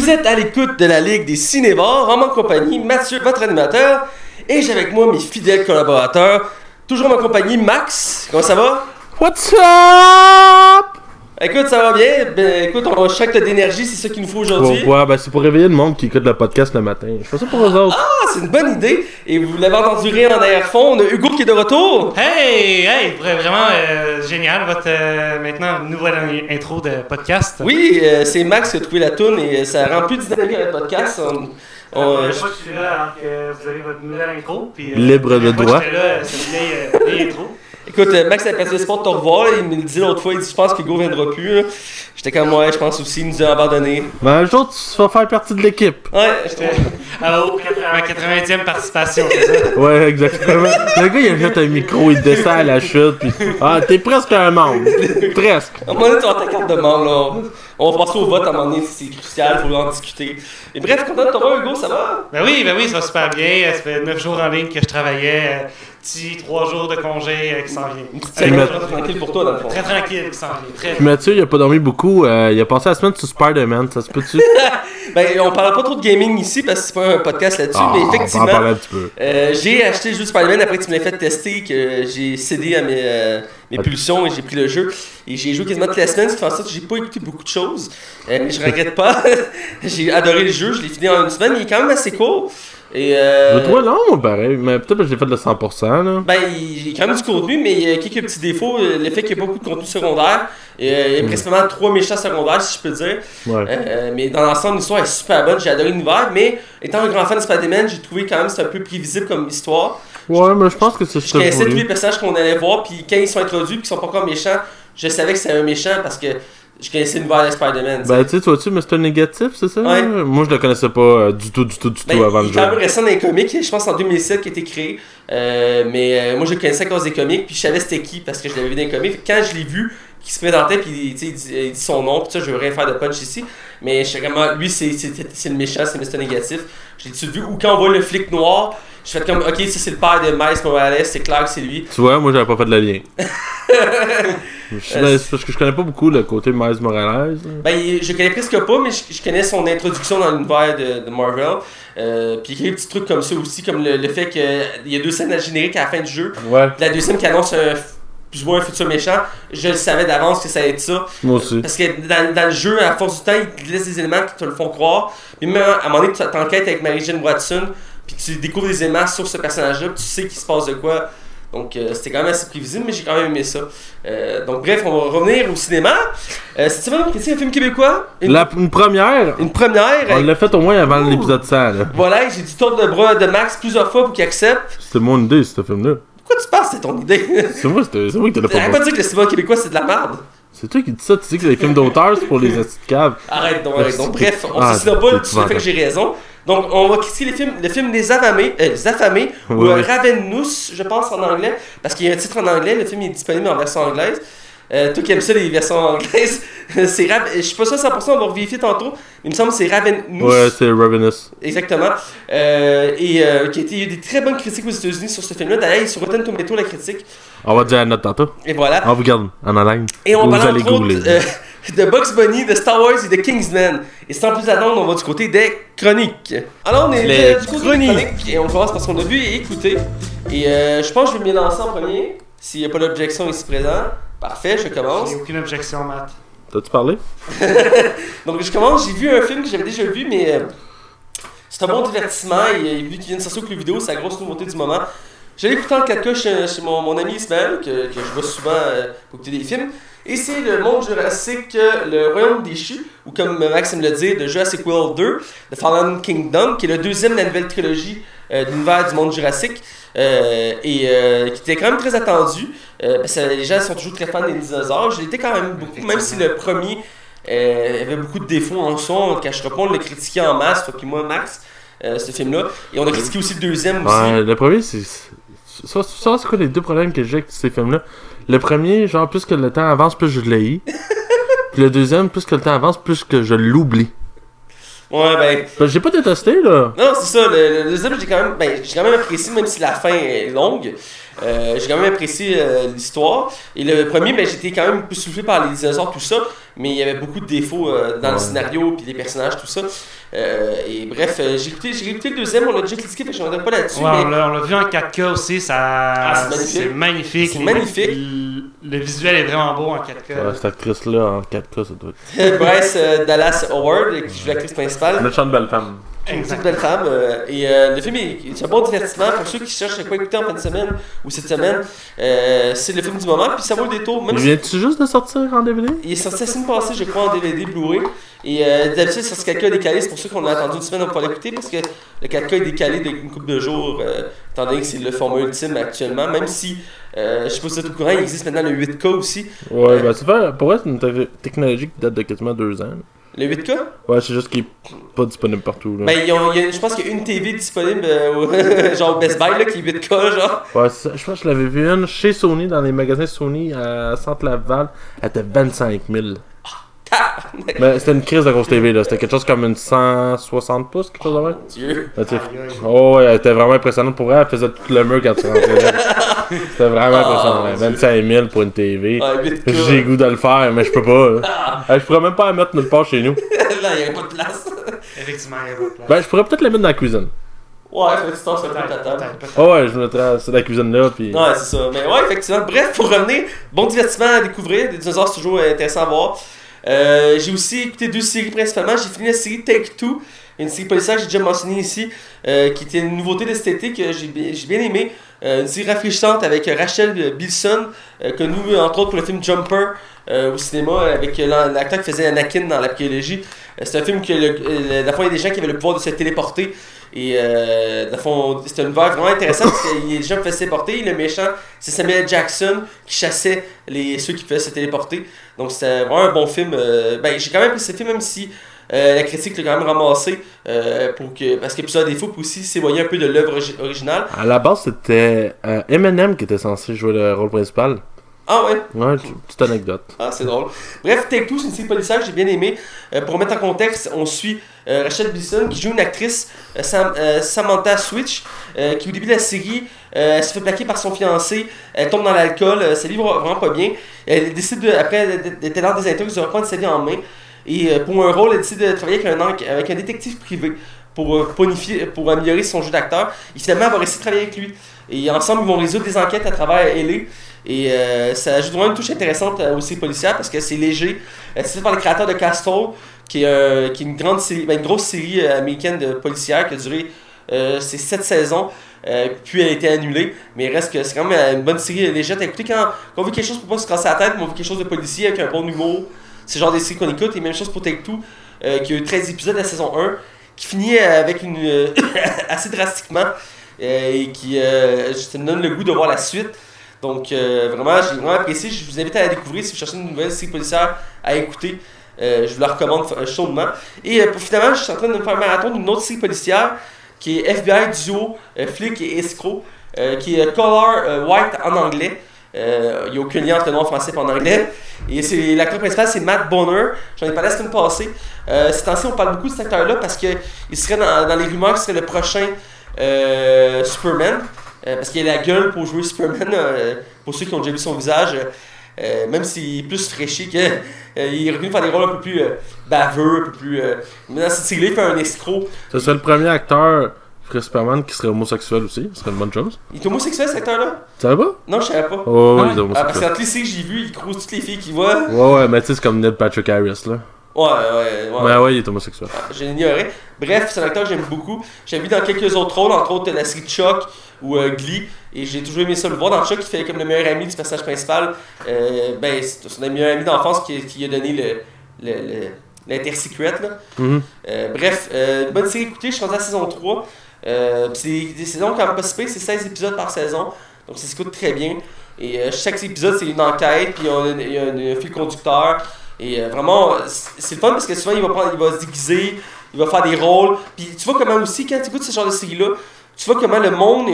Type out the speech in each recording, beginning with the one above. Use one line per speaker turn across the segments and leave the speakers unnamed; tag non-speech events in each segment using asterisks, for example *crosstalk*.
Vous êtes à l'écoute de la Ligue des Cinévores, en ma compagnie, Mathieu, votre animateur, et j'ai avec moi mes fidèles collaborateurs, toujours en ma compagnie, Max. Comment ça va?
What's up?
Écoute, ça va bien. Ben, écoute, on chaque d'énergie, c'est ça qu'il nous faut aujourd'hui.
Pour, ouais, ben, c'est pour réveiller le monde qui écoute le podcast le matin. Je fais ça pour eux autres.
Ah, c'est une bonne idée. Et vous l'avez entendu rire en arrière-fond. On a Hugo qui est de retour.
Hey, hey, vra- vraiment euh, génial votre euh, maintenant nouvelle in- intro de podcast.
Oui, euh, c'est Max qui a trouvé la toune et euh, ça rend plus dynamique le podcast. On- on,
Euh,
euh,
je sais pas que je suis là alors que vous avez votre nouvelle intro. Puis, euh,
Libre de
la
droit.
j'étais là, c'est une vieille, euh, vieille intro.
Écoute, euh, Max a passé le sport de te revoir. Il me le dit l'autre fois. Il dit Je pense que Hugo viendra plus. J'étais comme Ouais, je pense aussi. Il nous a abandonné.
Ben, un jour, tu vas faire partie de l'équipe.
Ouais,
J'étais à ma 80e participation, c'est ça?
Ouais, exactement. le gars, il a juste un micro, il descend à la chute, pis. Ah, t'es presque un membre. Presque.
À un moment donné, tu ta carte de membre, là. On va passer au vote à un moment donné, c'est crucial, faut en discuter. Et bref, content de te voir, Hugo, ça va?
Ben oui, ben oui, ça va super bien. Ça fait 9 jours en ligne que je travaillais. Petit 3 jours de congé qui s'en vient.
Une petite
Hey,
semaine
Matt-
tranquille pour toi, dans le fond.
Très tranquille qui s'en vient. Très
Puis Mathieu, il a pas dormi beaucoup. euh, il a passé la semaine sur Spider-Man. Ça se peut-tu? *laughs*
Ben, on parlera pas trop de gaming ici parce que c'est pas un podcast là-dessus,
Ah,
mais effectivement, euh, j'ai acheté le jeu de Spider-Man après que tu me l'as fait tester, que j'ai cédé à mes, euh, mes pulsions et j'ai pris le jeu. Et j'ai joué quasiment toute la semaine, ce qui fait en sorte que j'ai pas écouté beaucoup de choses. Euh, mais je regrette pas. *laughs* j'ai adoré le jeu, je l'ai fini en une semaine, il est quand même assez court. Et euh,
Je trouve long, moi, pareil. Mais peut-être que je l'ai fait de 100%, là.
Ben, il y a quand même du contenu, mais il y a quelques petits défauts. Euh, Le fait qu'il y a beaucoup de contenu secondaire. Et, euh, il y a principalement trois méchants secondaires, si je peux dire.
Ouais.
Euh, mais dans l'ensemble, l'histoire est super bonne. J'ai adoré l'univers, mais étant un grand fan de Spider-Man, j'ai trouvé quand même que c'est un peu prévisible comme histoire.
Ouais, mais je pense que c'est
Je connaissais tous les personnages qu'on allait voir, puis quand ils sont introduits, puis qu'ils sont pas encore méchants, je savais que c'était un méchant parce que je connaissais l'univers de Spider-Man. tu.
Ben, tu sais, tu mais c'est un négatif, c'est ça?
Ouais.
Moi, je le connaissais pas euh, du tout, du tout, du
Ben,
tout avant
il
le
est quand même
jeu.
récent dans les comics, je pense en 2007 qui a été créé. Euh, mais euh, moi je le connaissais à cause des comics, puis je savais c'était qui parce que je l'avais vu dans les comics. Quand je l'ai vu, qui se présentait, puis tu sais, il, dit, il dit son nom, puis ça, je veux rien faire de punch ici. Mais je sais vraiment, lui c'est le méchant, c'est Mr. Négatif. Je l'ai-tu vu, ou quand on voit le flic noir, je fais comme, ok, ça c'est le père de Miles Morales, c'est clair que c'est lui.
Tu vois, moi, j'avais pas fait de le lien. *laughs* Je- parce que je connais pas beaucoup le côté Miles Morales.
Ben, je connais presque pas, mais je, je connais son introduction dans l'univers de, de Marvel. Euh, puis il y a des petits trucs comme ça aussi, comme le, le fait qu'il y a deux scènes à générique à la fin du jeu.
Ouais.
La deuxième qui annonce un, plus ou moins un futur méchant, je le savais d'avance que ça allait être ça.
Moi aussi.
Parce que dans, dans le jeu, à force du temps, ils te laissent des éléments qui te le font croire. Puis même à un moment donné, tu t'enquêtes avec Mary-Jane Watson, puis tu découvres des éléments sur ce personnage-là, tu sais qu'il se passe de quoi. Donc euh, c'était quand même assez prévisible, mais j'ai quand même aimé ça. Euh, donc bref, on va revenir au cinéma. Euh, on critique un film québécois? Une,
La, une première,
une première.
on l'a fait au moins avant l'épisode 100, là.
Voilà, j'ai dit tour de bras de Max plusieurs fois pour qu'il accepte.
C'était mon idée, ce film-là.
Pourquoi tu penses que c'est ton idée?
C'est moi, c'est moi qui te l'ai pas
pas dire que le cinéma québécois c'est de la merde.
C'est toi qui dis ça, tu dis que les films d'auteur, c'est pour les *laughs* astuces de cave.
Arrête donc, arrête donc. Bref, on
Ah,
se pas du fait que j'ai raison. Donc, on va critiquer les films, le film Les Affamés, euh, Les Affamés ou
Ouais,
euh,
ouais.
Ravenous, je pense en anglais, parce qu'il y a un titre en anglais, le film est disponible en version anglaise. Euh, toi qui aimes ça, les versions anglaises, *laughs* c'est Rav... je suis pas sûr 100%, on va vérifier tantôt, mais il me semble que c'est Ravenous.
Ouais, c'est Ravenous.
Exactement. Euh, et euh, qui a été, il y a eu des très bonnes critiques aux États-Unis sur ce film-là. D'ailleurs, sur Rotten Tomato la critique.
On va dire la note tantôt.
Et voilà.
On vous garde en online.
Et on
Vous
parle
allez googler. *laughs* *laughs*
de Bugs Bunny, de Star Wars et de Kingsman. Et sans plus attendre, on va du côté des chroniques. Alors on est
Les
euh, du côté
chroniques.
des chroniques et on commence parce qu'on a vu et écouté. Et euh, je pense que je vais me lancer en premier. S'il n'y a pas d'objection ici présent. Parfait, je commence.
J'ai aucune objection, Matt.
T'as-tu parlé? *laughs*
Donc je commence, j'ai vu un film que j'avais déjà vu, mais euh, c'est un bon divertissement. Et vu qu'il vient de sortir le vidéo, c'est la grosse nouveauté du moment. Je écouté en 4K chez, chez mon, mon ami Ismaël, que, que je vois souvent euh, pour écouter des films. Et c'est le monde jurassique, euh, le royaume déchu, ou comme Maxime le dit, de Jurassic World 2, The Fallen Kingdom, qui est le deuxième de la nouvelle trilogie euh, de l'univers du monde jurassique, euh, et euh, qui était quand même très attendu. Parce que les gens sont toujours très fans des dinosaures. Je l'étais quand même beaucoup, même si le premier avait beaucoup de défauts en son, on ne cachera pas, on l'a critiqué en masse, toi puis moi, Max, ce film-là. Et on a critiqué aussi le deuxième aussi.
Ouais, le premier, c'est. Ça, ça, c'est quoi les deux problèmes que j'ai avec ces films-là? Le premier, genre, plus que le temps avance, plus je l'ai. *laughs* Puis le deuxième, plus que le temps avance, plus que je l'oublie.
Ouais, ben.
Ben, j'ai pas détesté, là.
Non, c'est ça. Le, le deuxième, j'ai quand même, ben, j'ai quand même apprécié, même si la fin est longue. Euh, j'ai quand même apprécié euh, l'histoire. Et le premier, ben, j'étais quand même un peu soufflé par les dinosaures, tout ça. Mais il y avait beaucoup de défauts euh, dans le scénario, puis les personnages, tout ça. Euh, et bref, euh, j'ai écouté, j'ai écouté le deuxième, on l'a déjà critiqué, fait que je reviendrai pas là-dessus.
Ouais, on
mais-
l'a on l'a vu en 4K aussi, ça...
Ah, c'est magnifique.
c'est magnifique.
C'est
Les-
magnifique.
Le, le visuel est vraiment beau en 4K.
Ouais, cette actrice-là, en 4K, ça doit être. *laughs*
Bryce euh, Dallas Howard, qui joue l'actrice principale.
Méchante belle femme.
Une petite belle femme. euh, et euh, le film est, est un bon divertissement pour ceux qui cherchent à quoi écouter en fin de semaine ou cette semaine. Euh, c'est le film du moment, puis ça vaut le détour. Même si
vient-tu juste de sortir en DVD?
il est sorti la semaine passée, je crois, en DVD Blu-ray. Et euh, d'habitude, sur ce 4K est décalé, c'est pour ça qu'on a attendu une semaine pour l'écouter, parce que le 4K est décalé d'une couple de jours, étant donné que c'est le format ultime actuellement. Même si, je sais pas si vous êtes au courant, il existe maintenant le 8K aussi.
Ouais, ben c'est. Pour vrai, c'est une te- technologie qui date de quasiment deux ans.
Le 8K
Ouais, c'est juste qu'il est pas disponible partout. Là.
Ben, ils ont- je pense qu'il y a une TV disponible, euh, *laughs* genre au Best Buy, là, qui est 8K, genre.
Ouais, ça. je pense que je l'avais vu une chez Sony, dans les magasins Sony à Centre-Laval. Elle était 25 000. Mais c'était une crise de grosse TV, là. C'était quelque chose comme une 160 pouces, quelque chose de même.
Dieu.
Sais,
Aïe, aïe.
Oh, ouais, elle était vraiment impressionnante. Pour vrai, elle faisait tout le mur quand tu rentrais là. *laughs* C'était vraiment
Ah,
impressionnant.
Dieu.
25 000 pour une TV.
Ouais, 8K.
J'ai goût de le faire, mais je peux pas. là. Euh, Je pourrais même pas la mettre nulle part chez nous. *laughs*
Là, il n'y avait pas de place.
Effectivement, il y a pas de place.
Ben, je pourrais peut-être la mettre dans la cuisine.
Ouais, que tu table.
peut-être, peut-être.
Oh, ouais, je mettrais la cuisine là, puis.
Ouais, c'est ça. Mais ouais, effectivement. Bref, pour revenir, bon divertissement à découvrir. Des dinosaures, c'est toujours intéressant à voir. Euh, j'ai aussi écouté deux séries principalement. J'ai fini la série Take Two, une série policière que j'ai déjà mentionnée ici, euh, qui était une nouveauté de cet été que j'ai bi- j'ai bien aimé. Euh, une série rafraîchissante avec Rachel Bilson, euh, connue entre autres pour le film Jumper euh, au cinéma, avec l'acteur qui faisait Anakin dans l'archéologie. Euh, c'est un film que, le, euh, fond, il y a des gens qui avaient le pouvoir de se téléporter. Et euh, c'était un univers vraiment intéressant parce que les gens pouvaient se téléporter. Le méchant, c'est Samuel Jackson qui chassait les, ceux qui pouvaient se téléporter. Donc c'était vraiment un bon film. Euh, ben, j'ai quand même apprécié ce film, même si euh, la critique l'a quand même ramassé. euh, pour que, parce a plusieurs défauts, puis aussi s'éloigner un peu de l'œuvre origi- originale.
À la base, c'était euh, Eminem qui était censé jouer le rôle principal.
Ah ouais,
Ouais, petite anecdote.
ah, c'est drôle. Bref, Take Two, c'est une série policière que j'ai bien aimé. Euh, pour remettre en contexte, on suit euh, Rachel Bilson qui joue une actrice, euh, Sam- Samantha Switch, qui au début de la série, elle se fait plaquer par son fiancé, elle tombe dans l'alcool, sa vie va vraiment pas bien. Elle décide, de, après d'être dans des intrigues, de reprendre sa vie en main. Et euh, pour un rôle, elle décide de travailler avec un, détective privé pour, euh, pour améliorer son jeu d'acteur. Et finalement, elle va réussir à travailler avec lui. Et ensemble, ils vont résoudre des enquêtes à travers elle. Et euh, ça ajoute vraiment une touche intéressante euh, aussi policière parce que c'est léger. C'est fait par le créateur de Castle, qui est, une, grande série, ben, une grosse série américaine de policière qui a duré euh, c'est sept saisons. Puis elle a été annulée, mais reste que c'est quand même une bonne série légère à écouter quand, quand on veut quelque chose pour pas se casser la tête, mais on veut quelque chose de policier avec un bon humour. C'est genre des séries qu'on écoute, et même chose pour Take Two, euh, qui a eu 13 épisodes de la saison 1, qui finit euh, avec une euh, *laughs* assez drastiquement, et qui me donne le goût de voir la suite. Donc vraiment, j'ai vraiment apprécié. Je vous invite à la découvrir si vous cherchez une nouvelle série policière à écouter. Je vous la recommande chaudement. Et pour finalement, je suis en train de me faire un marathon d'une autre série policière qui est FBI Duo, Flic et Escroc, qui est Color White en anglais. Euh, Il n'y a aucun lien entre le nom français et en anglais. Et c'est l'acteur principal, c'est Matt Bonner. J'en ai parlé la semaine passée. Euh, ces temps-ci, on parle beaucoup de cet acteur-là parce qu'il serait dans, les rumeurs qu'il serait le prochain euh, Superman. Euh, parce qu'il a la gueule pour jouer Superman, pour ceux qui ont déjà vu son visage. même s'il est plus fraîchi que. il est revenu faire des rôles un peu plus baveux, un peu plus. Cette série il fait un escroc.
Ce serait le premier acteur, Chris Superman, qui serait homosexuel aussi. Ce serait une bonne chose.
Il est homosexuel cet acteur-là?
Tu savais pas?
Non, je savais pas.
Oh,
Ouais.
oui, il est
Ah, parce que
homosexuel.
que j'ai vues, il croise toutes les filles qu'il voit.
Ouais, ouais, mais tu sais, c'est comme Neil Patrick Harris, là.
Ouais, ouais, ouais.
Ouais, ouais, il est homosexuel.
Ah, Je l'ignorais. Bref, c'est un acteur que j'aime beaucoup. J'ai vu dans quelques autres rôles, entre autres la série Chuck ou euh, Glee. Et j'ai toujours aimé ça le voir. Dans Chuck, il fait comme le meilleur ami du personnage principal. Euh, ben, c'est son meilleur ami d'enfance qui, qui a donné le, le, le- l'Intersecret, là.
Mhm.
Euh, bref, euh, bonne série écoutée, je suis rendu à la saison 3. Euh, c'est des saisons quand même pas c'est 16 épisodes par saison. Donc ça s'écoute très bien. Et euh, chaque épisode, c'est une enquête, puis il y a un, fil conducteur. Et euh, vraiment, c'est le fun parce que souvent, il va, prendre, il va se déguiser, il va faire des rôles. Puis tu vois comment aussi, quand tu écoutes ce genre de série-là, tu vois comment le monde,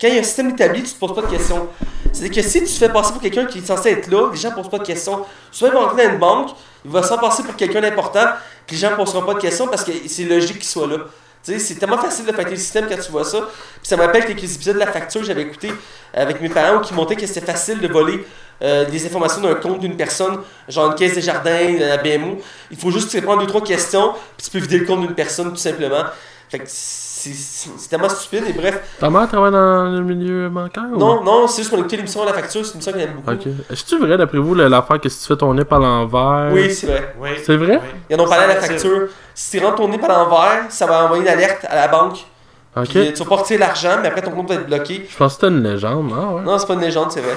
quand il y a un système établi, tu te poses pas de questions. C'est que si tu fais passer pour quelqu'un qui est censé être là, les gens posent pas de questions. Souvent, ils vont entrer dans une banque, il va se faire passer pour quelqu'un d'important, puis les gens poseront pas de questions parce que c'est logique qu'il soit là. C'est tellement facile de fêter le système quand tu vois ça. Puis ça me rappelle quelques épisodes de la facture que j'avais écouté avec mes parents qui montraient que c'était facile de voler euh, des informations d'un compte d'une personne, genre une caisse des jardins, la BMO. Il faut juste répondre deux, trois questions, puis tu peux vider le compte d'une personne tout simplement. Fait que c'est tellement stupide et bref.
Ta mère travaille dans le milieu bancaire ou-
Non, non, c'est juste qu'on a écouté l'émission à la facture, c'est une émission qu'on aime beaucoup.
Ok. Est-ce vrai d'après vous l'affaire que si tu fais ton nez par l'envers?
Oui, c'est vrai.
Oui.
C'est vrai?
Oui.
Ils en ont parlé à la facture. Si tu rentres ton nez par l'envers, ça va envoyer une alerte à la banque.
Ok.
Puis, tu vas pas retirer l'argent, mais après ton compte va être bloqué.
Je pense que c'était une légende, ouais.
Non, c'est pas une légende, c'est vrai.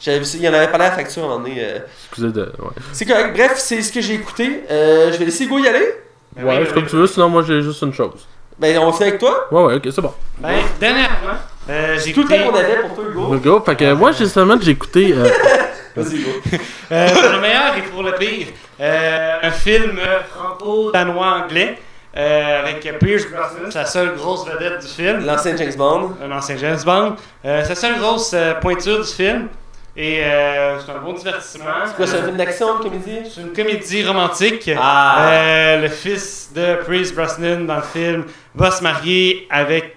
J'avais vu ça, il y en avait parlé à la facture à un moment donné. euh.
Excusez de. Ouais,
C'est correct. Bref, c'est ce que j'ai écouté. Euh, je vais laisser Hugo y aller.
Ben
ouais
oui,
c'est
oui,
comme tu veux, sinon moi j'ai juste une chose.
Ben, on va finir avec toi?
Ouais, ouais, ok, c'est bon.
Ben, dernièrement, euh, j'ai
Tout le
écouté.
temps qu'on avait pour toi, Hugo.
Let's go. Fait que moi, j'ai seulement j'ai écouté. euh, *laughs*
Vas-y, Hugo.
Euh, pour le meilleur et pour le pire, euh, un film euh, franco-danois-anglais euh, avec Pierce Brosnan, la seule grosse vedette du film,
L'ancien James Bond.
un ancien James Bond. Euh, la seule grosse euh, pointure du film et euh, c'est un bon divertissement.
C'est quoi, c'est un film d'action, une comédie?
C'est une comédie romantique.
Ah.
Euh, le fils de Pierce Brosnan dans le film va se marier avec.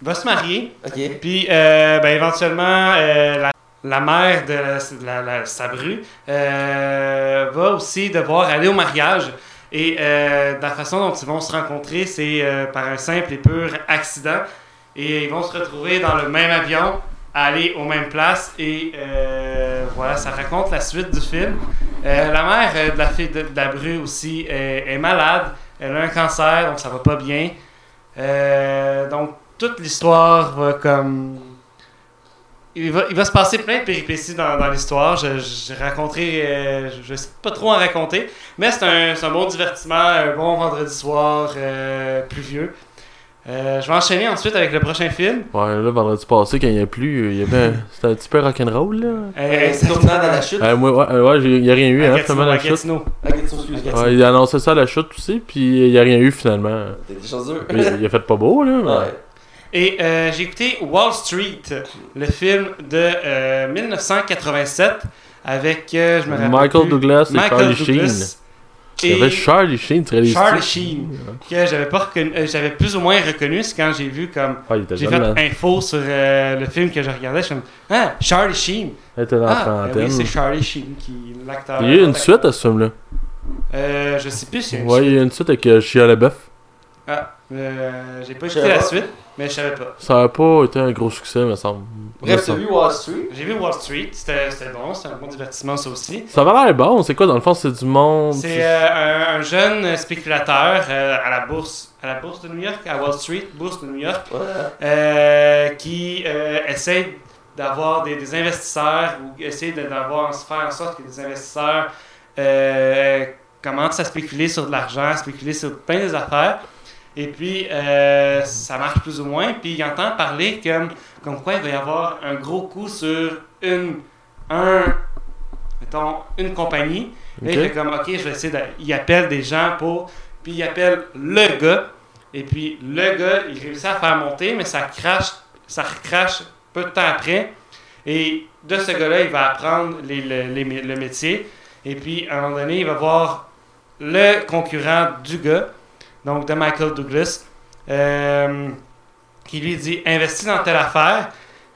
va se marier.
Ok.
Puis, euh, ben, éventuellement, la, la mère de la, la- la Sabru va aussi devoir aller au mariage. Et la façon dont ils vont se rencontrer, c'est par un simple et pur accident. Et ils vont se retrouver dans le même avion, aller aux mêmes places. Et euh, voilà, ça raconte la suite du film. Euh, la mère euh, de la fille de, la bru aussi est, malade. Elle a un cancer, donc ça va pas bien. Donc toute l'histoire va comme. Il va, il va se passer plein de péripéties dans, l'histoire. Je, je raconterai. euh, je, je sais pas trop en raconter. Mais c'est un, un bon divertissement, un bon vendredi soir pluvieux. Euh, je vais enchaîner ensuite avec le prochain film.
Ouais, là, vendredi passé, quand il y a plu, il y avait. *laughs* C'était un petit peu rock'n'roll, là.
Euh,
Euh,
c'est
tournant dans la chute.
Euh, moi, ouais, ouais, j'ai- il y a rien eu,
à
hein,
Gatineau,
finalement,
à
la chute.
Gatineau.
Gatineau, excuse, Gatineau.
Ouais, il a annoncé ça à la chute aussi, puis il y a rien eu finalement.
T'es des chanceux.
Mais il a fait pas beau, là. mais-
Ouais.
Et euh, j'ai écouté Wall Street, le film de euh, 1987 avec, euh, je me rappelle
Michael
plus,
Douglas et
Michael
Charlie Sheen. Il y avait Charlie Sheen, réalises
Charlie Sheen, que j'avais pas reconnu, euh, j'avais plus ou moins reconnu, c'est quand j'ai vu comme
Ah,
j'ai fait
man.
info sur euh, le film que je regardais, je suis comme ah Charlie Sheen,
Il était dans
ah ben oui c'est Charlie Sheen qui l'acteur.
il y a eu une suite à ce film-là.
Euh, je sais plus une
Ouais, il y a eu une suite avec euh, Shia LaBeouf.
Ah, euh, j'ai pas écouté la suite, mais je savais pas.
Ça a pas été un gros succès, me semble.
Bref,
Me
t'as
semble.
vu Wall Street?
J'ai vu Wall Street, c'était c'était bon, c'était un bon divertissement ça aussi.
Ça va l'air bon, c'est quoi dans le fond C'est du monde.
C'est euh, un, un jeune spéculateur euh, à la bourse, à la bourse de New York, à Wall Street, bourse de New York,
Ouais.
euh, qui euh, essaie d'avoir des, des investisseurs ou essaie de- d'avoir faire en sorte que des investisseurs euh, commencent à spéculer sur de l'argent, à spéculer sur plein des affaires. Et puis, euh, ça marche plus ou moins. Puis, il entend parler comme, comme quoi il va y avoir un gros coup sur une, un, mettons, une compagnie. Là, il
Ok.
fait comme, OK, je vais essayer de... Il appelle des gens pour... Puis il appelle le gars. Et puis le gars, il réussit à faire monter, mais ça crache, ça recrache peu de temps après. Et de ce gars-là, il va apprendre les- les le métier. Et puis, à un moment donné, il va voir le concurrent du gars, donc de Michael Douglas, euh, qui lui dit investis dans telle affaire.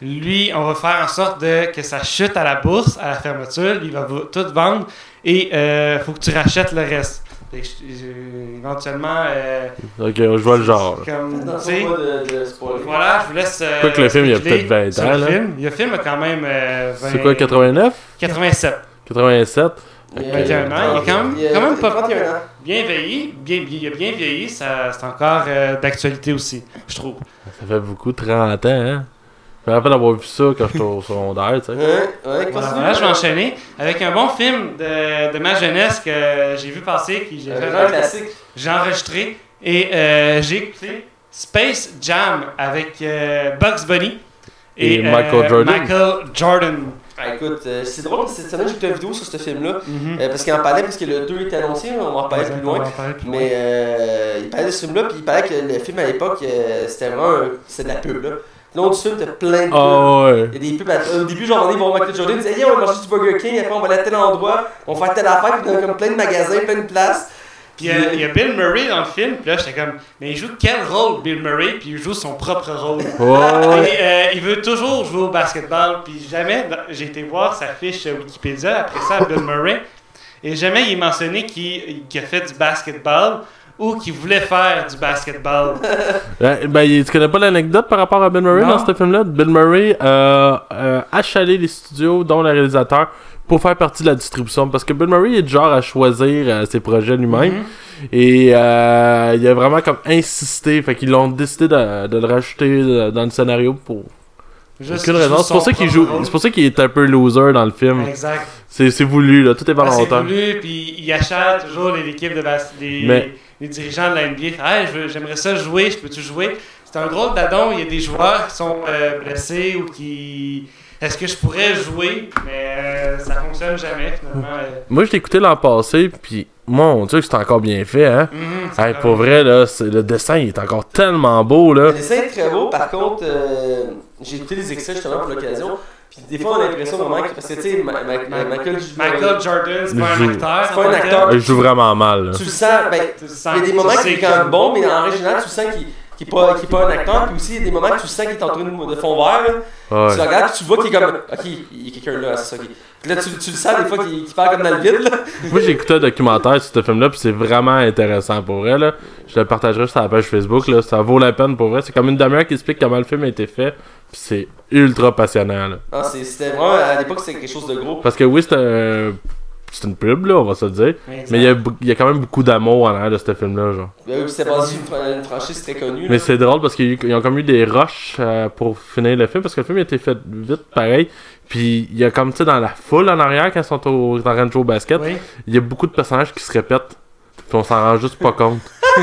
Lui, on va faire en sorte de, que ça chute à la bourse, à la fermeture. Il va tout vendre et il faut que tu rachètes le reste. Fait que je- je- éventuellement, euh,
Ok, je vois le genre.
comme, tu sais,
Attention pas de, de spoiler.
voilà, je vous laisse. euh,
Quoi que le film, il y a peut-être 20
sur
ans,
Le
là.
film, le film a quand même. euh, 20
C'est quoi, 89
87.
87
Il y a-
21 ans, il est quand même-
il y a
quand même pas-
31 ans.
Bien vieilli, bien, bien- il a bien vieilli, ça, c'est encore euh, d'actualité aussi, je trouve.
Ça fait beaucoup, 30 ans, hein. Je me rappelle d'avoir vu ça quand j'étais au secondaire, tu sais.
Ouais, ouais,
Voilà, voilà, je vais enchaîner avec un bon film de, de ma jeunesse que j'ai vu passer, qui j'ai fait- j'ai enregistré. Et euh, j'ai écouté Space Jam avec euh, Bugs Bunny
Et Michael Jordan.
Michael Jordan.
Ah, écoute, euh, c'est drôle, cette semaine j'ai écouté une vidéo sur ce film-là. Euh, parce qu'il en parlait, parce que le 2 était annoncé, on va en reparler plus
On
loin.
en parler plus loin.
Mais euh, il parlait de ce film-là, puis il parlait que le film à l'époque, euh, c'était vraiment un- c'était de la pub. Là. Long du film, t'as plein de pubs.
Ah ouais.
Il y a des pubs. à- Au début, genre, ils vont Michael Jordan, ils disent Hey, on va manger du Burger King, après on va aller à tel endroit, on va faire telle affaire, puis il y a comme plein de magasins, plein de places.
Puis il y, a- il y a Bill Murray dans le film, puis là j'étais comme, mais il joue quel rôle Bill Murray, puis il joue son propre rôle. *laughs* Et, euh, il veut toujours jouer au basketball, puis jamais, j'ai été voir sa fiche euh, Wikipédia après ça, Bill Murray, et jamais il est mentionné qu'il a fait du basketball ou qu'il voulait faire du basketball. *laughs*
Ben, il- tu connais pas l'anecdote par rapport à Bill Murray
Non.
dans ce film-là? Bill Murray euh, a achalé les studios, dont le réalisateur, pour faire partie de la distribution. Parce que Bill Murray est du genre à choisir euh, ses projets lui-même.
Mhm.
Et euh, il a vraiment comme insisté. Fait qu'ils l'ont décidé de, de le rajouter euh, dans le scénario pour aucune raison. C'est pour ça qu'il joue. C'est pour ça qu'il est un peu loser dans le film.
Exact.
C'est voulu, là. Tout est
Ah, c'est
volontaire.
voulu, puis il achète toujours les- l'équipe de bas- les,
Mais-
les dirigeants de la NBA. Hey, j'aimerais ça jouer, je peux-tu jouer? C'est un drôle d'adon, il y a des joueurs qui sont euh, blessés ou qui. Est-ce que je pourrais jouer? Mais euh, ça fonctionne jamais finalement. euh.
Moi, je l'ai écouté l'an passé, puis mon dieu, que c'est encore bien fait, hein.
Mhm,
Hey,
vraiment-
pour vrai, là, le dessin il est encore tellement beau,
Le
là.
dessin est très beau, par contre, euh, j'ai écouté les extraits justement pour l'occasion. Puis des fois, on a l'impression vraiment que. Parce que tu sais, Michael,
Michael Jordan, c'est pas un acteur.
C'est pas un acteur.
Il joue vraiment mal, là.
Tu le sens, ben,
Tu le sens-
il y a des moments qui
qu'il
quand même bon, mais en original, tu sens qu'il qu'il est pas, qu'il est pas un acteur. Puis aussi, il y a des moments que tu sens qu'il est entouré de, de fond vert. là.
Ouais.
Tu le regardes, puis tu vois qu'il est comme. Ok, il y a quelqu'un là, c'est ça. là, tu, tu le sens des fois qu'il qu'il parle comme dans le vide. Là.
Moi, j'ai écouté un documentaire sur ce film-là, puis c'est vraiment intéressant pour vrai, là. Je le partagerai sur la page Facebook, là. Ça vaut la peine pour vrai. C'est comme une demi-heure qui explique comment le film a été fait, puis c'est ultra passionnant, là.
Ah, c'est- C'était vraiment. À l'époque, c'était quelque chose de gros.
Parce que oui, c'est un. C'est une pub, là, on va se le dire.
Exact.
Mais il y a, y a quand même beaucoup d'amour en arrière de ce film-là, genre.
Ben oui, C'était basé sur une, fra- une franchise très connue.
Mais c'est drôle parce qu'ils ils ont comme eu des rushs euh, pour finir le film parce que le film a été fait vite pareil. Puis il y a comme tu sais dans la foule en arrière quand ils sont au, jouer au basket,
Oui.
il y a beaucoup de personnages qui se répètent. Puis on s'en rend juste pas compte. *laughs*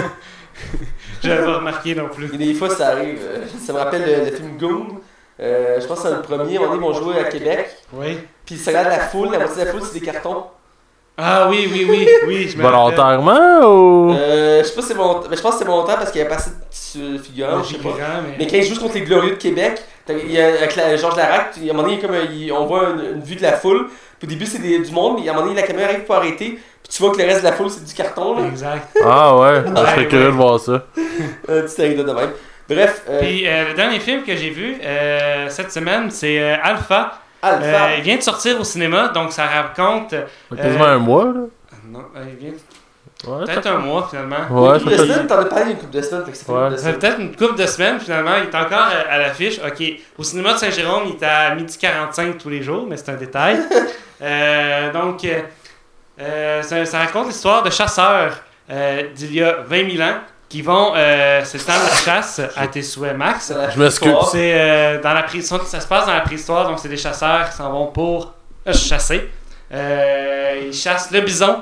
Je l'avais pas remarqué non plus.
Et des fois, ça arrive. euh, Ça me rappelle le, le film Goon. Euh, je pense que c'est le premier. À donné, ils vont jouer à Québec.
Oui.
Puis ça regarde la foule. La moitié de la foule, c'est des cartons.
Ah oui, oui, oui, oui, je me rappelle.
Volontairement ou?
Euh, je sais pas si je pense que c'est volontaire parce qu'il y a pas assez de figurants.
Le
Je sais pas.
mais-
Mais quand ils jouent contre les Glorieux de Québec, il y a avec la- Georges Larac, il y a un moment donné, comme, euh, il- on voit une, une vue de la foule. Puis au début, c'est du monde, mais à un moment donné, la caméra arrive pour arrêter. Puis tu vois que le reste de la foule, c'est du carton. Là.
Exact.
Ah ouais, *laughs* je serais curieux de voir ça.
Euh, petite anecdote de même. Bref, euh,
Puis euh, le dernier film que j'ai vu euh, cette semaine, c'est euh, Alpha.
Alpha.
Euh, il vient de sortir au cinéma, donc ça raconte.
Quasiment un mois, là.
Non, euh, il vient
Ouais,
peut-être un mois finalement.
Ouais,
une couple de semaines, t'en as parlé une couple de semaines, fait que ça fait
Ouais.
une couple de semaines.
peut-être une couple de semaines finalement. Il est encore à, à l'affiche. Ok, au cinéma de Saint-Jérôme, il est à midi 45 tous les jours, mais c'est un détail. *laughs* Euh, donc, euh, ça, ça raconte l'histoire de chasseurs euh, d'il y a 20 000 ans qui vont euh, s'étendre la chasse à tes souhaits, Max.
Je m'excuse.
C'est euh, dans la préhistoire, ça se passe dans la préhistoire, donc c'est des chasseurs qui s'en vont pour euh, chasser. Euh, ils chassent le bison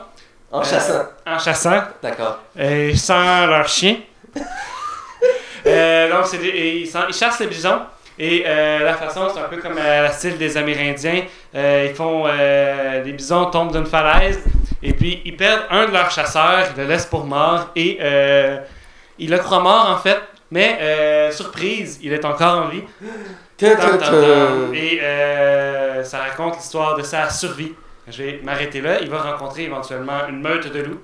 En chassant.
en chassant
D'accord.
sans leur chien. *laughs* Donc c'est des- ils, ils chassent les bisons et euh, la façon c'est un peu comme à la style des Amérindiens. Euh, ils font euh, les bisons tombent d'une falaise et puis ils perdent un de leurs chasseurs, ils le laissent pour mort et euh, ils le croient mort en fait. Mais euh, surprise, il est encore en vie. Et euh, ça raconte l'histoire de sa survie. Je vais m'arrêter là. Il va rencontrer éventuellement une meute de loups.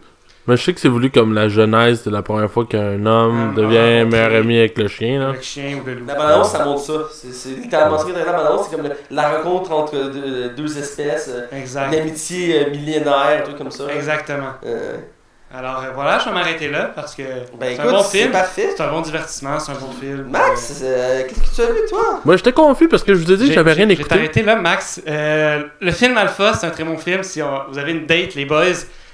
Mais je sais que c'est voulu comme la genèse de la première fois qu'un homme
Ah,
devient
ah,
meilleur ami avec le chien, là.
Avec chien ou loup.
La balance, ça montre ça. C'est c'est littéralement ce la balance, c'est comme le- la rencontre entre deux, deux espèces, euh,
Exact.
une amitié euh, millénaire, un truc comme ça.
Exactement.
Euh,
Alors euh, voilà, je vais m'arrêter là parce que
ben
c'est un bon film. C'est un bon divertissement, c'est un bon film.
Max, euh, qu'est-ce que tu as vu, toi?
Moi, j'étais confus parce que je vous ai dit que
J'ai-
j'avais rien
j'ai- Je vais
écouté.
t'arrêter là, Max. Euh, le film Alpha, c'est un très bon film. Si on- vous avez une date, les boys,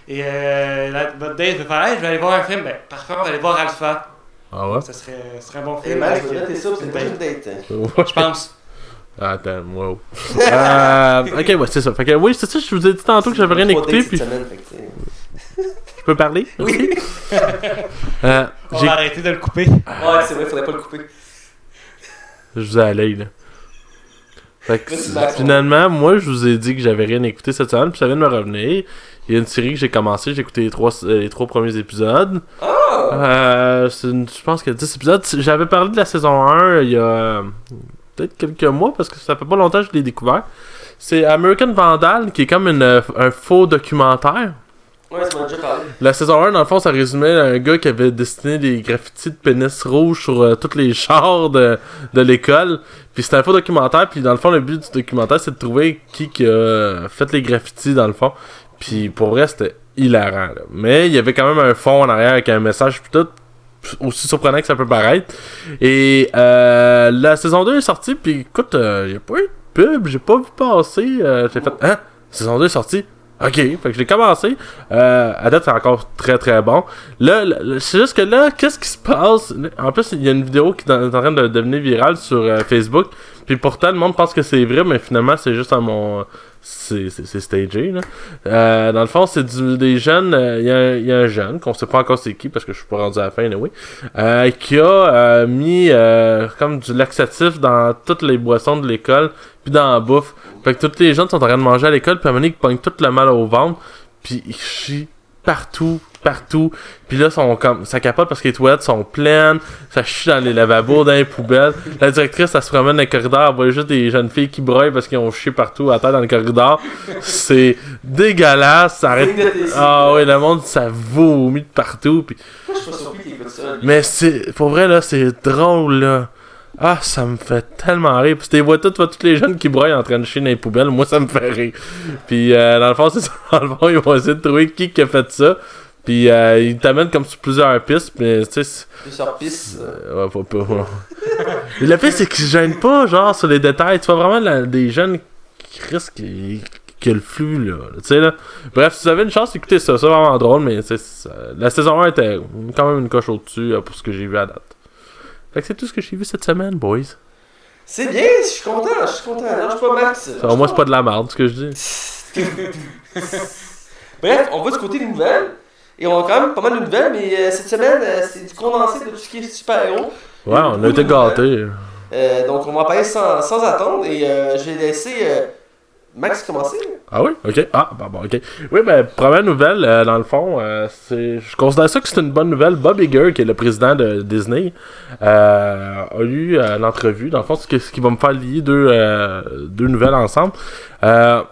et euh, votre date veut faire Hey, je vais aller voir un film, ben parfait, on va aller voir Alpha.
Ah ouais?
Ça serait, ce serait un bon
Et
film.
Max,
avec,
je vais
euh,
noter ça, c'est
une
une
date.
Ouais.
Je pense.
Attends, wow. euh, ok, ouais, c'est ça. Fait que oui, c'est ça, je vous ai dit tantôt que j'avais rien écouté, puis
semaine,
je peux parler? *laughs*
Oui.
Euh,
On
j'ai-
va arrêter de le couper.
Ouais, c'est vrai, faudrait pas le couper.
Je vous ai l'œil, là. Fait que, finalement, moi, je vous ai dit que j'avais rien écouté cette semaine, puis ça vient de me revenir. Il y a une série que j'ai commencé, j'ai écouté les trois, euh, les trois premiers épisodes. Euh, c'est une- je pense qu'il y a 10 épisodes. J'avais parlé de la saison 1 il y a euh, peut-être quelques mois parce que ça fait pas longtemps que je l'ai découvert. C'est American Vandal qui est comme une, euh, un faux documentaire.
Ouais.
La saison 1, dans le fond, ça résumait un gars qui avait dessiné des graffitis de pénis rouge sur euh, tous les chars de, de l'école. Puis c'était un faux documentaire. Puis dans le fond, le but du documentaire, c'est de trouver qui, qui a fait les graffitis, dans le fond. Puis pour vrai, c'était hilarant. là. Mais il y avait quand même un fond en arrière avec un message, tout. Aussi surprenant que ça peut paraître. Et euh, la saison 2 est sortie, puis écoute, n'y a pas eu de pub, j'ai pas vu passer. euh, j'ai fait, hein, saison 2 est sortie? Ok, fait que je l'ai commencé. Euh, à date, c'est encore très très bon. Là, c'est juste que là, qu'est-ce qui se passe? En plus, il y a une vidéo qui est en est en train de devenir virale sur euh, Facebook. Puis pourtant, le monde pense que c'est vrai, mais finalement, c'est juste à mon. C'est stagé, là. Euh, dans le fond, c'est des jeunes. euh, Il y, un- il y a un jeune, qu'on sait pas encore c'est qui, parce que je suis pas rendu à la fin, anyway, euh, qui a euh, mis euh, comme du laxatif dans toutes les boissons de l'école, puis dans la bouffe. Fait que tous les jeunes sont en train de manger à l'école, puis à un moment donné, ils pognent tout le mal au ventre, puis ils chient partout, partout. Puis là, sont comme, ça capote parce que les toilettes sont pleines, ça chie dans les lavabos, dans les poubelles. La directrice, elle se promène dans les corridors, elle voit juste des jeunes filles qui broient parce qu'ils ont chié partout à terre dans le corridor. C'est dégueulasse, ça arrête. Ah ouais, le monde, ça vomit de partout. Puis... Mais c'est, pour vrai, là, c'est drôle, là. Ah, ça me fait tellement rire. Puis tu vois toutes, tous les jeunes qui broient en train de chier dans les poubelles. Moi, ça me fait rire. Puis euh, dans le fond, c'est ça. Dans le fond, ils vont essayer de trouver qui qui a fait ça. Puis euh, ils t'amènent comme sur plusieurs pistes. Mais tu sais,
Plusieurs pistes. euh,
ouais, faut pas. Mais le fait, c'est qu'ils se gênent pas, genre, sur les détails. Tu vois vraiment la- des jeunes qui risquent a le flux, là. Tu sais, là. Bref, si vous avez une chance, écoutez ça. C'est vraiment drôle, mais tu sais, ça- la saison 1 était quand même une coche au-dessus euh, pour ce que j'ai vu à date. Fait que c'est tout ce que j'ai vu cette semaine, boys.
C'est bien, je suis content, je suis content. Lâche pas Max.
Ça, au moins, c'est pas de la merde, ce que je dis. *laughs*
Bref, on va du côté des nouvelles. Et on a quand même pas mal de nouvelles, mais euh, cette semaine, euh, c'est du condensé de tout ce qui est super-héros.
Ouais, on a été gâtés.
Euh, donc on va parler sans, sans attendre et euh, je vais laisser euh, Max commencer.
Ah oui? Ok. Ah, bon, bon, ok. Oui, ben, première nouvelle, dans le fond, c'est, je considère ça que c'est une bonne nouvelle. Bob Iger, qui est le président de Disney, a eu l'entrevue. Dans le fond, c'est ce qui va me faire lier deux, deux nouvelles ensemble. Euh,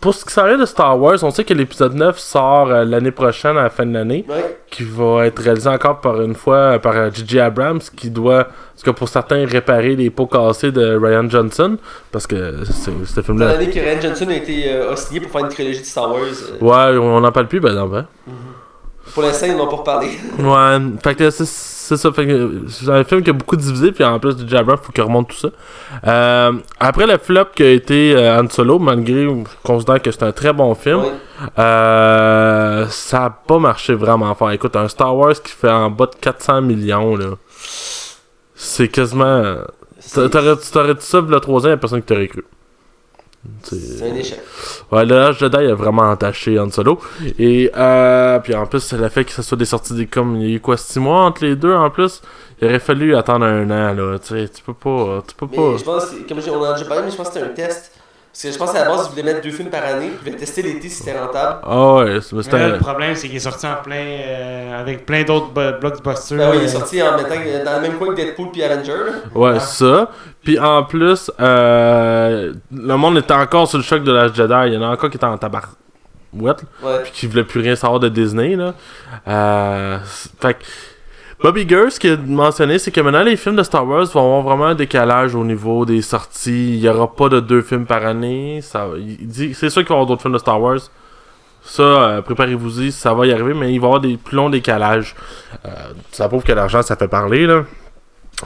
pour ce qui s'en de Star Wars, on sait que l'épisode 9 sort euh, l'année prochaine, à la fin de l'année,
Ouais.
qui va être réalisé encore par une fois euh, par euh, J.J. Abrams, qui doit, tout cas pour certains, réparer les pots cassés de Ryan Johnson, parce que c'est, ce film-là...
l'année que Ryan Johnson a été euh, pour faire une trilogie de Star Wars. euh,
Ouais, on n'en parle plus, ben non, ben.
Pour l'instant, ils n'en ont pas reparlé.
Ouais, fait que c'est, ça. Fait que c'est un film qui a beaucoup divisé, puis en plus de Jabra, faut qu'il remonte tout ça. Euh, après le flop qui a été euh, Han Solo, malgré je considère que c'est un très bon film, euh, ça a pas marché vraiment fort. Écoute, un Star Wars qui fait en bas de 400 millions, là, c'est quasiment. T'aurais, dit ça, le troisième, il y a personne qui t'aurait cru. C'est-
un échec.
Ouais, le Last Jedi a vraiment entaché Han Solo. Et euh, puis en plus, le fait que ce soit des sorties des comme il y a eu quoi 6 mois entre les deux en plus. Il aurait fallu attendre un an là. Tu sais, tu peux pas. Tu peux
Mais
pas.
je pense, comme on en a déjà parlé, mais je pense que c'était un test. Parce que je pense qu'à la base, ils voulaient mettre deux films par année. Ils voulaient tester l'été si c'était rentable.
Ah ouais, c'était
là,
un-
le problème, c'est qu'il est sorti en plein. euh, avec plein d'autres blockbusters.
Ben oui, il est
euh,
sorti en mettant dans le même coin que Deadpool puis Avenger.
Ouais,
Ah.
ça. Puis en plus, euh, le monde était encore sur le choc de Last Jedi. Il y en a encore qui étaient en tabarouette.
Ouais.
puis qui voulait plus rien savoir de Disney là. Euh, fait que Bobby Gers, ce qu'il a mentionné, c'est que maintenant les films de Star Wars vont avoir vraiment un décalage au niveau des sorties. Il y aura pas de deux films par année. Il dit, c'est sûr qu'il va y avoir d'autres films de Star Wars. Ça, euh, préparez-y, ça va y arriver, mais il va y avoir des plus longs décalages. Euh, ça prouve que l'argent, ça fait parler, là.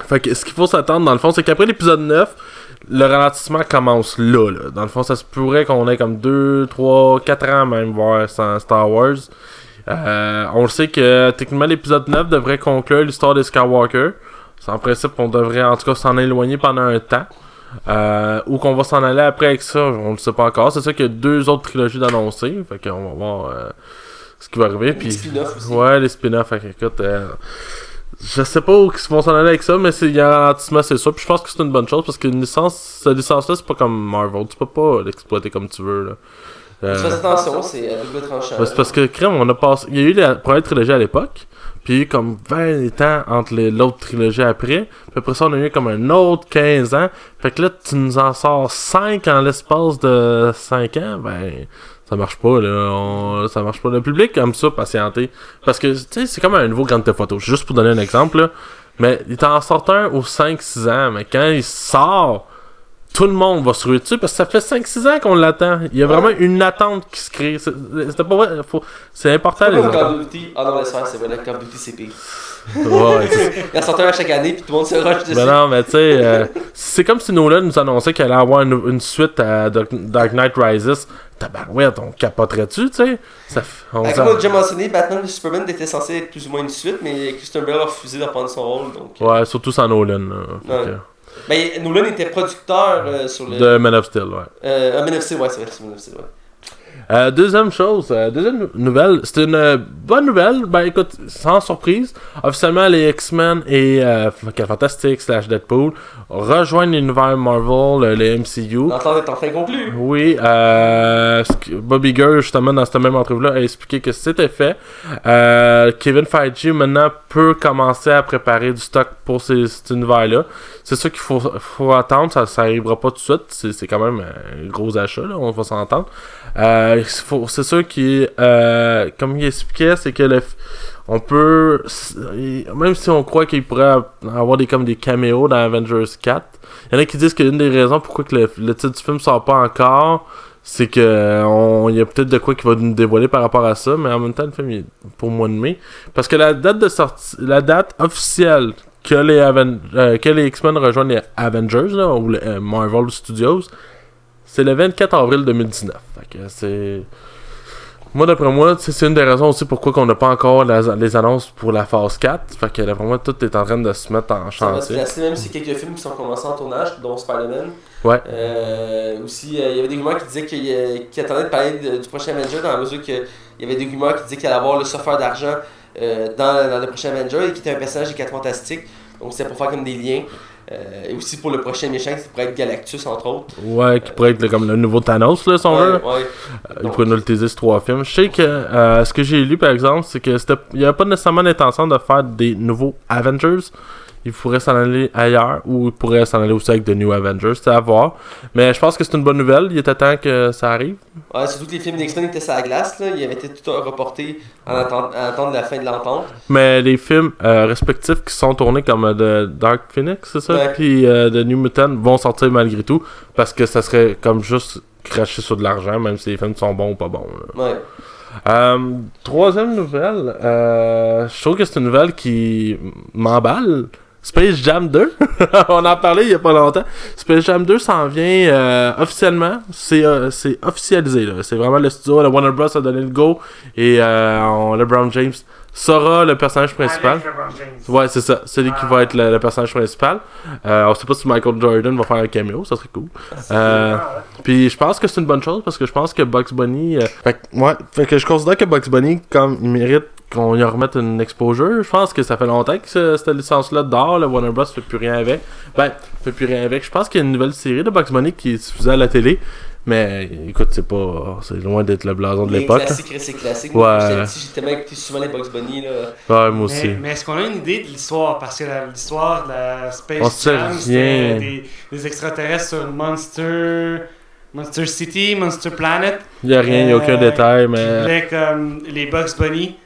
Fait que ce qu'il faut s'attendre, dans le fond, c'est qu'après l'épisode 9, le ralentissement commence là, là. Dans le fond, ça se pourrait qu'on ait comme 2, 3, 4 ans même voir sans Star Wars. Euh, on le sait que techniquement l'épisode 9 devrait conclure l'histoire des Skywalker. C'est en principe on devrait en tout cas s'en éloigner pendant un temps. Euh, où qu'on va s'en aller après avec ça, on le sait pas encore. C'est ça qu'il y a deux autres trilogies d'annoncer. Fait qu'on va voir euh, ce qui va arriver.
Les
Puis. Ouais, les spin-offs. Fait que, écoute, euh, je sais pas où ils vont s'en aller avec ça, mais il y a un ralentissement, c'est sûr. Puis je pense que c'est une bonne chose parce qu'une licence, cette licence-là, c'est pas comme Marvel. Tu peux pas l'exploiter comme tu veux. Là. Euh,
Fais attention, c'est à double tranchant.
Ouais, c'est parce que crème, on a passé. Il y a eu la première trilogie à l'époque. Puis il y a eu comme 20 ans entre les- l'autre trilogie après. Puis après ça, on a eu comme un autre 15 ans. Fait que là, tu nous en sors 5 en l'espace de 5 ans. Ben, ça marche pas, là. On- ça marche pas. Le public aime ça, patienter. Parce que, tu sais, c'est comme un nouveau Grand Theft Auto. Juste pour donner un exemple, là. Mais il t'en sort un aux 5-6 ans. Mais quand il sort, tout le monde va se ruer dessus parce que ça fait 5-6 ans qu'on l'attend. Il y a vraiment une attente qui se crée. C'est c'était pas vrai. faut- C'est important, les
comme Call of Duty. Ah non, c'est vrai, le Call of Duty c'est pire.
Ouais, *laughs* c'est-
Il en sort un à chaque année, puis tout le monde se rush dessus.
Ben non, mais tu sais, euh, c'est comme si Nolan nous annonçait qu'il allait avoir une, une suite à Dark Dark Knight Rises. Tabarouette, on capoterait-tu, tu sais? Ça on
Avec
s'en-
moi, déjà mentionné, Batman vs Superman était censé être plus ou moins une suite, mais Christian Bale a refusé de reprendre son rôle. Donc, euh,
Ouais, surtout sans Nolan. là.
Ben, Nolan était producteur euh, sur le.
De Man of Steel, ouais.
Euh, ah, Man of Steel, ouais, c'est vrai, c'est Man of Steel, ouais.
Euh, deuxième chose, euh, deuxième nou- nouvelle, c'est une euh, bonne nouvelle. Ben écoute, sans surprise, officiellement les X-Men et Fantastic slash Deadpool rejoignent l'univers Marvel, le MCU.
L'entente est enfin conclue.
Oui, Bobby Gurr, justement, dans cette même entrevue-là, a expliqué que c'était fait. Kevin Feige, maintenant, peut commencer à préparer du stock pour ces, cet univers-là. C'est ça qu'il faut, faut attendre, ça, ça arrivera pas tout de suite. C'est, c'est quand même un gros achat, là, on va s'entendre. Euh, faut- c'est sûr qu'il, euh, comme il expliquait, c'est que le, on peut, même si on croit qu'il pourrait avoir des comme des caméos dans Avengers 4, il y en a qui disent qu'une des raisons pourquoi que le, titre du film sort pas encore, c'est que y a peut-être de quoi qui va nous dévoiler par rapport à ça, mais en même temps le film il est pour le mois de mai, parce que la date de sortie, la date officielle que les euh, que les X-Men rejoignent les Avengers là, ou les euh, Marvel Studios, c'est le 24 avril 2019. Fait que c'est moi, d'après moi, c'est une des raisons aussi pourquoi on n'a pas encore la- les annonces pour la phase 4. Fait que d'après moi, tout est en train de se mettre en
Ça va se
chantier.
même si quelques films qui sont commencés en tournage, dont Spider-Man.
Ouais.
Euh, aussi, euh, il y avait des rumeurs qui disaient qu'il qu'il attendait de parler de- du prochain Avenger dans la mesure qu'il y avait des rumeurs qui disaient qu'il allait avoir le surfeur d'argent euh, dans, dans le prochain Avenger et qui était un personnage des 4 Fantastiques. Donc c'est pour faire comme des liens. Euh, et aussi pour le prochain méchant qui pourrait être Galactus entre autres.
Ouais, qui pourrait être comme le nouveau Thanos, là, si on veut. Euh, Il pourrait nous le teaser sur trois films. Je sais que euh, ce que j'ai lu, par exemple, c'est que il n'y avait pas nécessairement l'intention de faire des nouveaux Avengers. Il pourrait s'en aller ailleurs ou il pourrait s'en aller aussi avec de New Avengers. C'est à voir. Mais je pense que c'est une bonne nouvelle. Il était temps que ça arrive.
Ouais, surtout que les films d'X-Men étaient sur la glace, là. ils avaient été tout reportés en attendant, en attendant la fin de l'entente.
Mais les films euh, respectifs qui sont tournés comme euh, de Dark Phoenix, c'est ça?
Ouais.
Puis euh, de New Mutant vont sortir malgré tout. Parce que ça serait comme juste cracher sur de l'argent, même si les films sont bons ou pas bons. là.
Ouais.
Euh, troisième nouvelle, euh, je trouve que c'est une nouvelle qui m'emballe. Space Jam 2, *laughs* on en parlait il y a pas longtemps. Space Jam 2 s'en vient euh, officiellement, c'est euh, c'est officialisé là. C'est vraiment le studio, le Warner Bros a donné le go et euh, on- LeBron James sera le personnage principal. Ouais, c'est ça. C'est lui qui va être le, le personnage principal. Euh, on sait pas si Michael Jordan va faire un cameo, ça serait cool. Euh, puis je pense que c'est une bonne chose parce que je pense que Bugs Bunny. fait, ouais, fait que je considère que Bugs Bunny, comme il mérite qu'on y remette une exposure, je pense que ça fait longtemps que ce- cette licence-là dort. Le Warner Bros. fait plus rien avec. Ben, fait plus rien avec. Je pense qu'il y a une nouvelle série de Bugs Bunny qui est diffusée à la télé. Mais écoute, c'est pas. C'est loin d'être le blason de l'époque. là.
classiques, c'est classique.
Ouais.
J'ai tellement écouté souvent les Bugs Bunny. Là.
Ouais, moi aussi.
Mais, mais est-ce qu'on a une idée de l'histoire? Parce que l'histoire de la Space Jam, c'était des, des extraterrestres sur Monster... Monster City, Monster Planet.
Il y a rien, il y a aucun
Euh,
détail, mais.
voulaient comme les Bugs Bunny.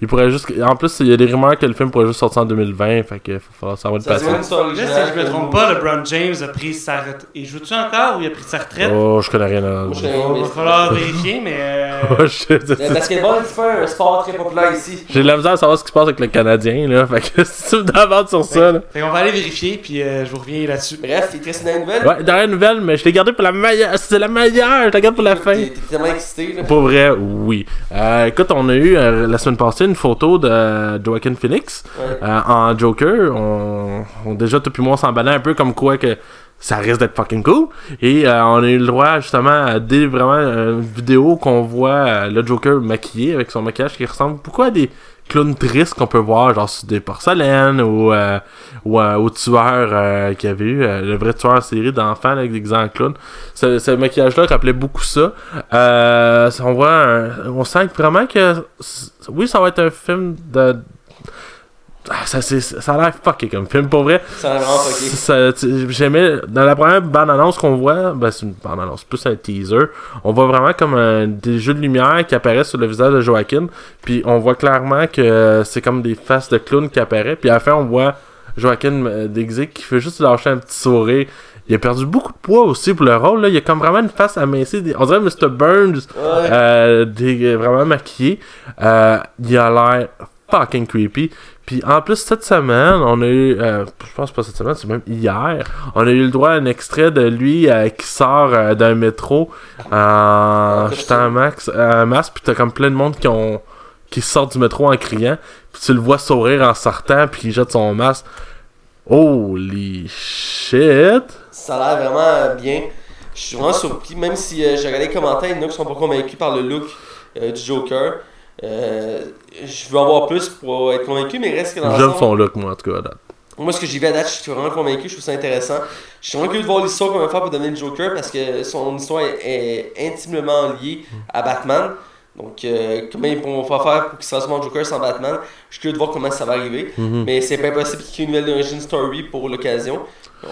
Il pourrait juste. En plus, il y a des rumeurs que le film pourrait juste sortir en 2020, fait que faut falloir savoir
une
Là, si je me trompe pas, LeBron James a pris sa retraite. Il joue-tu encore ou il a pris sa retraite?
Oh, je connais rien à
Moi, je connais-
Il va falloir vérifier, mais... euh, *laughs*
Le basketball, c'est pas un sport très populaire ici.
J'ai de la misère à savoir ce qui se passe avec le Canadien, là. *laughs* Fait que si tu me demandes sur ça, là.
Fait qu'on va aller vérifier, puis euh, je vous reviens là-dessus.
Bref, il te reste une nouvelle.
Ouais, dernière nouvelle, mais je l'ai gardé pour la meilleure. C'est la meilleure, je la garde pour la fin.
T'es tellement excité. Là.
Pour vrai, oui. Euh, écoute, on a eu euh, la semaine passée une photo de Joaquin Phoenix
Ouais.
euh, en Joker. On, on- déjà, toi puis moi, on s'emballait un peu comme quoi que ça risque d'être fucking cool. Et euh, on a eu le droit justement à des vraiment une vidéo qu'on voit euh, le Joker maquillé avec son maquillage qui ressemble beaucoup à des clowns tristes qu'on peut voir genre sur des porcelaines ou, euh, ou euh, au tueur euh, qu'il y avait eu, euh, le vrai tueur en série d'enfants avec des grands clowns. Ce, ce maquillage-là rappelait beaucoup ça. Euh, on voit un- on sent vraiment que oui, ça va être un film de ah, ça, ça a l'air fucké comme film, pour vrai.
Ça a vraiment fucké.
J'aimais. Dans la première bande-annonce qu'on voit, ben c'est une bande-annonce, plus un teaser. On voit vraiment comme un, des jeux de lumière qui apparaissent sur le visage de Joaquin. Puis on voit clairement que c'est comme des faces de clown qui apparaissent. Puis à la fin, on voit Joaquin euh, qui fait juste lâcher un petit sourire. Il a perdu beaucoup de poids aussi pour le rôle. Là. Il a comme vraiment une face amincie. Des- On dirait Mr. Burns,
Ouais.
euh, des- vraiment maquillé. Euh, il a l'air fucking creepy. Puis en plus, cette semaine, on a eu, euh, je pense pas cette semaine, c'est même hier, on a eu le droit à un extrait de lui euh, qui sort euh, d'un métro en
costume.
jetant un, max, un masque, puis t'as comme plein de monde qui ont qui sortent du métro en criant, puis tu le vois sourire en sortant, puis il jette son masque. Holy shit!
Ça a l'air vraiment euh, bien. Je suis vraiment surpris, même si euh, j'ai regardé les commentaires, il y en a qui sont pas convaincus par le look euh, du Joker. Euh, je veux en voir plus pour être convaincu, mais reste que dans
J'aime son look, moi, en tout cas. à date.
Moi, ce que j'ai vu à date, je suis vraiment convaincu, je trouve ça intéressant. Je suis vraiment curieux de voir l'histoire qu'on va faire pour donner le Joker parce que son histoire est, est intimement liée à Batman. Donc, euh, comment ils vont faire pour qu'il se en Joker sans Batman? Je suis curieux de voir comment ça va arriver.
Mhm.
Mais c'est pas impossible qu'il y ait une nouvelle origin story pour l'occasion.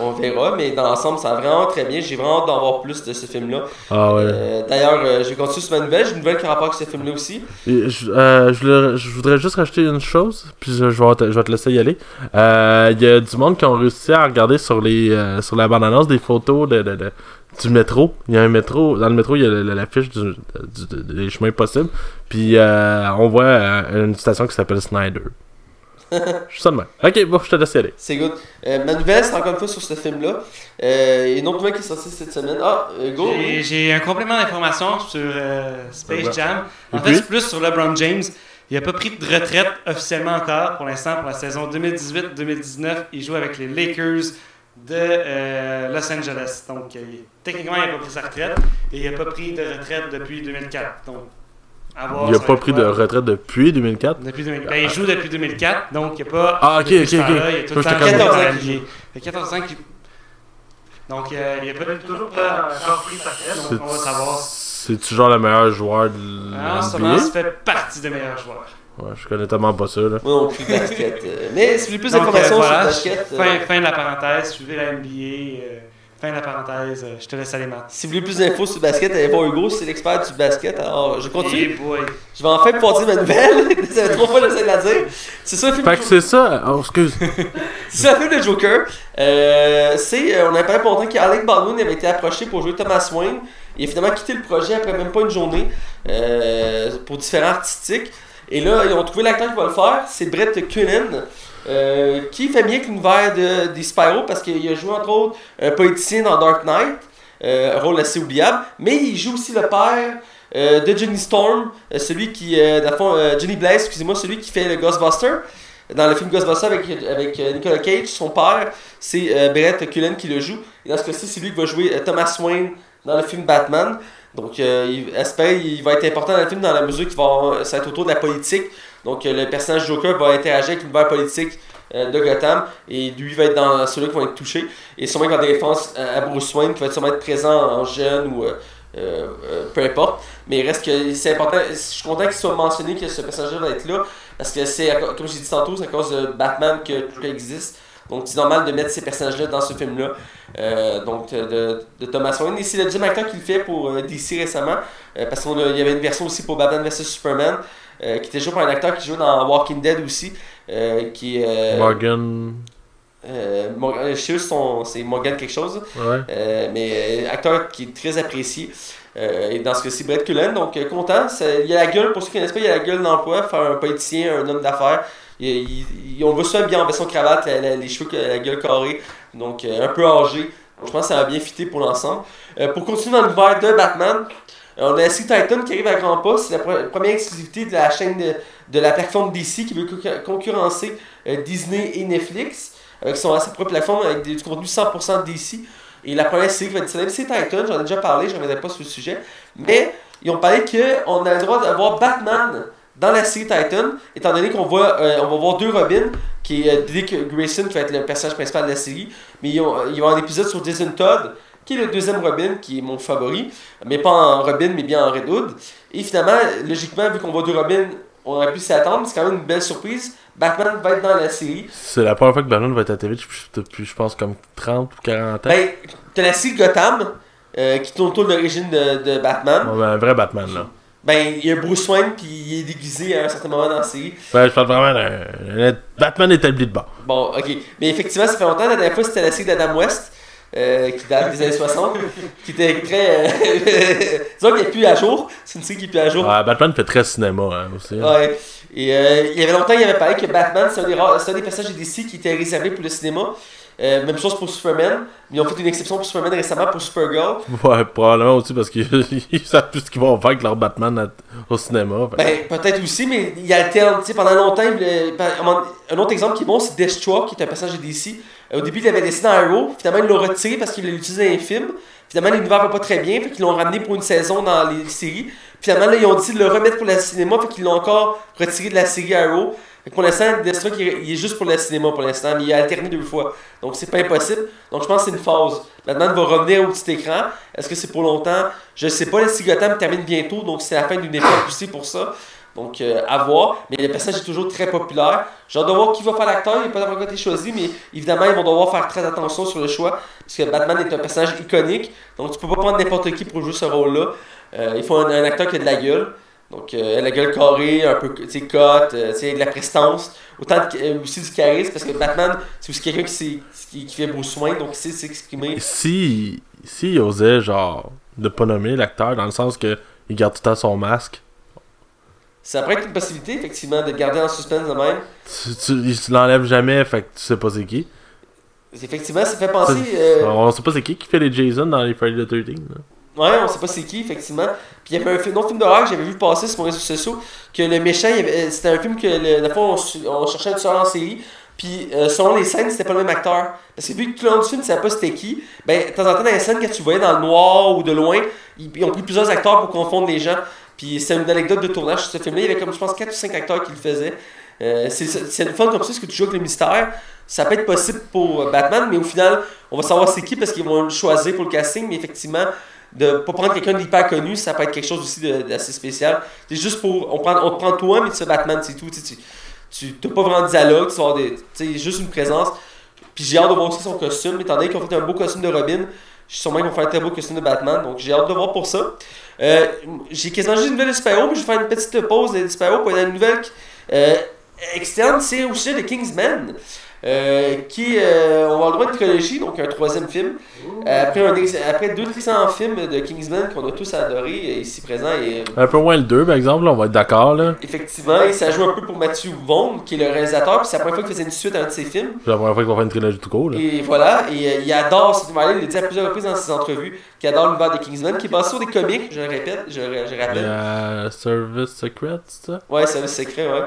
On verra, mais dans l'ensemble, ça va vraiment très bien. J'ai vraiment hâte d'en voir plus de ce film-là.
Ah ouais.
Euh, D'ailleurs, euh, je vais continuer sur ma nouvelle. J'ai une nouvelle qui a rapport avec ce film-là aussi.
Et je, euh, je voudrais juste rajouter une chose, puis je, je vais, te, je vais te laisser y aller. Euh, Il y a du monde qui ont réussi à regarder sur les sur la bande-annonce des photos de, de- de- du métro. Il y a un métro, dans le métro, il y a l'affiche du, du- des chemins possibles. Puis euh, on voit euh, une station qui s'appelle Snyder. *laughs* je suis ça de même. Ok, bon, je te laisse y aller.
C'est good. Euh, ma nouvelle, c'est encore une fois sur ce film-là. Euh, il y a une autre nouvelle qui est sortie cette semaine. Ah, euh, go!
J'ai- un complément d'information sur euh, Space. Jam. En
Et
fait, c'est plus sur LeBron James. Il n'a pas pris de retraite officiellement encore pour l'instant pour la saison 2018-2019. Il joue avec les Lakers de euh, Los Angeles. Donc, euh, il- techniquement, il n'a pas pris sa retraite et il n'a pas pris de retraite depuis 2004. Donc,
Il a
ça
pas pris de retraite depuis 2004.
Depuis 2000 ben, il joue depuis 2004, donc il n'y a pas.
Ah, ok, ok,
ce
ok.
Il est tout le
Moi,
temps
j'étais
comme-
dans
14 ans.
Il a 14 ans. Donc, euh, il n'a pas toujours pas encore pris sa retraite, donc on va savoir.
C'est-tu genre le meilleur joueur de
Ah,
la
sûrement,
NBA?
ça fait partie des meilleurs joueurs.
Ouais, je connais tellement pas ça, là.
Moi non plus, basket. euh, *laughs* mais si vous voulez plus d'informations
euh,
sur le basket, euh,
fin, fin de la parenthèse, suivez la NBA. euh, fin de la parenthèse, euh, je te laisse aller, Matt.
si vous voulez plus d'infos sur le basket, allez voir Hugo, c'est l'expert du basket. Alors, je
Hey
continue.
boy.
Je vais enfin pouvoir dire ma nouvelle. *laughs* ça fait trois fois que j'essaie de la dire. C'est ça le film
Fait que c'est ça. Oh, excuse. *laughs*
C'est film de Joker. Euh, c'est, euh, on a parlé pour longtemps qu'Alec Baldwin avait été approché pour jouer Thomas Wayne. Il a finalement quitté le projet après même pas une journée euh, pour différents artistiques. Et là, ils ont trouvé l'acteur qui va le faire. C'est Brett Cullen. euh, qui fait bien que l'univers de, des Spyro parce qu'il a joué entre autres un politicien dans Dark Knight, euh, un rôle assez oubliable, mais il joue aussi le père euh, de Johnny Storm, euh, celui qui, Johnny Blaze, excusez-moi, celui qui fait le Ghostbuster. Dans le film Ghostbuster avec, avec Nicolas Cage, son père, c'est Brett Cullen qui le joue. Et dans ce cas-ci, c'est lui qui va jouer Thomas Wayne dans le film Batman. Donc, euh, il, va être important dans le film dans la mesure qu'il va ça va être autour de la politique. Donc, euh, le personnage Joker va interagir avec l'univers politique euh, de Gotham et lui va être dans ceux-là qui vont être touchés. Et sûrement qu'il va des références à Bruce Wayne qui va sûrement être présent en jeune ou euh, peu importe. Mais il reste que c'est important. Je suis content qu'il soit mentionné que ce personnage-là va être là parce que c'est, comme j'ai dit tantôt, c'est à cause de Batman que tout existe. Donc, c'est normal de mettre ces personnages-là dans ce film-là. Euh, donc, euh, de, de Thomas Wayne. Et c'est le deuxième acteur qui le fait pour euh, DC récemment. euh, parce qu'il y avait une version aussi pour Batman vs Superman. qui était joué par un acteur qui joue dans Walking Dead aussi. qui est.
Morgan.
Morgan- je sais son- c'est Morgan quelque chose.
Ouais.
Mais acteur qui est très apprécié. Et dans ce cas-ci, Brett Cullen, donc content. Il y a la gueule, pour ceux qui ne connaissent pas, il y a la gueule d'emploi, faire un politicien, un homme d'affaires. Il, on le voit souvent bien en version cravate, la- la- les cheveux, la gueule carrée, donc euh, un peu âgé. Je pense que ça va bien fitter pour l'ensemble. Euh, pour continuer dans l'univers de Batman, euh, on a Sea Titan qui arrive à grands pas. C'est la pre- première exclusivité de la chaîne de, de la plateforme DC qui veut co- concurrencer Disney et Netflix avec son, sa propre plateforme avec du contenu 100% DC. Et la première série qui va être disponible, c'est Titan. J'en ai déjà parlé, je ne reviendrai pas sur le sujet. Mais ils ont parlé qu'on a le droit d'avoir Batman dans la série Titan, étant donné qu'on voit, euh, on va voir deux Robins, qui est euh, Dick Grayson qui va être le personnage principal de la série. Mais ils vont avoir un épisode sur Jason Todd, qui est le deuxième Robin, qui est mon favori. Mais pas en Robin, mais bien en Red Hood. Et finalement, logiquement, vu qu'on voit deux Robins, on aurait pu s'y attendre. C'est quand même une belle surprise. Batman va être dans la série.
C'est la première fois que Batman va être à TV depuis, je pense, comme 30 ou 40 ans.
Ben, t'as la série Gotham, euh, qui tourne autour de l'origine de, de Batman.
Ben, un vrai Batman, là.
Ben, il y a Bruce Wayne, puis il est déguisé à un certain moment dans la série.
Ben, je parle vraiment d'un Batman établi de bord.
Bon, ok. Mais effectivement, ça fait longtemps. La dernière fois, c'était la série d'Adam West, euh, qui date des années 60, qui était très. euh, *laughs* Disons qu'elle est plus à jour. C'est une série qui est plus à jour.
Ouais, Batman fait très cinéma, hein, aussi.
Ouais. Et euh, il y avait longtemps, il avait parlé que Batman, c'est un, des rares- un des personnages DC qui était réservé pour le cinéma. Euh, même chose pour Superman. Mais ils ont fait une exception pour Superman récemment pour Supergirl.
Ouais, probablement aussi parce qu'ils *laughs* ils savent plus ce qu'ils vont faire avec leur Batman à- au cinéma. fait.
Ben, peut-être aussi, mais il alterne. Tu sais, pendant longtemps, un autre exemple qui est bon, c'est Deathstroke, qui est un personnage de DC. Euh, au début, il avait dessiné dans Arrow. Finalement, ils l'ont retiré parce qu'il voulait l'utiliser dans les films. Finalement, l'univers va pas très bien. Fait qu'ils l'ont ramené pour une saison dans les séries. Finalement, là, ils ont décidé de le remettre pour le cinéma. Fait qu'ils l'ont encore retiré de la série Arrow. Pour l'instant, Deathstroke, il est- il est juste pour le cinéma pour l'instant. Mais il a alterné deux fois. Donc, c'est pas impossible. Donc, je pense que c'est une phase. Maintenant, il va revenir au petit écran. Est-ce que c'est pour longtemps? Je sais pas. Série Gotham termine bientôt. Donc, c'est la fin d'une époque aussi pour ça. Donc, euh, à voir. Mais le personnage est toujours très populaire. J'ai hâte de voir qui va faire l'acteur. Il n'a pas encore été choisi, mais évidemment, ils vont devoir faire très attention sur le choix. Parce que Batman est un personnage iconique. Donc, tu peux pas prendre n'importe qui pour jouer ce rôle-là. Euh, il faut un, un acteur qui a de la gueule. Donc, euh, la gueule carrée, un peu, tu sais, cote, euh, tu sais, de la prestance. Autant de- euh, aussi du charisme, parce que Batman, c'est aussi quelqu'un qui, sait- qui, qui fait beau soin, donc il sait s'exprimer.
Si, si il osait, genre, de pas nommer l'acteur, dans le sens que il garde tout le temps son masque,
Ça pourrait être une possibilité, effectivement, de garder en suspense de même.
tu, tu, il l'enlève jamais, fait que tu sais pas c'est qui.
Effectivement, ça fait penser. Euh,
On sait pas c'est qui qui fait les Jason dans les Friday the 13. là.
Ouais, on sait pas c'est qui, effectivement. Puis il y avait un, film, autre film d'horreur que j'avais vu passer sur mon réseau social, que le méchant, il y avait- euh, c'était un film que le- la fois on, cherchait un tueur en série, puis euh, selon les scènes, c'était pas le même acteur. Parce que vu que tout le long du film, tu savais pas c'était qui, ben, de temps en temps, dans les scènes, quand tu voyais dans le noir ou de loin, ils, ils ont pris plusieurs acteurs pour confondre les gens. Puis c'est une anecdote de tournage sur ce film-là, il y avait comme, je pense, 4 ou 5 acteurs qui le faisaient. Euh, c'est c'est une fun comme ça, parce que tu joues avec le mystère. Ça peut être possible pour euh, Batman, mais au final, on va savoir c'est qui parce qu'ils vont le choisir pour le casting, mais effectivement, de pas prendre quelqu'un d'hyper connu, ça peut être quelque chose aussi d'assez spécial. C'est juste pour. On, prend, on te prend toi, mais tu fais Batman, c'est tout. Tu sais, Tu t'as pas vraiment de dialogue, tu vas avoir des. Sais, juste une présence. Puis j'ai hâte de voir aussi son costume, étant donné qu'ils ont fait un beau costume de Robin. Je suis sûrement qu'ils vont faire un très beau costume de Batman, donc j'ai hâte de voir pour ça. Euh, j'ai quasiment juste une nouvelle super-héros, mais je vais faire une petite pause de super-héros pour une nouvelle euh, externe, c'est au sujet de Kingsman. Euh, qui, euh, on va avoir le droit de trilogie, donc un troisième film. Euh, après, un après deux excellents films de Kingsman qu'on a tous adorés euh, ici présents. Et,
Un peu moins le 2, par exemple, là, on va être d'accord. là.
effectivement, et ça joue un peu pour Matthew Vaughn, qui est le réalisateur, puis c'est la première fois qu'il faisait une suite à un de ses films.
C'est la première fois qu'on va faire une trilogie tout court. Là.
Et voilà, et il adore cet univers-là, il l'a dit à plusieurs reprises dans ses entrevues, qu'il adore l'univers de Kingsman, qui est basé sur des comics, je le répète, je, je rappelle.
Euh, Service Secret, c'est ça?
Ouais, un secret, ouais.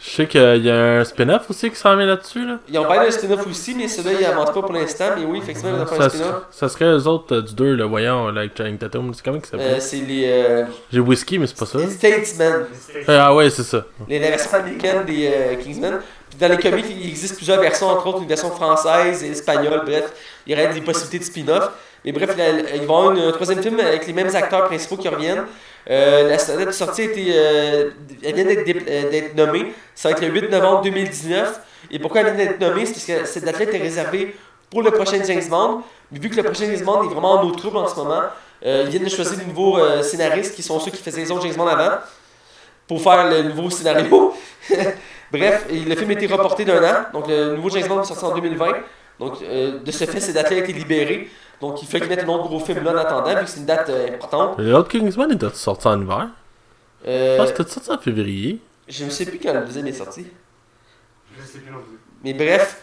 Je sais qu'il y a un spin-off aussi qui s'en vient là-dessus. Là.
Ils ont parlé d'un spin-off aussi, mais celui-là, il avance pas pour l'instant, mais oui, effectivement, ils vont faire un spin-off.
ça serait eux autres euh, du 2, le voyant, là, avec Channing Tatum. C'est comment que ça
Euh,
s'appelle?
c'est les, euh,
J'ai Whisky, mais c'est pas ça.
les Statesmen.
Ah ouais, c'est ça.
les, la version américaine des euh, Kingsmen. Puis dans les comics, il existe plusieurs versions, entre autres une version française et espagnole, bref. Il y aurait des possibilités de spin-off. Mais bref, la- il va y avoir une- un troisième film avec les mêmes acteurs principaux qui reviennent. Euh, la date de sortie a été, euh, elle vient d'être euh, d'être nommée. Ça va être le 8 novembre 2019. Et pourquoi elle vient d'être nommée? C'est parce que cette date-là était réservée pour le prochain James Bond. Mais vu que le prochain James Bond est vraiment en eau trouble en ce moment, euh, ils viennent de choisir de nouveaux euh, scénaristes qui sont ceux qui faisaient les autres James Bond avant pour faire le nouveau scénario. *laughs* Bref, le film a été reporté d'un an. Donc, le nouveau James Bond est sorti en 2020. Donc, de ce fait, cette date-là a été libérée. Donc, il fait mettent un autre gros film là en attendant, vu que c'est une date euh, importante.
L'autre Kingsman était sorti en hiver? Je
Euh,
pense que c'était sorti en février.
je ne sais plus quand le deuxième est sorti.
Je sais plus non plus.
Mais bref,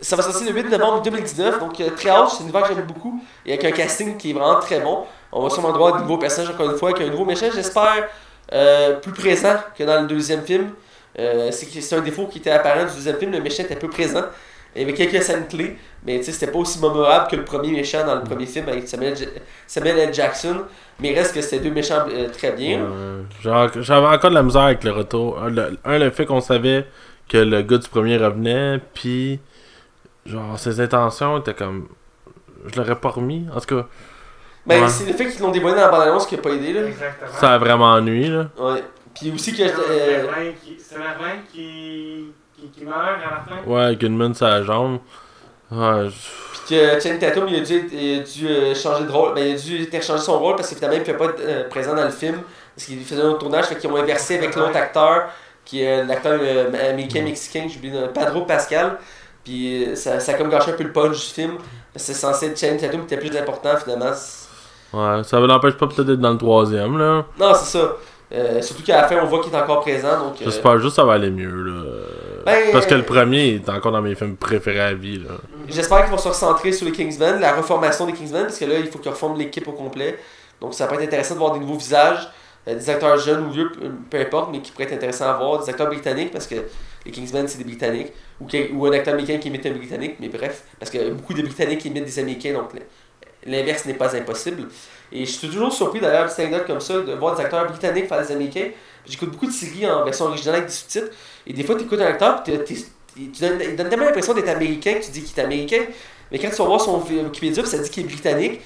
ça va sortir le 8 novembre 2019. Donc, euh, très hâte. C'est une univers que j'aime beaucoup. Et avec un casting qui est vraiment très bon. On va sûrement droit à de nouveaux personnages, encore une fois, avec un nouveau méchant, j'espère, euh, plus présent que dans le deuxième film. Euh, c'est un défaut qui était apparent du deuxième film. Le méchant était peu présent. Il y avait quelques scènes clés, mais tu sais, c'était pas aussi mémorable que le premier méchant dans le premier film avec Samuel, J- Samuel L. Jackson. Mais il reste que c'était deux méchants euh, très bien.
Euh, genre, J'avais encore de la misère avec le retour. Un, le, un, le fait qu'on savait que le gars du premier revenait, puis genre ses intentions étaient comme. Je l'aurais pas remis. En tout cas,
Ben,
Ouais.
c'est le fait qu'ils l'ont dévoilé dans la bande-annonce qui a pas aidé, là.
Exactement.
ça a vraiment ennuyé là.
Ouais. Puis aussi que.
C'est
euh,
qui- C'est Merlin qui. Qui, qui meurt à la fin.
Ouais, avec une mine sur la jambe. Ouais,
Puis que Channing Tatum, il a dû, il a dû euh, changer de rôle. Ben, il a dû interchanger son rôle parce qu'évidemment, il ne pouvait pas être euh, présent dans le film. Parce qu'il faisait un autre tournage. Fait qu'ils ont inversé avec l'autre acteur, qui est l'acteur euh, américain-mexicain, j'ai oublié, le nom, Pedro Pascal. Puis euh, ça, ça a comme gâché un peu le punch du film. Parce que c'est censé être Channing Tatum qui était plus important finalement.
Ouais, ça l'empêche pas peut-être d'être dans le troisième, là.
Non, c'est ça. Euh, surtout qu'à la fin, on voit qu'il est encore présent. Donc, euh,
J'espère juste que ça va aller mieux, là.
Ben,
Parce que
euh,
le premier est encore dans mes films préférés à vie, là.
J'espère qu'ils vont se recentrer sur les Kingsmen, la reformation des Kingsmen, parce que là, il faut qu'ils reforment l'équipe au complet. Donc, ça peut être intéressant de voir des nouveaux visages, euh, des acteurs jeunes ou vieux, peu- peu importe, mais qui pourraient être intéressants à voir, des acteurs britanniques, parce que les Kingsmen, c'est des Britanniques, ou, ou un acteur américain qui imite un Britannique, mais bref, parce que beaucoup de Britanniques imitent des Américains, donc l'inverse n'est pas impossible. Et je suis toujours surpris d'ailleurs, petite anecdote comme ça, de voir des acteurs britanniques faire des Américains. J'écoute beaucoup de séries en version originale avec des sous-titres, et des fois, tu écoutes un acteur, puis il donne, tellement l'impression d'être américain que tu dis qu'il est américain, mais quand tu vas voir son Wikipédia, ça dit qu'il est britannique,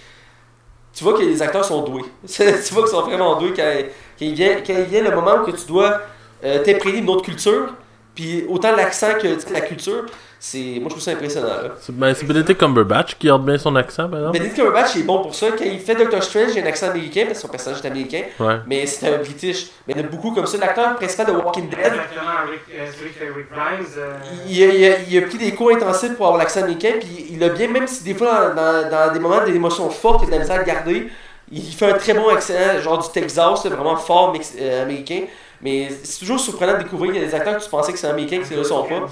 tu vois que les acteurs sont doués. *laughs* tu vois qu'ils sont vraiment doués quand, quand, il vient, le moment où tu dois euh, t'imprégner d'une autre culture, puis autant l'accent que la culture, c'est moi je trouve ça impressionnant.
C'est ben, Benedict Cumberbatch qui garde bien son accent, par exemple.
Benedict Cumberbatch il est bon pour ça. Quand il fait Doctor Strange, il a un accent américain parce que son personnage est américain,
Ouais.
mais c'est un british. Mais il y en a beaucoup comme ça. L'acteur principal de Walking Dead,
Exactement, Rick, euh, celui qui fait Rick Grimes. euh,
il a, il, a, il a pris des cours intensifs pour avoir l'accent américain, puis il a bien, même si des fois dans, dans, dans des moments d'émotions fortes, il a de la misère à garder, il fait un très bon accent, genre du Texas, vraiment fort euh, américain. Mais c'est toujours surprenant de découvrir qu'il y a des acteurs que tu pensais que c'est américain, qui ne le sont pas.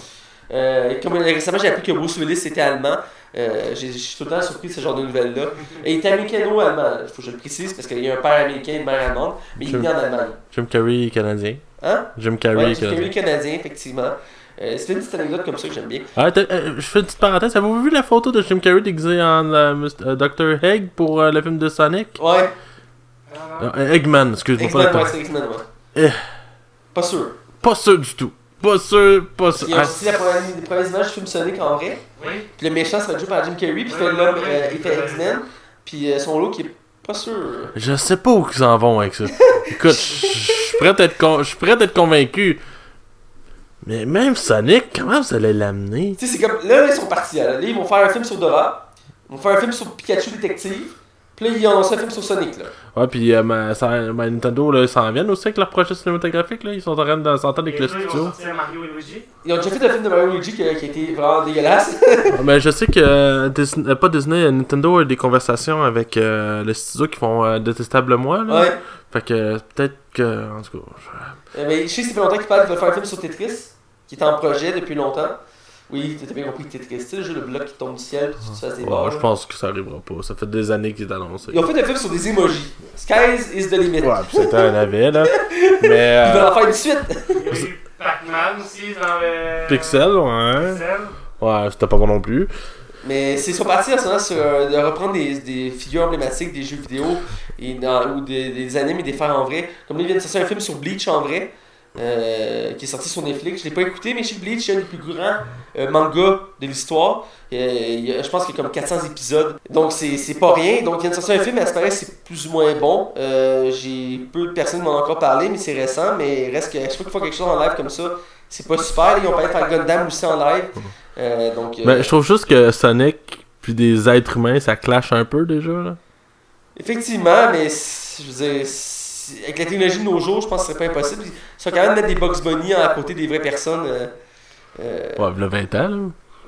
Euh, comme récemment, j'ai appris que Bruce Willis était allemand. Euh, j'ai- je suis tout le temps surpris de ce genre de nouvelles-là. Et il est américano-allemand, il faut que je le précise, parce qu'il y a un père américain et une mère allemande, mais il est né en Allemagne.
Jim Carrey est canadien.
Hein?
Jim Carrey
Ouais,
est
c'est
canadien.
canadien, effectivement. Euh, c'est une petite anecdote comme ça que j'aime bien.
Ah, euh, je fais une petite parenthèse. Avez-vous vu la photo de Jim Carrey déguisé en euh, Dr. Egg pour le film de Sonic?
Ouais,
Eggman, excuse-moi pas.
ouais, c'est X-Men, ouais. Pas sûr.
Pas sûr du tout. Pas sûr, pas sûr.
Il y a
Ah,
aussi la première, images du film Sonic en vrai.
Oui.
Puis le méchant, ça va être joué par Jim Carrey, puis il fait l'homme, euh, il fait X-Men. Puis euh, son look, il est pas sûr.
je sais pas où ils en vont avec ça. *laughs* Écoute, je je suis prêt à être con- je suis prêt à être convaincu. Mais même Sonic, comment vous allez l'amener?
Tu sais, c'est comme. Là, ils sont partis. Là, Là, ils vont faire un film sur Dora. Ils vont faire un film sur Pikachu Détective. Puis là, ils ont lancé un film sur Sonic, là.
Ouais, puis euh, ma, ça- ma Nintendo, là, ils s'en viennent aussi avec leur projet cinématographique, là. Ils sont en train de s'entendre avec
Et
le studio.
sortir Mario et Luigi.
Ils ont déjà fait un film de Mario Luigi qui, a- été vraiment dégueulasse. *laughs*
Mais je sais que euh, Disney, euh, pas Disney, Nintendo a des conversations avec euh, le studio qui font euh, Détestable Moi, là.
ouais.
Fait que peut-être que, en tout cas, je-
Euh, mais je sais que ça fait longtemps qu'ils parlent veulent faire un film sur Tetris, qui est en projet depuis longtemps. Oui, t'as bien compris Tetris. Tu sais, le bloc qui tombe du ciel, puis tu te fasses des
ouais, je pense que ça arrivera pas. Ça fait des années qu'ils est annoncé.
Ils ont fait un film sur des emojis. Skies is the limit.
Ouais, puis c'était un avis, là. *laughs* Mais,
Ils veulent
euh,
en faire une suite.
Il y a eu Pac-Man aussi dans le.
Pixel, ouais.
Pixel.
Ouais, c'était pas bon non plus.
Mais c'est sont partis en ce moment sur, euh, de reprendre des, des figures emblématiques des jeux vidéo et dans- ou des, des animes et des faire en vrai. Comme là, ils viennent de sortir un film sur Bleach en vrai, euh, qui est sorti sur Netflix. Je l'ai pas écouté, mais chez Bleach, c'est un des plus grands euh, mangas de l'histoire. Euh, il je pense qu'il y a comme 400 épisodes. Donc c'est pas rien. Donc ils viennent de sortir un film, mais à ce paraît, c'est plus ou moins bon. Euh, J'ai peu de personnes m'en ont encore parlé, mais c'est récent. Mais il reste que chaque fois qu'ils font quelque chose en live comme ça, c'est pas super. Ils ont parlé de faire Gundam aussi en live. Donc,
Mais je trouve juste que Sonic puis des êtres humains, ça clash un peu déjà, là.
Effectivement, mais je veux dire, avec la technologie de nos jours, je pense que ce serait pas impossible. Ils sont quand même mettre des Bugs Bunny à côté des vraies personnes. euh, euh,
Ouais, il y a 20 ans, là.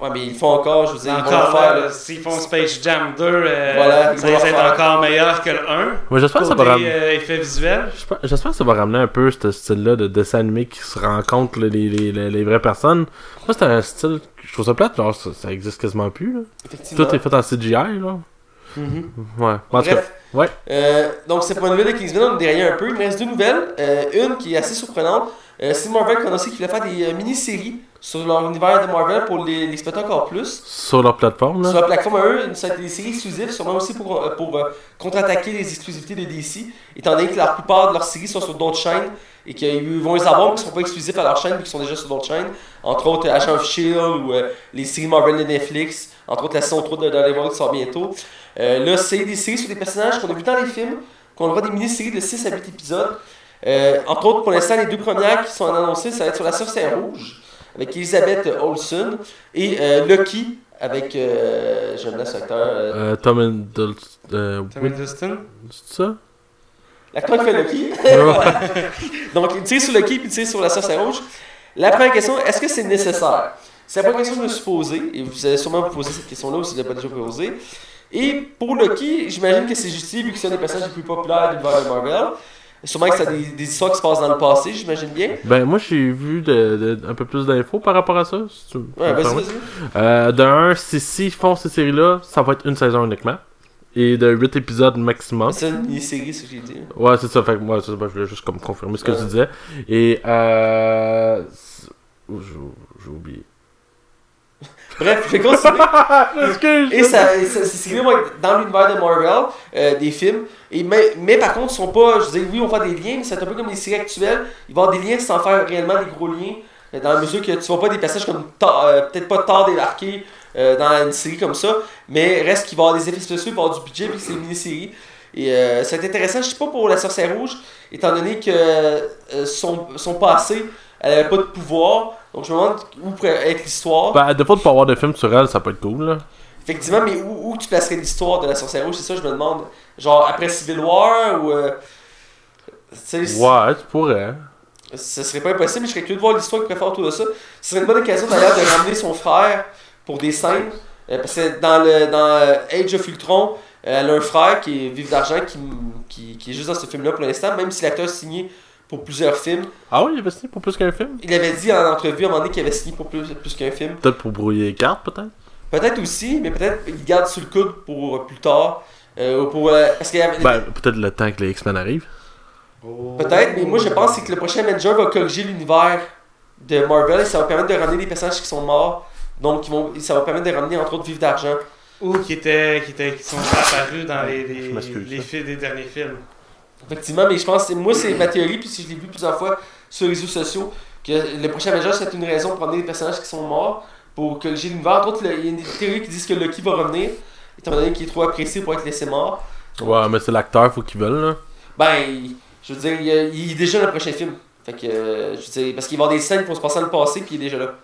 ouais, mais ils font encore, je veux dire, ils vont
Encore
faire.
s'ils font Space Jam 2, euh,
Voilà, ils
ça d'être
faire.
encore meilleur que le 1.
Moi, j'espère que ça va ramener.
euh, effet visuel.
J'espère que ça va ramener un peu ce style-là de dessin animé qui se rencontre les, les, les, les vraies personnes. Moi, c'est un style que je trouve ça plate, genre ça, ça existe quasiment plus. Là.
Effectivement.
Tout est fait en CGI, là.
Mhm.
Ouais. En tout cas,
Bref.
ouais.
Euh, donc, c'est pour une nouvelle de Kingsman, on a déraillé un peu. Il me reste deux nouvelles. Euh, une qui est assez surprenante. Euh, c'est Marvel qui a annoncé qu'il voulait faire des euh, mini-séries sur leur univers de Marvel pour les, les exploiter encore plus.
sur leur plateforme,
Sur
là.
la plateforme à eux, ça des séries exclusives, sûrement aussi pour, euh, pour euh, contre-attaquer les exclusivités de DC, étant donné que la plupart de leurs séries sont sur d'autres chaînes et qu'ils vont les avoir, mais qui ne sont pas exclusifs à leur chaîne, mais qui sont déjà sur d'autres chaînes. Entre autres, euh, Agent of Shield ou euh, les séries Marvel de Netflix, entre autres la saison 3 de Daredevil qui sort bientôt. Euh, là, c'est des séries sur des personnages qu'on a vus dans les films, qu'on aura des mini-séries de 6 à 8 épisodes. Euh, entre autres, pour l'instant, les deux premières qui sont annoncées, ça va être sur la Sorcière Rouge. avec Elizabeth Olsen et euh, Lucky avec, euh, j'aime bien cet acteur, euh,
Euh, Tom Hiddleston. Euh,
Tom Hiddleston.
c'est ça?
l'acteur qui fait Lucky. *laughs* Donc, il tire sur Lucky puis il tire sur la sorcière rouge. La première question, est-ce que c'est nécessaire? C'est la première question que je me suis posée, et vous allez sûrement vous poser cette question-là ou si vous ne l'avez pas déjà posée. Et pour Lucky, j'imagine que c'est justifié vu que c'est un des personnages les plus populaires de Marvel. Sûrement que ça a des, des histoires qui se passent dans le passé, j'imagine bien.
Ben, moi, j'ai vu de, de- un peu plus d'infos par rapport à ça. si tu
Ouais, vas-y, vas-y.
Euh, de un, si s'ils font ces séries-là, ça va être une saison uniquement. Et de 8 épisodes maximum.
C'est une mini-série, ce que j'ai dit.
Ouais, c'est ça. Fait que moi, c'est ça, ben, je voulais juste comme confirmer ce que
Ouais.
tu disais. Et euh. oh, j'ai oublié.
Bref, je vais continuer. *laughs* Et ça, ça- ces séries vont être dans l'univers de Marvel, euh, des films. Et mais, mais par contre, ils sont pas. Je dire, oui, on va faire des liens, mais c'est un peu comme les séries actuelles. Il va y avoir des liens sans faire réellement des gros liens. euh, Dans la mesure que tu vois pas des passages comme euh, peut-être pas tard débarqué euh, dans une série comme ça, mais reste qu'il va y avoir des effets spéciaux, il va avoir du budget, puis c'est une mini-série. Et euh, ça va être intéressant, je sais pas pour la sorcière rouge, étant donné que euh, son, son passé, elle avait pas de pouvoir. Donc je me demande où pourrait être l'histoire.
Ben, de fois de pas avoir de film sur elle, ça peut être cool, là.
Effectivement, mais où, où tu placerais l'histoire de la sorcière rouge, c'est ça je me demande. Genre après Civil War ou. Euh,
Ouais, tu pourrais.
ce serait pas impossible, mais je serais curieux de voir l'histoire pourrait faire autour de ça. Ce serait une bonne occasion d'ailleurs de ramener son frère pour des scènes. euh, parce que dans, le, dans euh, Age of Ultron, euh, elle a un frère qui est Vive d'Argent qui, qui, qui est juste dans ce film-là pour l'instant, même si l'acteur signé pour plusieurs films.
Ah oui, il avait signé pour plus qu'un film?
Il avait dit en entrevue à un moment donné qu'il avait signé pour plus, plus qu'un film.
Peut-être pour brouiller les cartes, peut-être?
Peut-être aussi, mais peut-être il garde sous le coude pour euh, plus tard. Euh, pour, euh, parce qu'il y avait-
Ben, peut-être le temps que les X-Men arrivent.
Peut-être, mais moi je pense c'est que le prochain Avenger va corriger l'univers de Marvel et ça va permettre de ramener des personnages qui sont morts. Donc ils vont, ça va permettre de ramener entre autres Vive d'Argent.
Ou qui, étaient, qui, étaient, qui sont apparus dans les, les, les des derniers films.
Effectivement, mais je pense que moi c'est ma théorie, puis si je l'ai vu plusieurs fois sur les réseaux sociaux, que le prochain Avenger c'est une raison pour ramener des personnages qui sont morts, pour corriger l'univers. Entre autres, il y a des théories qui disent que Loki va revenir, étant donné qu'il est trop apprécié pour être laissé mort.
Ouais, mais c'est l'acteur, faut qu'ils veulent, là.
Ben, je veux dire, il, y est déjà dans le prochain film. Fait que, euh, je veux dire, parce qu'il va y avoir des scènes qui vont se passer dans le passé, puis il est déjà là.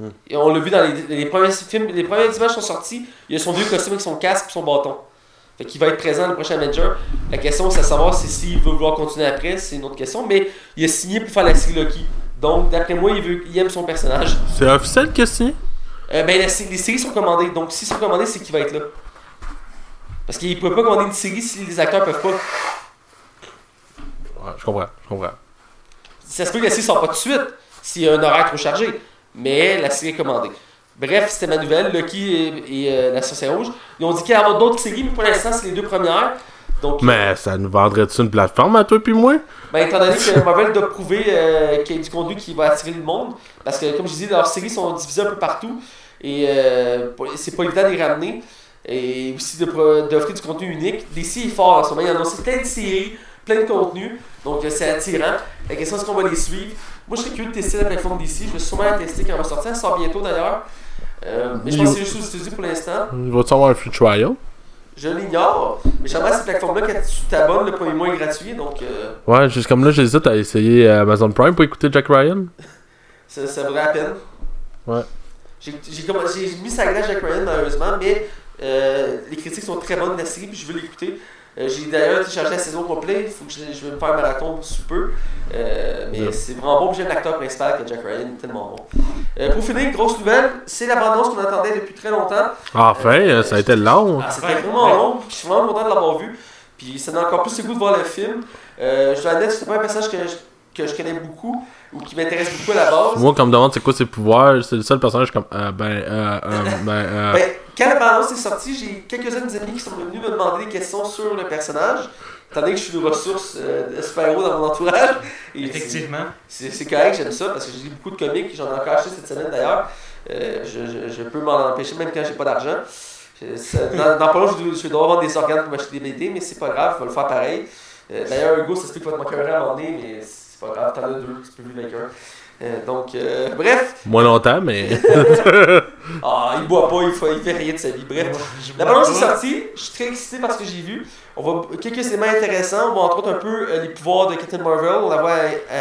Hmm.
Et on l'a vu dans les, les premiers films, les premières images sont sorties, il a son vieux costume avec son casque et son bâton. Fait qu'il va être présent le prochain Avenger. La question, c'est à savoir si s'il veut vouloir continuer après, c'est une autre question, mais il a signé pour faire la série Loki. Donc, d'après moi, il, veut, il aime son personnage.
C'est officiel qu'il a signé?
Euh, ben, la les séries sont commandées, donc s'ils sont commandées, c'est qu'il va être là. Parce qu'il ne peut pas commander une série si les acteurs peuvent pas.
Ouais, je comprends, je comprends.
Ça se peut que la série sort pas tout de suite s'il y a un horaire trop chargé, mais la série est commandée. Bref, c'était ma nouvelle, Lucky et, et, euh, la sorcière rouge. Ils ont dit qu'il y avoir d'autres séries, mais pour l'instant, c'est les deux premières. Donc,
Mais ça nous vendrait-tu une plateforme à toi puis moi?
ben, étant donné que Marvel doit prouver euh, qu'il y a du contenu qui va attirer le monde, parce que, comme je disais, leurs séries sont divisées un peu partout, et euh, c'est pas évident de les ramener, et aussi de d'offrir du contenu unique. DC est fort en ce moment, il y a annoncé plein de séries, plein de contenus, donc euh, c'est attirant. La question est-ce qu'on va les suivre? Moi, je serais curieux de tester la plateforme DC, je vais sûrement la tester quand elle va sortir, elle sort bientôt d'ailleurs. Euh, mais je pense que c'est juste aux États-Unis pour l'instant.
Il va-tu avoir un free trial?
Je l'ignore, mais j'aimerais cette plateforme-là, quand tu t'abonnes, le premier mois est gratuit, donc euh,
Ouais, juste comme là, j'hésite à essayer euh, Amazon Prime pour écouter Jack Ryan. *laughs*
Ça, ça vaudrait la peine.
Ouais.
J'ai mis sa glace Jack Ryan malheureusement, mais euh, les critiques sont très bonnes de la série, puis je veux l'écouter. Euh, j'ai d'ailleurs téléchargé la saison complète, il faut que je, je vais me faire un marathon sous peu. Euh, mais
Yeah.
c'est vraiment bon, j'aime l'acteur principal que Jack Ryan, tellement bon. Euh, pour finir, grosse nouvelle, c'est la bande-annonce qu'on attendait depuis très longtemps.
Enfin, euh, ça a été long.
Ah, C'était vraiment long, je suis vraiment content de l'avoir vu. Puis ça donne encore plus le goût de voir le film. Je dois admettre, c'est pas un personnage que je, que je connais beaucoup ou qui m'intéresse beaucoup à la base.
Moi, quand on me demande c'est quoi ses pouvoirs, c'est le seul personnage comme. Euh, ben, euh, euh, ben, euh.
Ben, quand la bande-annonce est sortie, j'ai quelques-uns de mes amis qui sont venus me demander des questions sur le personnage. Étant donné que je suis une ressource euh, de super-héros dans mon entourage. Et
Effectivement.
C'est c'est correct, j'aime ça parce que j'ai lu beaucoup de comics, j'en ai encore acheté cette semaine d'ailleurs. Euh, je, je, je peux m'en empêcher même quand j'ai pas d'argent. Je- ça- Dans, dans pas je, je dois avoir des organes pour m'acheter des BD, mais c'est pas grave, je vais le faire pareil. Euh, D'ailleurs, Hugo, ça se peut qu'il va te manquer un à un moment donné, mais c'est pas grave, t'en as deux, tu peux vivre avec un. Euh, donc, euh, bref,
Moins longtemps, mais. *laughs*
ah, il boit pas, il fait, il fait rien de sa vie. Bref, la balance est sortie, je suis très excité par ce que j'ai vu. On voit quelques éléments intéressants, on voit entre autres un peu euh, les pouvoirs de Captain Marvel, on la voit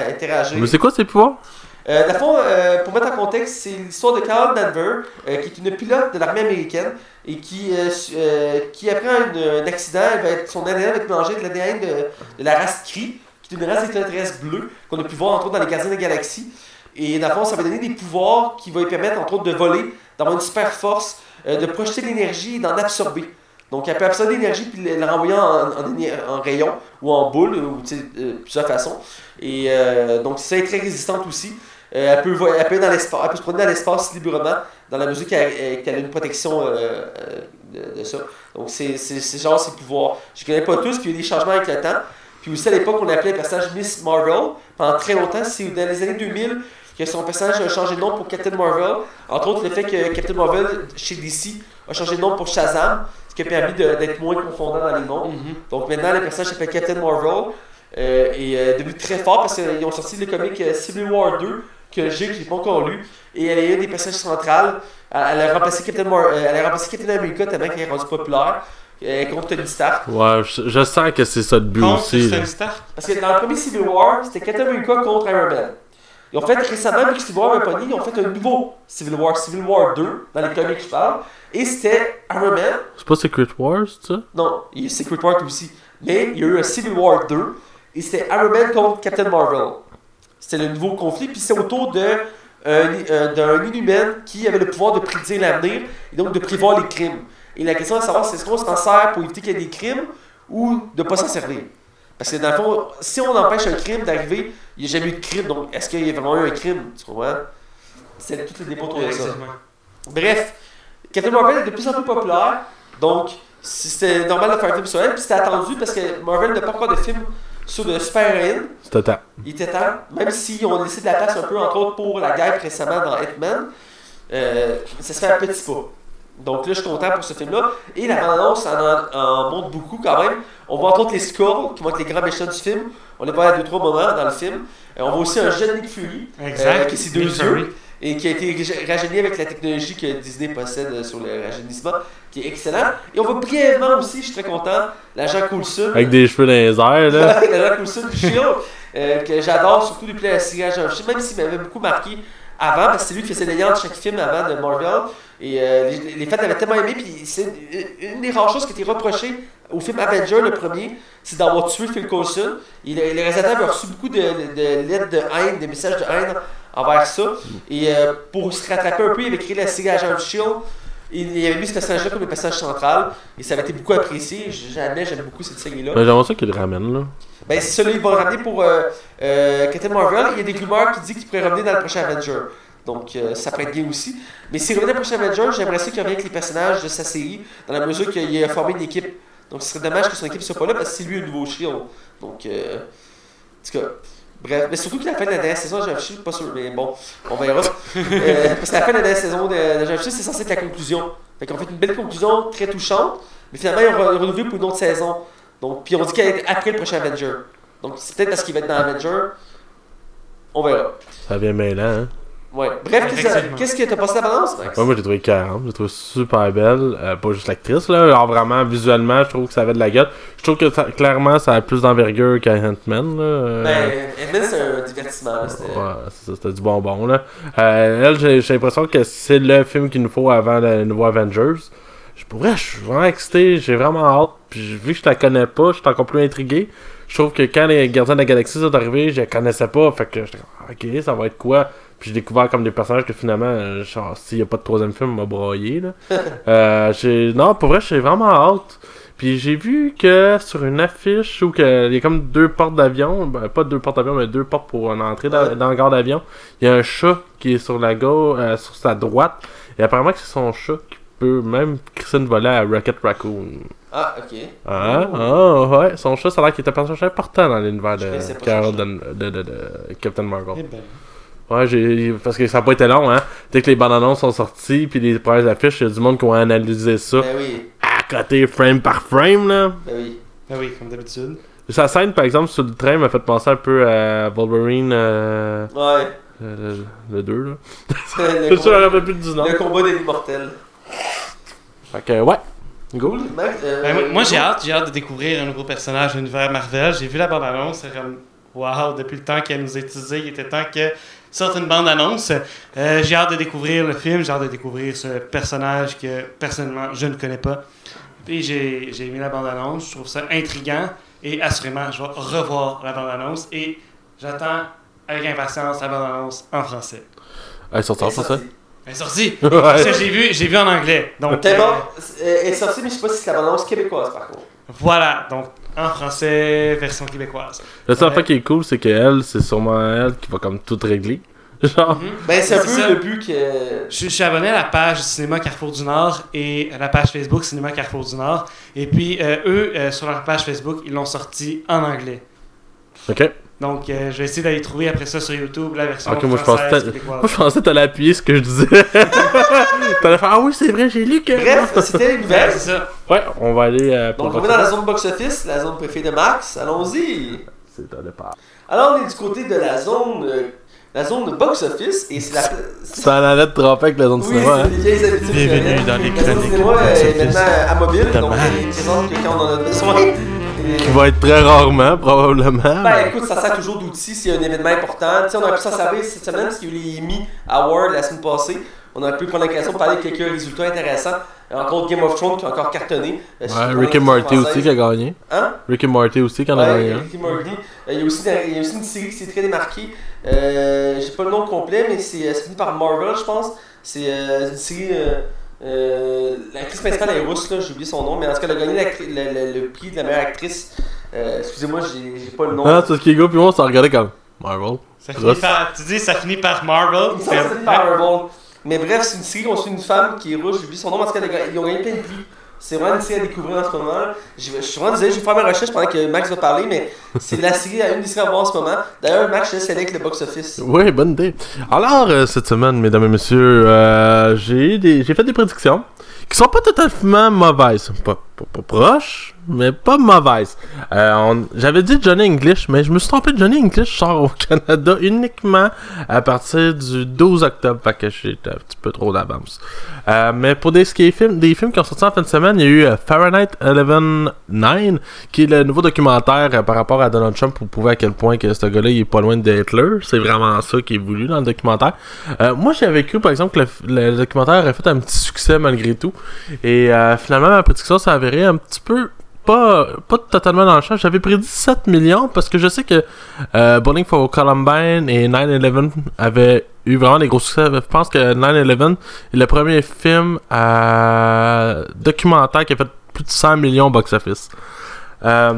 interagir.
mais c'est quoi ses pouvoirs?
Euh, fond, euh, pour mettre en contexte, c'est l'histoire de Carol Danver, euh, qui est une pilote de l'armée américaine et qui, euh, euh, qui après un, un accident, elle va être, son ADN va être mélangé avec l'ADN de, de la race Kree, une race extraterrestre bleue qu'on a pu voir entre autres dans les Gardiens de la Galaxie. Et dans le fond, ça va donner des pouvoirs qui vont lui permettre entre autres de voler, d'avoir une super force, euh, de projeter l'énergie et d'en absorber. Donc elle peut absorber l'énergie puis le renvoyer en, en, éner- en rayon ou en boule, ou euh, plusieurs façons. Et euh, donc ça est très résistante aussi. Euh, elle, peut, elle, peut dans elle peut se promener dans l'espace librement, dans la mesure qu'elle a une protection euh, de, de ça. Donc c'est genre ses pouvoirs. Je connais pas tous, puis il y a des changements avec le temps. Puis aussi à l'époque, on appelait le personnage Miss Marvel. Pendant très longtemps, c'est dans les années 2000 que son personnage a changé de nom pour Captain Marvel. Entre autres, le fait que Captain Marvel, chez DC, a changé de nom pour Shazam, ce qui a permis d'être moins confondant dans les noms.
Mhm.
Donc maintenant, le personnage s'appelle Captain Marvel euh, et euh, est devenu très fort parce qu'ils ont sorti le comic euh, Civil War 2 que j'ai, que j'ai pas encore lu. Et elle est une des personnages centrales. Elle, elle a remplacé Captain, Mar- euh, elle a remplacé Captain America tellement qu'elle est rendue populaire euh, contre Tony Stark.
Ouais, je, je sens que c'est ça le but
Contre
aussi.
Tony Stark.
Parce que dans le premier Civil War, c'était Captain America contre Iron Man. Ils ont fait récemment, vu que Civil War pas ils ont fait un nouveau Civil War, Civil War 2, dans les comics je parle. Et c'était Iron Man,
C'est pas Secret Wars, ça?
Non, il y a Secret War aussi. Mais il y a eu un Civil War 2 et c'était Iron Man contre Captain Marvel. C'était le nouveau conflit, puis c'est autour de, euh, euh, d'un inhumain qui avait le pouvoir de prédire l'avenir et donc de prévoir les crimes. Et la question à savoir, c'est est-ce qu'on s'en sert pour éviter qu'il y ait des crimes ou de ne pas s'en servir? Parce que dans le fond, si on empêche un crime d'arriver, il n'y a jamais eu de crime, donc est-ce qu'il y a vraiment eu un crime? Tu comprends? C'est tout le débat autour de ça. Bref, Captain Marvel est de plus en plus populaire, donc si c'était normal de faire un film sur elle, puis c'était attendu parce que Marvel n'a pas encore de film sur de super-héroïnes.
C'était temps.
Il était temps, même si on laissé de la place un peu, entre autres, pour la guerre récemment dans Hitman, euh, ça se fait un petit pas. Donc là, je suis content pour ce film-là. Et la bande-annonce en, en montre beaucoup quand même. On voit entre autres les Skulls, qui vont être les grands méchants du film. On les voit à deux, trois moments dans le film. Euh, on voit aussi un jeune Nick Fury,
Exact.
euh, qui a ses deux
Nick Fury.
yeux et qui a été raj- rajeuni avec la technologie que Disney possède euh, sur le rajeunissement, qui est excellent. Et on voit brièvement aussi, je suis très content, l'agent Coulson.
Avec des cheveux dans les airs, là. *laughs*
l'agent Coulson du Shield, euh, que j'adore, surtout depuis la série Agent même s'il m'avait beaucoup marqué avant, parce que c'est lui qui faisait les liens de chaque film avant de Marvel. Et euh, les, les fans l'avaient tellement aimé, puis c'est une, une des rares choses qui était reprochée au film Avenger, le premier, c'est d'avoir tué Phil Coulson. Et le, le réalisateur avait reçu beaucoup de, de, de lettres de haine, de messages de haine envers ça. Et euh, pour se rattraper un peu, il avait créé la série Agent of Shield. Il avait mis ce personnage-là comme le personnage central. Et ça avait été beaucoup apprécié. Jamais, j'aime beaucoup cette série-là.
Mais j'aimerais ça qu'il le ramène, là.
Ben, c'est ça, là, ils vont le ramener pour euh, euh, Captain Marvel. Il y a des rumeurs qui disent qu'il pourrait revenir dans le prochain Avenger. Donc, euh, ça pourrait être bien aussi. Mais s'il revenait dans le prochain Avenger, j'aimerais ça qu'il revienne avec les personnages de sa série, dans la mesure qu'il a formé une équipe. Donc, ce serait dommage que son équipe soit pas là parce que c'est lui un nouveau Shield. Donc, euh, en tout cas. Bref, mais surtout que la fin de la dernière saison, j'ai suis pas sûr, mais bon, on verra. Euh, parce que la fin de la dernière saison de, de c'est censé être la conclusion. Fait qu'on fait une belle conclusion, très touchante, mais finalement, ils ont re- renouvelé pour une autre saison. Donc, puis on dit qu'elle est après le prochain Avenger. Donc, c'est peut-être parce qu'il va être dans Avenger. On verra.
Ça vient mêlant, hein.
Ouais. Bref, qu'est-ce que t'as passé la balance, Max?
Ouais, moi j'ai trouvé 40, j'ai trouvé super belle, euh, pas juste l'actrice là, alors vraiment visuellement je trouve que ça avait de la gueule. Je trouve que ça- clairement ça a plus d'envergure qu'un Ant-Man là. euh,
Ben, Edmund, c'est un divertissement.
Ouais, c'est ça, c'était du bonbon là. Euh, elle, j'ai l'impression que c'est le film qu'il nous faut avant le nouveau Avengers. Je pourrais, je suis vraiment excité, j'ai vraiment hâte. Puis vu que je la connais pas, je suis encore plus intrigué. Je trouve que quand les Gardiens de la Galaxie sont arrivés, je la connaissais pas. Fait que j'étais comme, ok, ça va être quoi? Puis j'ai découvert comme des personnages que finalement, euh, genre, s'il y a pas de troisième film, on m'a broyé là. *laughs* euh, j'ai- non, pour vrai, j'ai vraiment hâte. Puis j'ai vu que sur une affiche où que- il y a comme deux portes d'avion, ben, pas deux portes d'avion, mais deux portes pour une entrée dans,
Ouais.
dans le gare d'avion. Il y a un chat qui est sur la gauche, euh, sur sa droite. Et apparemment que c'est son chat qui peut même crisser une volée à Rocket Raccoon.
Ah, ok.
Ah,
Oh.
ah, ouais, son chat, ça a l'air qu'il était un personnage important dans l'univers de Captain Marvel.
Eh ben.
Ouais, j'ai parce que ça n'a pas été long, hein. Dès que les bandes annonces sont sorties, puis les premières affiches, il y a du monde qui ont analysé ça
Ben oui,
à côté, frame par frame, là.
ben oui.
Ben oui, comme d'habitude.
Sa scène, par exemple, sur le train m'a fait penser un peu à Wolverine, euh,
Ouais.
euh, le, le 2, là. *laughs*
le,
Je suis sûr,
combat,
j'en rappelle plus du nom.
le combat des immortels.
Fait que, ouais. Go.
Max, euh,
Ben, moi, moi, j'ai hâte, j'ai hâte de découvrir un nouveau personnage de l'univers Marvel. J'ai vu la bande-annonce, c'est comme Waouh, depuis le temps qu'elle nous est utilisée, il était temps que sortent une bande-annonce. Euh, j'ai hâte de découvrir le film, j'ai hâte de découvrir ce personnage que personnellement je ne connais pas. Puis j'ai j'ai mis la bande-annonce, je trouve ça intriguant et assurément je vais revoir la bande-annonce et j'attends avec impatience la bande-annonce en français.
Elle est sortie en français?
Elle est sortie! *laughs* J'ai vu, j'ai vu en anglais. Donc,
Tellement.
euh,
Elle est sortie, mais je sais pas si c'est la bande québécoise par contre.
voilà, donc en français, version québécoise.
Le seul
Ouais.
fait qui est cool, c'est qu'elle, c'est sûrement elle qui va comme tout régler. *laughs* Genre,
Mhm.
Ben, c'est un peu
ça.
le but que.
Je, je suis abonné à la page Cinéma Carrefour du Nord et à la page Facebook Cinéma Carrefour du Nord. Et puis, euh, eux, euh, sur leur page Facebook, ils l'ont sorti en anglais.
ok.
Donc, euh, je vais essayer d'aller trouver après ça sur YouTube la version
Ok, moi, je
française,
pensais-
québécoise.
Moi, je pensais que t'allais appuyer ce que je disais. *laughs* t'allais faire Ah oui, c'est vrai, j'ai lu que.
Bref, c'était les
Ouais,
nouvelles.
c'est ça.
Ouais, on va aller euh, pour
Donc, on va dans la zone box-office, la zone préférée de Max. Allons-y.
C'est un départ.
Alors, on est du côté de la zone. euh, la zone box-office et c'est la.
Ça en allait te tromper avec la zone
Oui,
cinéma. hein.
c'est des vieilles habitudes.
Bienvenue dans les
La zone
chroniques
cinéma est maintenant à mobile,
de
donc
Max.
il présente que quand on en a besoin.
Qui va être très rarement, probablement.
Ben écoute, ça sert toujours d'outil s'il y a un événement important. Tu sais, on aurait pu s'en servir cette semaine parce qu'il y a eu les Emmy Awards la semaine passée. On aurait pu prendre l'occasion de parler de quelques résultats intéressants. Encore Game of Thrones qui a encore cartonné. Euh,
Ouais, Rick and Morty aussi qui a gagné.
Hein?
Rick and Morty aussi qui en a gagné.
Rick and Morty. Euh, Il y, a aussi, il y a aussi une série qui s'est très démarquée. Euh, J'ai pas le nom complet, mais c'est euh, c'est fini par Marvel, je pense. C'est euh, une série. Euh, euh, L'actrice principale est russe, là, j'ai oublié son nom, mais en tout cas, elle a gagné le, le- le prix de la meilleure actrice. Euh, Excusez-moi, j'ai j'ai pas le nom.
Ah, c'est ce qui est go, puis moi, on s'en regardait comme Marvel.
Ça finit par, tu dis, ça finit par Marvel.
Que c'est par Marvel. Mais bref, c'est une série où on suit une femme qui est russe, j'ai oublié son nom, mais en tout cas, elle a gagné- ils ont gagné plein de prix. C'est vraiment une série à découvrir en ce moment. Je, je suis vraiment désolé, je vais faire mes recherches pendant que Max va parler, mais c'est la série, une des à voir en ce moment. D'ailleurs, Max, je laisse aller avec le box-office.
Oui, bonne idée. Alors, euh, cette semaine, mesdames et messieurs, euh, j'ai fait des prédictions qui sont pas totalement mauvaises. Pas, pas, pas proches, mais pas mauvaises. Euh, J'avais dit Johnny English, mais je me suis trompé. Johnny English sort au Canada uniquement à partir du 12 octobre. Fait que j'étais un petit peu trop d'avance. Euh, mais pour des, ce qui est film, des films qui ont sorti en fin de semaine, il y a eu euh, Fahrenheit 11.9, qui est le nouveau documentaire par rapport à Donald Trump pour prouver à quel point que ce gars-là est pas loin de Hitler. C'est vraiment ça qui est voulu dans le documentaire. Moi, j'avais cru, par exemple, que le, documentaire aurait fait un petit succès malgré tout. Et finalement, ma prédiction s'est avérée un petit peu pas, pas totalement dans le champ. J'avais prédit 7 millions parce que je sais que euh, Bowling for Columbine et 9-11 avaient eu vraiment des gros succès. Je pense que 9-11 est le premier film euh, documentaire qui a fait plus de 100 millions au box-office. Euh,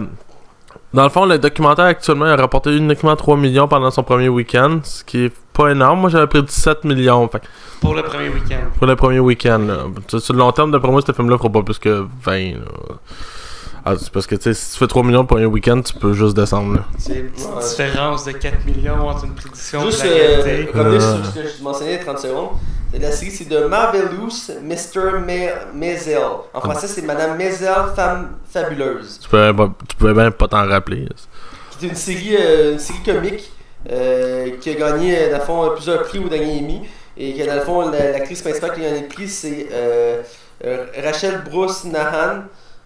dans le fond, le documentaire actuellement a rapporté uniquement 3 millions pendant son premier week-end, ce qui est pas énorme. Moi, j'avais prédit 7 millions. Fait
Pour le premier week-end.
pour le premier week-end. là. Sur sur le long terme, d'après moi, ce film-là fera pas plus que 20. là. Ah, c'est parce que tu sais, si tu fais 3 millions pour un week-end, tu peux juste descendre. Là.
C'est une petite
Ouais.
différence de 4 millions entre une prédiction
Juste
et la
euh,
réalité.
revenir
Euh.
sur ce que je mentionnais il y a 30 secondes. C'est La série, c'est de Marvelous Mr. Maisel. En français, c'est Madame Maisel, femme fabuleuse.
Tu pouvais, pas- tu pouvais même pas t'en rappeler.
Qui est une série, euh, une série comique euh, qui a gagné, dans le fond, plusieurs prix au dernier Emmy. Et que, dans le fond, la- l'actrice principale qui a gagné le prix, c'est Rachel Bruce Nahan.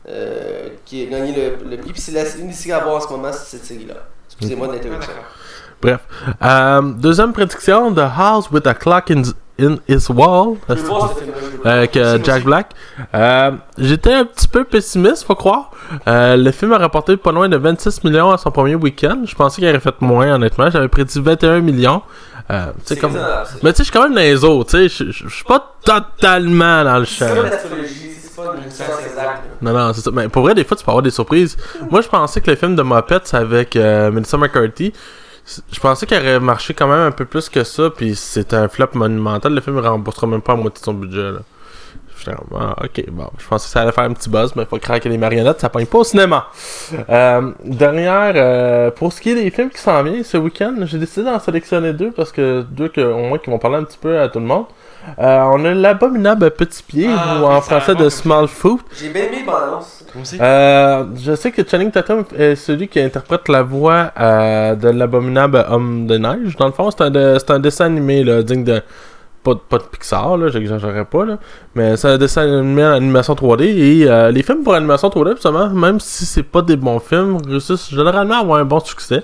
Euh, qui a gagné le, le prix. Puis c'est la- une des séries à voir en ce moment, c'est cette série-là. Excusez-moi de
Ah,
l'interruption.
Bref. Euh, deuxième prédiction The House with a Clock in, in Its Wall. Avec euh,
Aussi,
Jack. Black. Euh, J'étais un petit peu pessimiste, faut croire. Euh, le film a rapporté pas loin de 26 millions à son premier week-end. Je pensais qu'il aurait fait moins, honnêtement. J'avais prédit 21 millions. Euh, comme... Mais tu sais, je suis quand même dans les autres. tu sais, Je je- je suis pas totalement dans le champ.
C'est
Non, non, c'est ça. Mais pour vrai, des fois, tu peux avoir des surprises. Moi, je pensais que le film de Muppets avec euh, Melissa McCarthy, je pensais qu'il aurait marché quand même un peu plus que ça, puis c'était un flop monumental. Le film ne remboursera même pas la moitié de son budget. Là. Ah, ok, bon, je pensais que ça allait faire un petit buzz, mais faut craquer les marionnettes, ça pogne pas au cinéma. *laughs* Euh, dernière, euh, pour ce qui est des films qui s'en viennent ce week-end, j'ai décidé d'en sélectionner deux parce que deux que, au moins qui vont parler un petit peu à tout le monde. Euh, on a l'abominable petit pied,
Ah,
ou en français de Small Foot.
J'ai bien aimé
aussi.
Euh, je sais que Channing Tatum est celui qui interprète la voix euh, de l'abominable homme de neige. Dans le fond, c'est un, de- c'est un dessin animé là, digne de pas, de- pas de Pixar, là, j'exagérerais pas, là. Mais c'est un dessin animé en animation 3D. Et euh, les films pour animation 3D, justement, même si c'est pas des bons films, réussissent généralement à avoir un bon succès.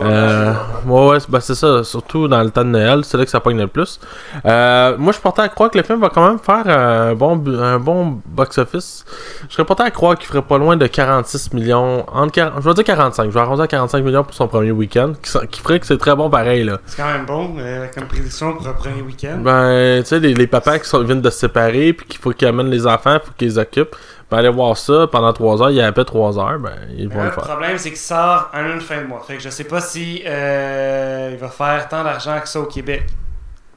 Euh, ouais, ouais, c'est- ben, c'est ça, surtout dans le temps de Noël, c'est là que ça pogne le plus. Euh, moi, je suis porté à croire que le film va quand même faire un bon, un bon box-office. Je serais porté à croire qu'il ferait pas loin de 46 millions, entre 40 je vais dire 45, je vais arrondir à 45 millions pour son premier week-end, qui, ferait que c'est très bon pareil, là.
C'est quand même bon euh, comme prédiction pour un premier week-end.
Ben, tu sais, les, les papas qui sont, viennent de se séparer, puis qu'il faut qu'ils amènent les enfants, faut qu'ils les occupent. Ben, aller voir ça pendant 3 heures, il y a à peu 3 heures, ben, ils vont
Euh,
le
le
faire.
problème, c'est qu'il sort en une fin de mois. Fait que je sais pas si euh, il va faire tant d'argent que ça au Québec.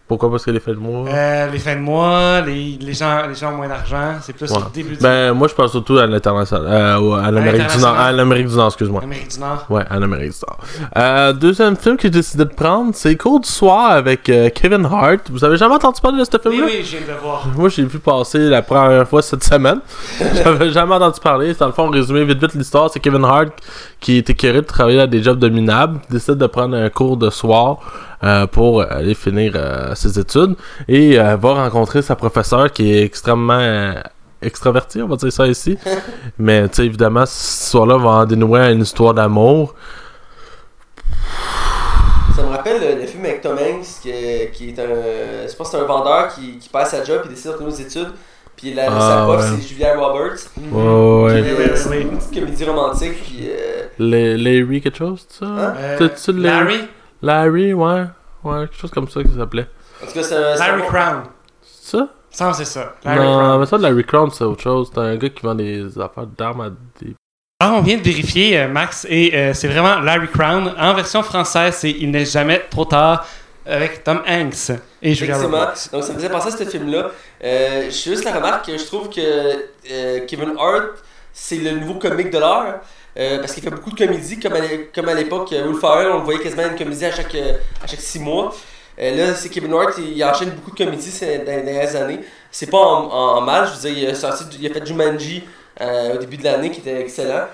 Pourquoi? Parce que les fêtes de mois?
Euh, les fins de mois, les, les, gens, les gens ont moins d'argent. C'est plus
Ouais.
au début du
Ben, moi, je pense surtout à l'international. euh, à l'Amérique du Nord. À l'Amérique du Nord, excuse-moi.
Amérique du Nord.
Ouais, à l'Amérique du Nord. Euh, deuxième film que j'ai décidé de prendre, c'est Cours du soir avec euh, Kevin Hart. Vous avez jamais entendu parler de ce
Oui,
film-là?
oui, je viens de le voir.
Moi, j'ai vu passer la première fois cette semaine. *laughs* J'avais jamais entendu parler. Dans le fond, résumé vite vite l'histoire, c'est Kevin Hart qui est écœuré de travailler à des jobs de minable, décide de prendre un cours de soir euh, pour aller finir euh, ses études et euh, va rencontrer sa professeure qui est extrêmement euh, extravertie, on va dire ça ici. *laughs* Mais tu sais, évidemment, ce soir-là va en dénouer une histoire d'amour.
Ça me rappelle le, le film avec Tom Hanks, qui, est- qui est un. Je pense que c'est un vendeur qui, qui perd sa job et décide de retourner aux études. Puis la,
Ah,
sa prof,
ouais.
c'est Julia Roberts.
Ouais, ouais.
C'est une petite comédie romantique. Puis. euh,
La- Larry quelque chose, tu ça?
Hein?
Euh,
T'as-tu le-
Larry,
Larry, ouais. Ouais, quelque chose comme ça qu'il s'appelait.
en tout cas, c'est
Larry Crown.
C'est ça?
Ça, c'est ça. Larry
non,
Crown.
mais ça, de Larry Crown, c'est autre chose. C'est un gars qui vend des affaires d'armes à des.
Ah, on vient de vérifier, euh, Max, et euh, c'est vraiment Larry Crown. En version française, c'est Il n'est jamais trop tard avec Tom Hanks et Julia. Roberts.
Donc ça me faisait penser à ce film-là. Euh, je suis juste la remarque que je trouve que euh, Kevin Hart, c'est le nouveau comique de l'heure. Euh, parce qu'il fait beaucoup de comédies, comme à l'époque, euh, Will Ferrell, on le voyait quasiment une comédie à chaque, euh, à chaque six mois. Là, c'est Kevin Hart, il, enchaîne beaucoup de comédies ces dernières années. C'est pas en, mal, je veux dire, il a, sorti, il a fait Jumanji euh, au début de l'année qui était excellent.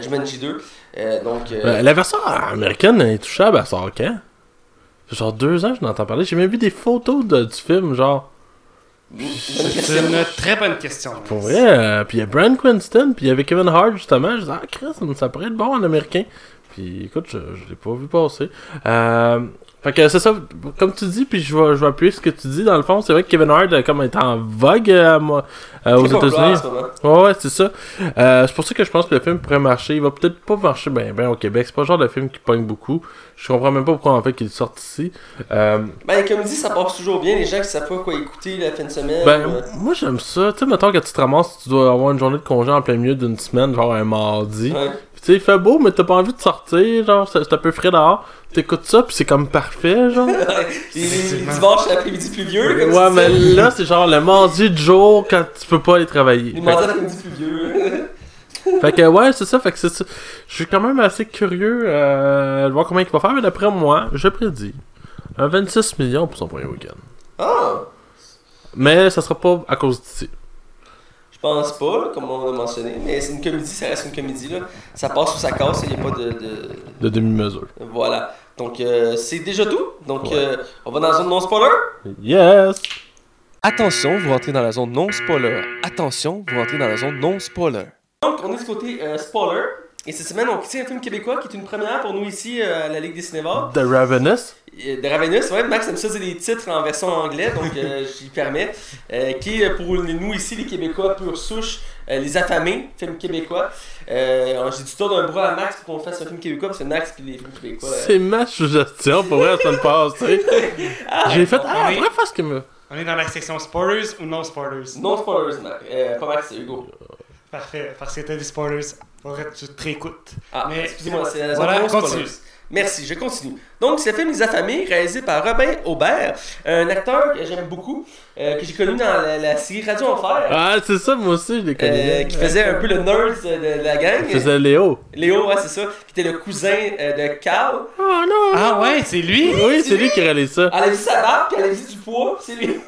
Jumanji 2. Euh, donc,
Ben, la version américaine est touchable à sort quand? Ça fait Genre deux ans, je n'entends parler. J'ai même vu des photos de- du film, genre.
C'est une très bonne question.
Pour vrai. euh, puis il y a Brian Quinston, puis il y avait Kevin Hart, justement. Je disais, ah, Chris, ça pourrait être bon en américain. Puis écoute, je, je l'ai pas vu passer. Euh, fait que c'est ça, comme tu dis, puis je vais, je vais appuyer ce que tu dis. Dans le fond, c'est vrai que Kevin Hart, comme est en vogue euh, moi, euh, aux États-Unis.
moment.
Ouais, ouais, c'est ça. Euh, c'est pour ça que je pense que le film pourrait marcher. Il va peut-être pas marcher ben, ben au Québec. C'est pas le genre de film qui pogne beaucoup. Je comprends même pas pourquoi en fait qu'il sorte ici. Euh,
Ben, les comédies, ça passe toujours bien. Les gens qui savent pas quoi écouter la fin de semaine.
ben, moi j'aime ça. Tu sais, mettons que tu te ramasses, tu dois avoir une journée de congé en plein milieu d'une semaine, genre un mardi.
ouais.
Tu sais, il fait beau, mais t'as pas envie de sortir, genre, c'est un peu frais dehors. T'écoutes ça, puis c'est comme parfait, genre. *laughs*
dimanches l'après-midi pluvieux, comme
ouais, mais là, c'est genre le mardi de jour quand tu peux pas aller travailler.
Les
Fait
mardis l'après-midi pluvieux.
Fait que ouais, c'est ça. Fait que c'est ça. Je suis quand même assez curieux euh, de voir combien il va faire, mais d'après moi, je prédis un 26 millions pour son premier week-end.
ah,
Mais ça sera pas à cause d'ici.
Je pense pas, là, comme on a mentionné. Mais c'est une comédie, ça reste une comédie. Là. Ça passe ou ça casse, il n'y a pas de, de-
De demi-mesure.
Voilà. Donc, euh, c'est déjà tout. Donc,
Ouais.
euh, on va dans la zone non-spoiler?
Yes!
Attention, vous rentrez dans la zone non-spoiler. Attention, vous rentrez dans la zone non-spoiler. Donc, on est du côté euh, spoiler. Et cette semaine, on critique un film québécois qui est une première pour nous ici euh, à la Ligue des cinémas.
The Ravenous?
Euh, De Ravenous, ouais, Max aime ça, c'est des titres en version anglais, donc euh, *laughs* j'y permets. Euh, qui est pour nous ici, les Québécois pure souche, euh, Les Affamés, film québécois. Euh, J'ai du tour d'un bras à Max pour qu'on fasse un film québécois, parce que Max puis les films québécois. euh,
C'est ma suggestion pour vrai la semaine passée. *laughs*
Ah,
J'ai fait. Ah, après, faire ce que me.
On est dans la section spoilers ou non spoilers?
Non spoilers, Max. Euh, pas Max, c'est Hugo.
Parfait, parce que t'as des spoilers. Faudrait que tu te réécoutes.
Ah,
Mais-
excusez-moi, c'est la
Voilà, continue.
spoilers. Merci, je continue. Donc, c'est le film Les Affamés, réalisé par Robin Aubert, un acteur que j'aime beaucoup, euh, que j'ai connu dans la, la série Radio Enfer.
Ah, c'est ça, moi aussi, je l'ai connu.
Euh, qui faisait un peu le nerd de, de la gang.
Il faisait Léo.
Léo, ouais, c'est ça. Qui était le cousin euh, de Carl.
Oh non!
Ah ouais, c'est lui?
Oui, c'est lui qui réalise ça.
Elle a vu sa barbe, puis elle a vu du poids, c'est lui.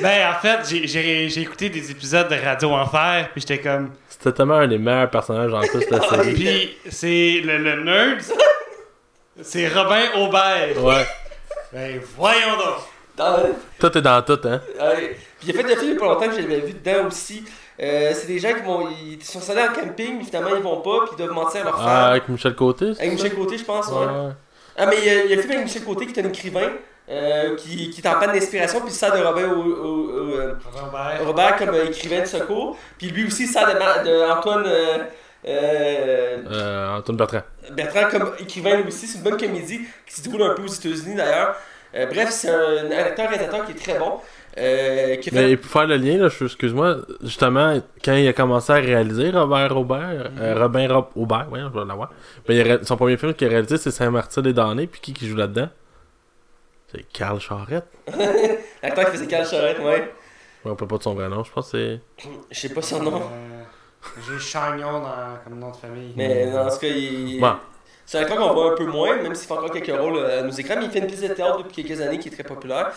Ben, en fait, j'ai- j'ai j'ai écouté des épisodes de Radio Enfer, puis j'étais comme.
C'était tellement un des meilleurs personnages en plus de la série.
Puis c'est le, le nerd, c'est Robin Aubert.
Ouais.
Ben, voyons donc.
Dans-
Toi, t'es dans tout, hein?
Ouais. Puis il a fait des films il y a pas longtemps que j'avais vu dedans aussi. Euh, c'est des gens qui vont. Ils sont allés en camping, mais finalement ils vont pas, puis ils doivent mentir à leur
Ah,
femme.
avec Michel Côté. c'est
Avec
ça?
Michel Côté, je pense, ouais.
Ouais.
Ah, mais il y, a, il y a le film avec Michel Côté qui est un écrivain, euh, qui, qui est en panne d'inspiration, puis il sert de Robin au, au- au,
Robert.
Robert comme euh, écrivain de secours. Puis lui aussi, il sert de, Antoine euh, euh,
Euh, Antoine Bertrand.
Bertrand comme écrivain lui aussi. C'est une bonne comédie qui se déroule un peu aux États-Unis d'ailleurs. Euh, bref, c'est un, un acteur-réalisateur qui est très bon. euh, qui a fait
Mais pour faire le lien, là, je- excuse-moi, justement, quand il a commencé à réaliser Robert Robert, euh,
Mhm.
Robin Rob Aubert, ouais, je vais l'avoir. Ben, son premier film qu'il a réalisé, c'est Saint-Martin des Damnés, puis qui qui joue là-dedans? C'est Carl Charette. *laughs*
L'acteur qui faisait Cal Charette, ouais.
Ouais, on peut pas de son vrai nom, je pense que c'est.
Je sais pas son nom.
Euh, J'ai Chagnon dans, comme nom de famille.
Mais non, en tout cas, il... C'est un acteur qu'on voit un peu moins, même s'il fait encore quelques rôles euh, à nos écrans. Mais il fait une pièce de théâtre depuis quelques années qui est très populaire.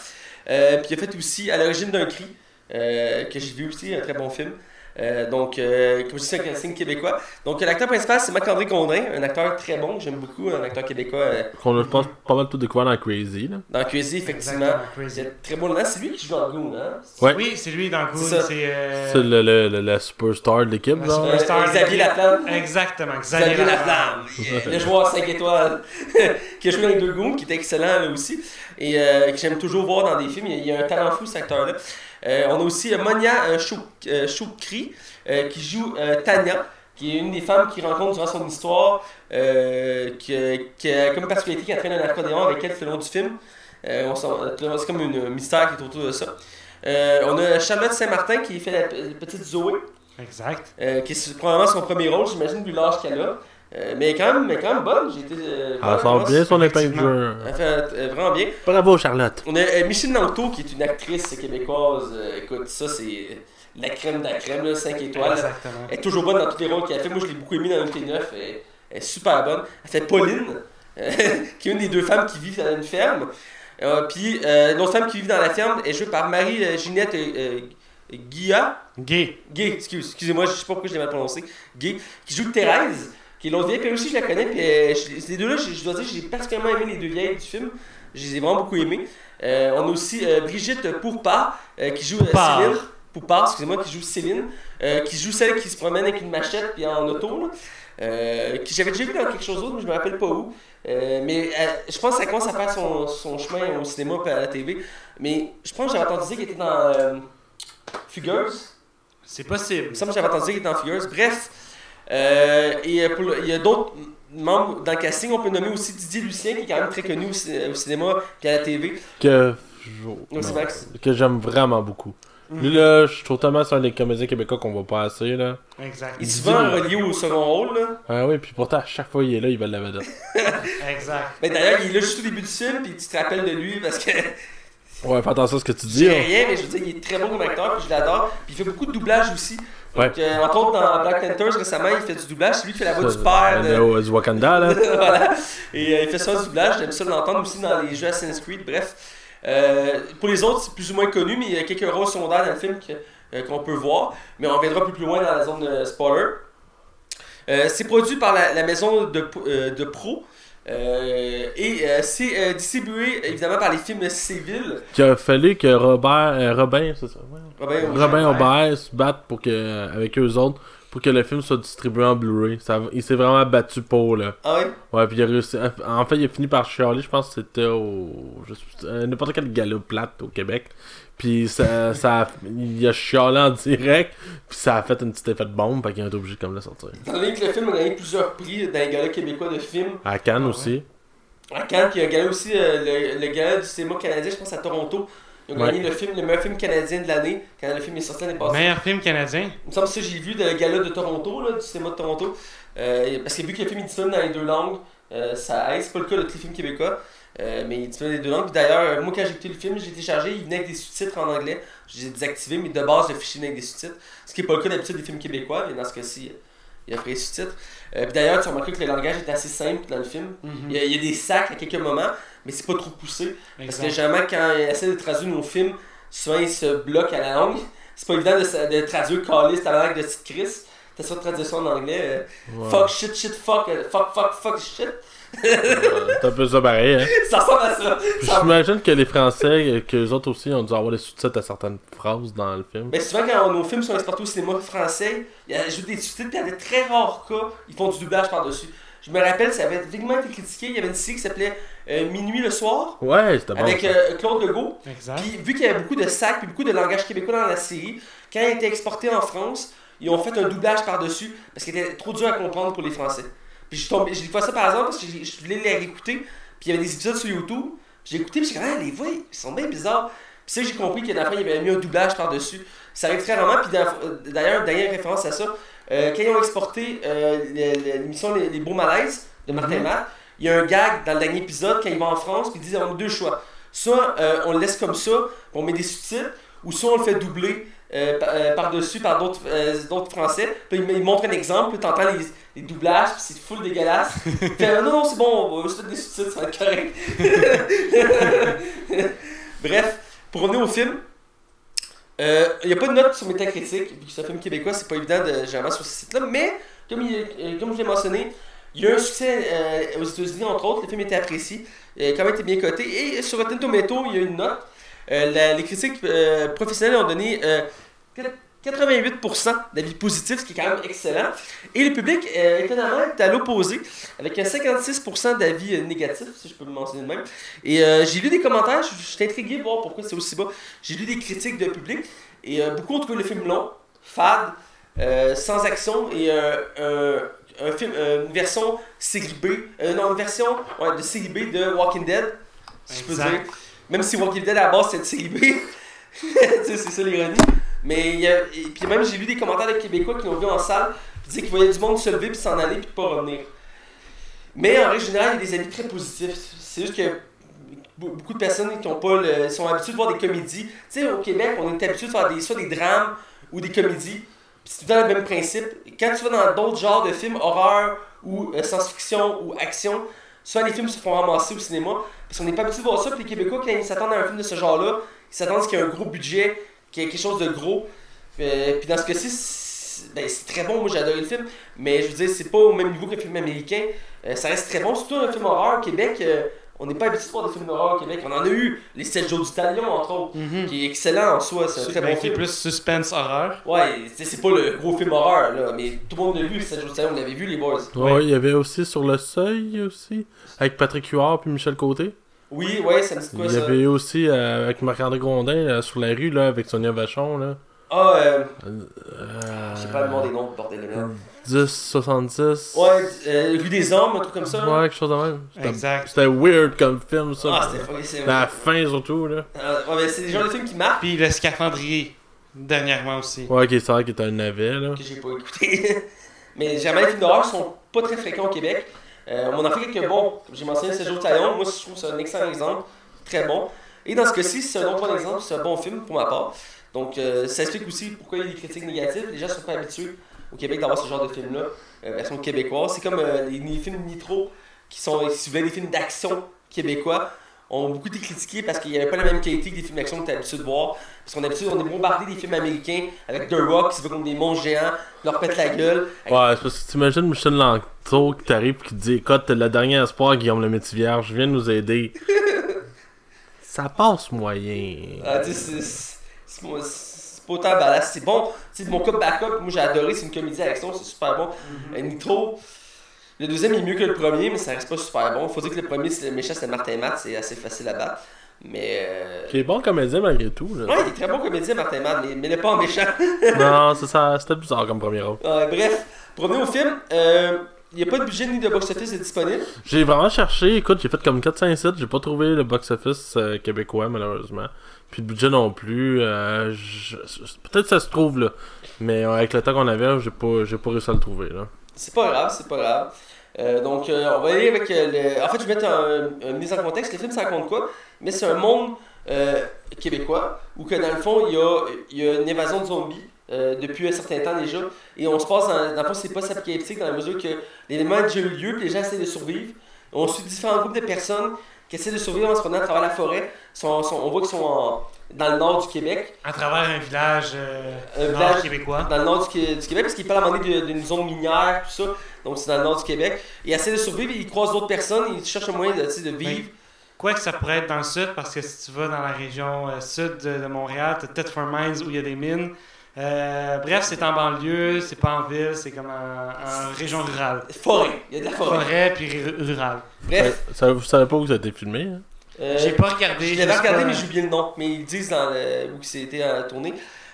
Euh, puis il a fait aussi À l'origine d'un cri, euh, que j'ai vu aussi, un très bon film. Euh, donc, euh, comme je dis, un casting québécois. Donc, l'acteur principal, c'est Marc-André Gondin, un acteur très bon, j'aime beaucoup, un acteur québécois euh,
Qu'on a, je pense, pas mal tout découvert dans Crazy, là.
dans Crazy, effectivement. C'est très bon dedans. C'est lui qui joue dans Goon, hein?
Ouais.
Oui, c'est lui dans Goon.
C'est ça.
C'est euh,
C'est le, le, le- la superstar de l'équipe, genre.
Euh,
Star
Xavier Laflamme.
Exactement, Xavier,
Xavier
Laflamme.
Le joueur 5 étoiles, *laughs* qui a joué dans deux Goons, qui est excellent là aussi, et euh, que j'aime toujours voir dans des films. Il y a, il y a un talent fou, cet acteur-là. Euh, on a aussi euh, Monia euh, Chouk- Choukri, euh, qui joue euh, Tania, qui est une des femmes qu'il rencontre durant son histoire, euh, qui, a- qui a comme particularité qui entraîne un accordéon avec elle tout le long du film. Euh, c'est comme un mystère qui est autour de ça. Euh, on a Charlotte Saint-Martin qui fait la, la petite Zoé.
Exact.
Euh, qui est probablement son premier rôle, j'imagine, vu l'âge qu'elle a. Euh, mais quand même, mais quand même bonne. J'ai été. euh,
Elle sort bien son épingle du jeu.
Elle fait euh, vraiment bien.
Bravo, Charlotte.
On a euh, Michelle Nanto, qui est une actrice québécoise. Euh, écoute, ça, c'est la crème de la crème, là, 5 étoiles.
Exactement.
Elle est toujours bonne dans tous les rôles qu'elle fait. Moi, je l'ai beaucoup aimé dans Unité 9. Elle, elle est super bonne. Elle fait Pauline, *laughs* qui est une des deux femmes qui vivent dans une ferme. Euh, Puis euh, l'autre femme qui vit dans la ferme est jouée par Marie-Ginette euh, Guilla.
Gay.
Gay, excuse, excusez-moi, je sais pas pourquoi je l'ai mal prononcé. Gay, qui joue Thérèse, qui est l'autre vieille, puis aussi je la connais, puis euh, je- ces deux-là, je, je dois dire, j'ai particulièrement aimé les deux vieilles du film. Je les ai vraiment beaucoup aimées. Euh, on a aussi euh, Brigitte Pourpart, euh, qui joue
Poupard.
Céline. Poupard, excusez-moi, qui joue Céline, euh, qui joue celle qui se promène avec une machette puis en auto. là. Euh, qui j'avais déjà vu dans quelque chose d'autre, mais je me rappelle pas où. Euh, mais euh, je pense que ça commence à faire son, son chemin au cinéma et à la TV. Mais je pense que j'avais entendu dire qu'elle était dans euh, Fugueuse.
C'est possible.
Il me semble que j'avais entendu dire qu'il était en Fugueuse. Bref, euh, et euh, pour le- il y a d'autres membres dans le casting. On peut nommer aussi Didier Lucien, qui est quand même très connu au, au cinéma et à la TV.
Que. Que j'aime vraiment beaucoup. Lui, là, je trouve tellement c'est un des comédiens québécois qu'on voit pas assez, là.
Exact.
Il est souvent relié au second rôle. Là.
Ah oui, puis pourtant, à chaque fois il est là, il va la vedette. *laughs*
Exact.
Mais d'ailleurs, il est là juste au début du film, puis tu te rappelles de lui parce que
Ouais, fais attention à ce que tu *laughs*
je
dis.
dis
hein.
rien, mais je veux dire, il est très bon comme acteur, puis je l'adore. Puis il fait beaucoup de doublage aussi.
Ouais.
Donc, euh, entre autres, dans Black Panthers récemment, il fait du doublage. C'est lui qui fait la voix du père. de-
du Wakanda, là. *laughs*
voilà. Et euh, il fait ça du doublage, j'aime ça l'entendre aussi dans les jeux Assassin's Creed, bref. Euh, pour les autres, c'est plus ou moins connu, mais il y a quelques rôles secondaires dans le film qu'on peut voir, mais on reviendra plus, plus loin dans la zone de spoiler. C'est produit par la, la maison de, de Pro. Euh, et euh, c'est euh, distribué évidemment par les films Civil.
Qu'il a fallu que Robert. Robin, c'est ça. ouais.
Robin,
Robin Aubert se batte pour que, avec eux autres pour que le film soit distribué en Blu-ray. Il s'est vraiment battu pour, là.
Ah ouais?
Ouais, puis il a réussi. En fait, il a fini par chialer, je pense que c'était au. N'importe quel gala plate au Québec. Puis ça, ça a- il a chialé en direct, puis ça a fait une petite effet de bombe, fait qu'il a été obligé de comme le sortir.
Étant donné que le film a gagné plusieurs prix dans les galas québécois de films,
À Cannes
Ah ouais.
aussi.
À Cannes, puis il y a gagné aussi euh, le, le gala du cinéma canadien, je pense à Toronto. Ils ont
Ouais.
gagné le film, le meilleur film canadien de l'année, quand le film est sorti l'année passée.
Meilleur film canadien?
Il me semble que ça, j'ai vu dans le gala de Toronto, là, du cinéma de Toronto. Euh, parce que vu que le film est disponible dans les deux langues, euh, ça aide. C'est pas le cas de tous les films québécois. Euh, mais il est disponible les deux langues. Puis D'ailleurs, euh, moi, quand j'ai écouté le film, j'ai téléchargé, il venait avec des sous-titres en anglais. Je les ai désactivés, mais de base, le fichier venait avec des sous-titres. Ce qui n'est pas le cas d'habitude des films québécois, mais dans ce cas-ci, il a pris les sous-titres. Euh, puis d'ailleurs, tu as remarqué que le langage est assez simple dans le film. Il y a, il y a des sacs à quelques moments, mais c'est pas trop poussé. Parce que généralement, quand ils essaient de traduire nos films, souvent ils se bloquent à la langue. C'est pas évident de, de traduire Calis, ta langue de petite Chris. T'as ça traduction en anglais. euh,
Ouais.
Fuck, shit, shit, fuck, fuck, fuck, fuck, shit.
Euh, C'est un peu ça pareil, hein.
Ça ressemble à ça.
J'imagine que les Français, euh, que les autres aussi, ont dû avoir des sous-titres à certaines phrases dans le film.
Mais souvent, quand nos films sont exportés au cinéma français, il y a juste des sous-titres, puis il y a des très rares cas, ils font du doublage par-dessus. Je me rappelle, ça avait vaguement été critiqué. Il y avait une série qui s'appelait euh, Minuit le soir,
Ouais, c'était bon.
avec euh, Claude Legault.
Exact.
Puis, vu qu'il y avait beaucoup de sacs puis beaucoup de langage québécois dans la série, quand elle a été exportée en France, ils ont fait un doublage par-dessus parce qu'il était trop dur à comprendre pour les Français. Puis j'ai tombé- j'ai fait ça par hasard parce que je voulais les réécouter. Puis il y avait des épisodes sur YouTube. J'ai écouté, puis j'ai dit, ah, les voix, ils sont bien bizarres. Puis que j'ai compris qu'à la fin, il y avait mis un doublage par-dessus. Ça arrive très rarement. Puis dans- euh, d'ailleurs, dernière référence à ça, euh, quand ils ont exporté euh, l'émission les, les Beaux Malaises de Martin. Matt, il y a un gag dans le dernier épisode quand ils vont en France, puis ils disent on a deux choix. Soit euh, on le laisse comme ça, on met des sous-titres, ou soit on le fait doubler euh, euh, par-dessus par d'autres euh, d'autres Français. Puis il, il montre un exemple, puis t'entends les, les doublages, puis c'est full dégueulasse. *laughs* Puis non, non, c'est bon, on va juste des sous-titres, ça va être correct. *laughs* Bref, pour revenir au film, euh, il n'y a pas de note sur Metacritic, vu que c'est un film québécois, c'est pas évident de généralement sur ce site-là, mais comme, il- comme je l'ai mentionné, il y a eu un succès euh, aux États-Unis, entre autres, le film était apprécié, il a quand même été bien coté, et sur Rotten Tomato, il y a une note. Euh, les critiques euh, professionnels ont donné euh, 88% d'avis positifs, ce qui est quand même excellent. Et le public, euh, étonnamment, est à l'opposé, avec un 56% d'avis euh, négatifs, si je peux le mentionner de même. Et euh, j'ai lu des commentaires, je suis intrigué de voir pourquoi c'est aussi bas. J'ai lu des critiques de public, et euh, beaucoup ont trouvé le film long, fade, euh, sans action, et euh, euh, une version série euh, une version de série B de Walking Dead, si je peux dire. Même si Walking Dead à la base c'est une série B. *laughs* Tu sais, c'est ça l'ironie. Mais il y a, et puis même j'ai lu des commentaires de Québécois qui l'ont vu en salle, qui disaient qu'ils voyaient du monde se lever puis s'en aller puis pas revenir. Mais en règle générale, il y a des avis très positifs. C'est juste que be- beaucoup de personnes qui ont pas le- sont habituées de voir des comédies. Tu sais, au Québec, on est habitué de faire des, soit des drames ou des comédies. Puis c'est tout le même principe. Quand tu vas dans d'autres genres de films, horreur ou euh, science-fiction ou action, souvent les films se font ramasser au cinéma. Parce qu'on n'est pas habitué de voir ça. Puis les Québécois, quand ils s'attendent à un film de ce genre-là, ils s'attendent à ce qu'il y ait un gros budget, qu'il y ait quelque chose de gros. Euh, puis dans ce cas-ci, c'est ben, très bon. Moi, j'ai adoré le film. Mais je veux dire, c'est pas au même niveau que le film américain. Euh, ça reste très bon. Surtout un film horreur Québec. Euh, on n'est pas habitué de voir des films d'horreur au Québec. On en a eu les 7 jours du Talion, entre autres,
Mhm.
qui est excellent en soi. C'est un très
Ben,
bon
qui est
film.
plus suspense horreur.
Ouais, c'est pas le gros film horreur, là, mais tout le monde l'a vu, 7 jours du Talion, on l'avait vu, les boys.
Ouais, il y avait aussi sur le seuil aussi, avec Patrick Huard puis Michel Côté.
Oui, ouais, ça me dit quoi
Il y
ça?
avait aussi euh, avec Marc-André Grondin là, sur la rue là, avec Sonia Vachon là.
Ah, euh,
Euh,
je sais pas le nom des noms, bordel de merde.
10-70.
Ouais, euh, Rue des Hommes, un truc comme ça.
Ouais, quelque chose de même. C'était-
Exact.
C'était weird comme film ça.
Ah, c'était fucking c'est
la fin surtout là.
Euh, ouais, mais c'est des genres de films qui marquent,
Puis le scaphandrier, dernièrement aussi.
Ouais, qui est vrai qu'il était un navet là.
que j'ai pas écouté. *laughs* mais jamais les films d'horreur sont pas très fréquents au Québec. Euh, on en a fait quelques bons, j'ai mentionné 7 jours du Talion, moi je trouve que c'est un excellent exemple, très bon. Et dans ce cas-ci, c'est un autre bon exemple, c'est un bon film pour ma part. Donc euh, ça explique aussi pourquoi il y a des critiques négatives. Les gens sont pas habitués au Québec d'avoir ce genre de film-là, euh, version québécoise. C'est comme euh, les, les films Nitro, qui sont, si vous voulez, des films d'action québécois, ont beaucoup été critiqués parce qu'il n'y avait pas la même qualité que des films d'action que tu es habitué de voir. Parce qu'on est habitué, on est bombardé des films américains avec The Rock qui se veut comme des monstres géants, leur pète la gueule.
Ouais, c'est parce que t'imagines Michel Lanto qui t'arrive et qui te dit Écoute, le dernier espoir, Guillaume le Métivier, viens nous aider. *laughs* Ça passe moyen.
Ah, tu sais, c'est- pas- autant ballast. C'est bon. Tu sais, mon cas backup, moi j'ai adoré, c'est une comédie d'action, c'est super bon. Euh, Nitro, le deuxième est mieux que le premier, mais ça reste pas super bon. Faut dire que le premier, c'est le méchant, c'est Martin Matt, c'est assez facile à battre. Mais. Euh...
Qui est bon comédien malgré tout. Là.
Ouais, il est très bon comédien, Martin Matt, mais, mais il est pas en méchant. *laughs*
non, c'est ça, c'était bizarre comme premier rôle.
Bref, pour revenir au film, euh, il n'y a pas de budget ni de box-office disponible.
J'ai vraiment cherché, écoute, j'ai fait comme 4-5 sites, j'ai pas trouvé le box-office euh, québécois malheureusement. Puis le budget non plus. euh, Peut-être ça se trouve là. Mais euh, avec le temps qu'on avait, j'ai pas, j'ai pas réussi à le trouver là.
C'est pas grave, c'est pas grave. Euh, donc, euh, on va aller avec euh, le. En fait, je vais mettre un, une mise en contexte. Le film, ça raconte quoi? Mais c'est un monde québécois où, que dans le fond, il y a, y a une évasion de zombies depuis un certain temps déjà. Et on se passe dans. Dans le fond, c'est pas apocalyptique dans la mesure que l'élément a déjà eu lieu, puis les gens essaient de survivre. On suit différents groupes de personnes qui essaient de survivre en se promenant à travers la forêt. Sont- sont- on voit qu'ils sont en- dans le nord du Québec,
À travers un village euh,
Un
nord
village-
québécois.
dans le nord du, Qué- du Québec, parce qu'ils parlent à un moment donné de- d'une zone minière, tout ça. Donc c'est dans le nord du Québec. Ils essaient de survivre, ils croisent d'autres personnes, ils cherchent un moyen de, tu de vivre.
Quoi que ça pourrait être dans le sud, parce que si tu vas dans la région euh, sud de, de Montréal, t'as Thetford Mines où il y a des mines. Euh, bref, c'est en banlieue, c'est pas en ville, c'est comme en, en région rurale.
Forêt, il y a de la forêt.
Forêt puis ru- rurale.
Bref,
Ça, ça- vous savez pas où ça a été filmé, hein?
euh,
J'ai pas regardé.
je l'avais regardé,
pas-
mais j'ai oublié le nom. Mais ils disent dans le, où c'était euh, tourné.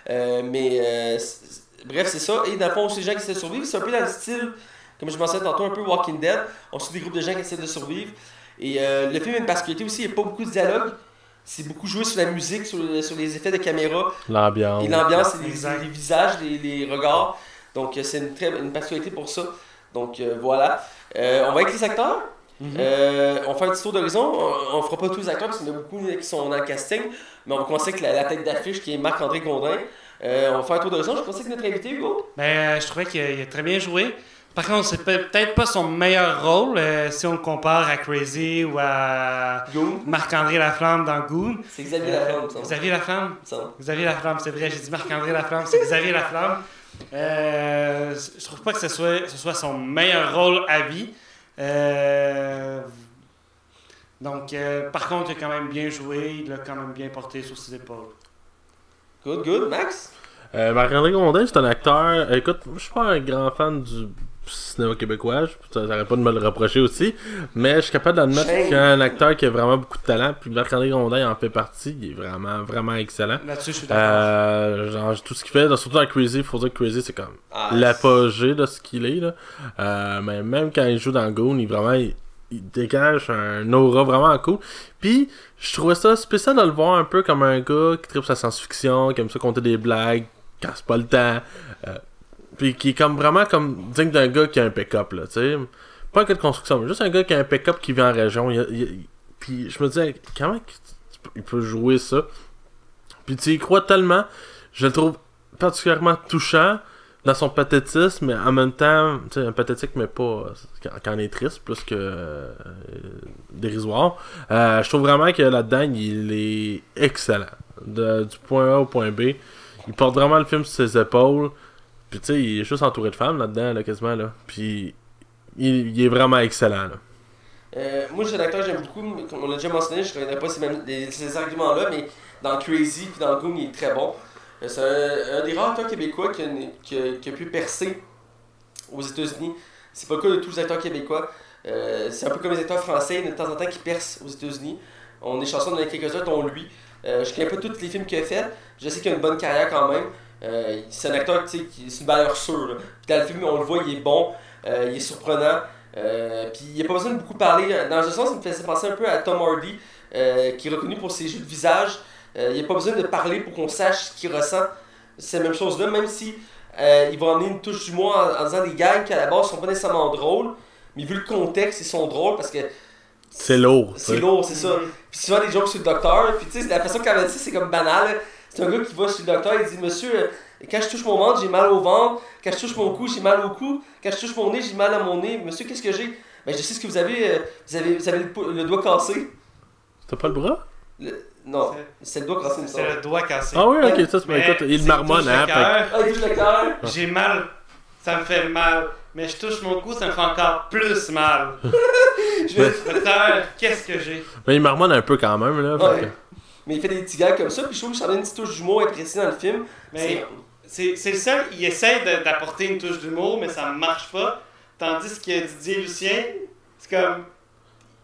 Euh, mais euh, c'est- bref, c'est ça. Et dans le fond, ces gens qui essaient de survivre, c'est un peu dans le style, comme je mentionnais tantôt, un peu Walking Dead. On suit des groupes de gens qui essaient de survivre. Et euh, le film a une particularité aussi, il n'y a pas beaucoup de dialogue. C'est beaucoup joué sur la musique, sur, le- sur les effets de caméra.
L'ambiance.
Et l'ambiance, c'est les, visages, les, les regards. Donc, euh, c'est une, très, une particularité pour ça. Donc, euh, voilà. Euh, on va avec les acteurs.
Mhm.
Euh, on fait un petit tour d'horizon. On, on fera pas tous les acteurs parce qu'il y en a beaucoup qui sont dans le casting. Mais on va commencer avec la, la tête d'affiche qui est Marc-André Gondin. Euh, on va faire un tour d'horizon. Je pensais que notre invité, Hugo?
Ben, je trouvais qu'il a, a très bien joué. Par contre, c'est peut- peut-être pas son meilleur rôle euh, si on le compare à Crazy ou à. Marc-André Laflamme dans Goon.
C'est Xavier
Euh,
Laflamme, ça.
Xavier Laflamme?
Me semble.
Xavier Laflamme, c'est vrai, j'ai dit Marc-André Laflamme, c'est Xavier Laflamme. Euh, je trouve pas que ce soit, ce soit son meilleur rôle à vie. Euh, donc, euh, par contre, il a quand même bien joué, il l'a quand même bien porté sur ses épaules.
Good, good. Max?
Euh, Marc-André Gondin, c'est un acteur. Écoute, je suis pas un grand fan du cinéma québécois, je t'arrête pas de me le reprocher aussi, mais je suis capable d'admettre
Shame.
qu'il y a un acteur qui a vraiment beaucoup de talent, puis Marc-André Gondin en fait partie, il est vraiment, vraiment excellent.
Là-dessus, je suis d'accord.
Euh, genre, tout ce qu'il fait, surtout dans Crazy, faut dire que Crazy, c'est comme
Ah,
l'apogée de ce qu'il est. Là. Euh, mais même quand il joue dans Goon, il vraiment il, il dégage un aura vraiment cool. Puis je trouvais ça spécial de le voir un peu comme un gars qui tripe sa science-fiction, qui aime ça compter des blagues, casse pas le temps. Puis qui est comme vraiment comme digne d'un gars qui a un pick-up là, tu sais. Pas un gars de construction, mais juste un gars qui a un pick-up qui vit en région. Puis je me disais, comment il peut jouer ça? Puis tu y crois tellement, je le trouve particulièrement touchant dans son pathétisme, mais en même temps, tu sais, un pathétique, mais pas quand, quand on est triste, plus que euh, dérisoire. Euh, je trouve vraiment que là-dedans, il est excellent. De- du point A au point B. Il porte vraiment le film sur ses épaules. Puis tu sais, il est juste entouré de femmes là-dedans, là, quasiment. Là. Puis il, il est vraiment excellent. Là.
Euh, moi, j'ai un acteur que j'aime beaucoup, on l'a déjà mentionné, je ne connais pas ces, les- ces arguments-là, mais dans Crazy puis dans Goon, il est très bon. Euh, c'est un, des rares acteurs québécois qui a, qui a- pu percer aux États-Unis. C'est pas le cas de tous les acteurs québécois. Euh, c'est un peu comme les acteurs français, de temps en temps, qui percent aux États-Unis. On est chanceux d'en quelques-uns, dont lui. Euh, je connais pas tous les films qu'il a fait. Je sais qu'il a une bonne carrière quand même. Euh, c'est un acteur tu sais, qui c'est une valeur sûre. là. Puis dans le film, on le voit, il est bon, euh, il est surprenant. Euh, puis il n'y a pas besoin de beaucoup parler. Dans un sens, il me faisait penser un peu à Tom Hardy, euh, qui est reconnu pour ses jeux de visage. Euh, il n'y a pas besoin de parler pour qu'on sache ce qu'il ressent. C'est la même chose là, même si euh, il va emmener une touche d'humour en, en disant des gags qui à la base sont pas nécessairement drôles, mais vu le contexte, ils sont drôles parce que
C'est lourd.
c'est lourd, c'est ça.
Mhm.
Puis souvent des jokes sur le docteur, puis tu sais, la façon qu'elle a dit, c'est comme banal. C'est un gars qui va chez le docteur, il dit Monsieur, euh, quand je touche mon ventre, j'ai mal au ventre. Quand je touche mon cou, j'ai mal au cou. Quand je touche mon nez, j'ai mal à mon nez. Monsieur, qu'est-ce que j'ai? Ben, je sais ce que vous avez. euh, vous avez, vous avez le, doigt cassé.
T'as pas le bras?
Le- Non, c'est le doigt cassé,
C'est le doigt cassé.
Ah oui, ok, ça, c'est
Mais
écoute, il marmonne, hein.
Ah, il touche le cœur.
J'ai mal, ça me fait mal. Mais je touche mon cou, ça me fait encore plus mal. *laughs*
Je vais-
Docteur, qu'est-ce que j'ai?
Mais il marmonne un peu quand même, là. fait
Ouais.
que-
Mais il fait des petits gags comme ça, puis je trouve que ça donne une petite touche d'humour appréciée dans le film.
Mais c'est le seul, il essaie d'apporter une touche d'humour, mais ça ne marche pas. Tandis que Didier Lucien, c'est comme.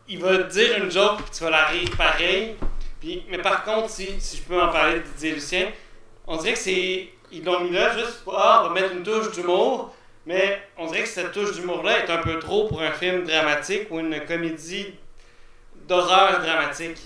Il va te dire une joke, puis tu vas la rire pareil. Puis, mais par contre, si, si je peux en parler de Didier Lucien, on dirait que c'est. Ils l'ont mis là juste pour. Ah, on va mettre une touche d'humour. Mais on dirait que cette touche d'humour-là est un peu trop pour un film dramatique ou une comédie d'horreur dramatique.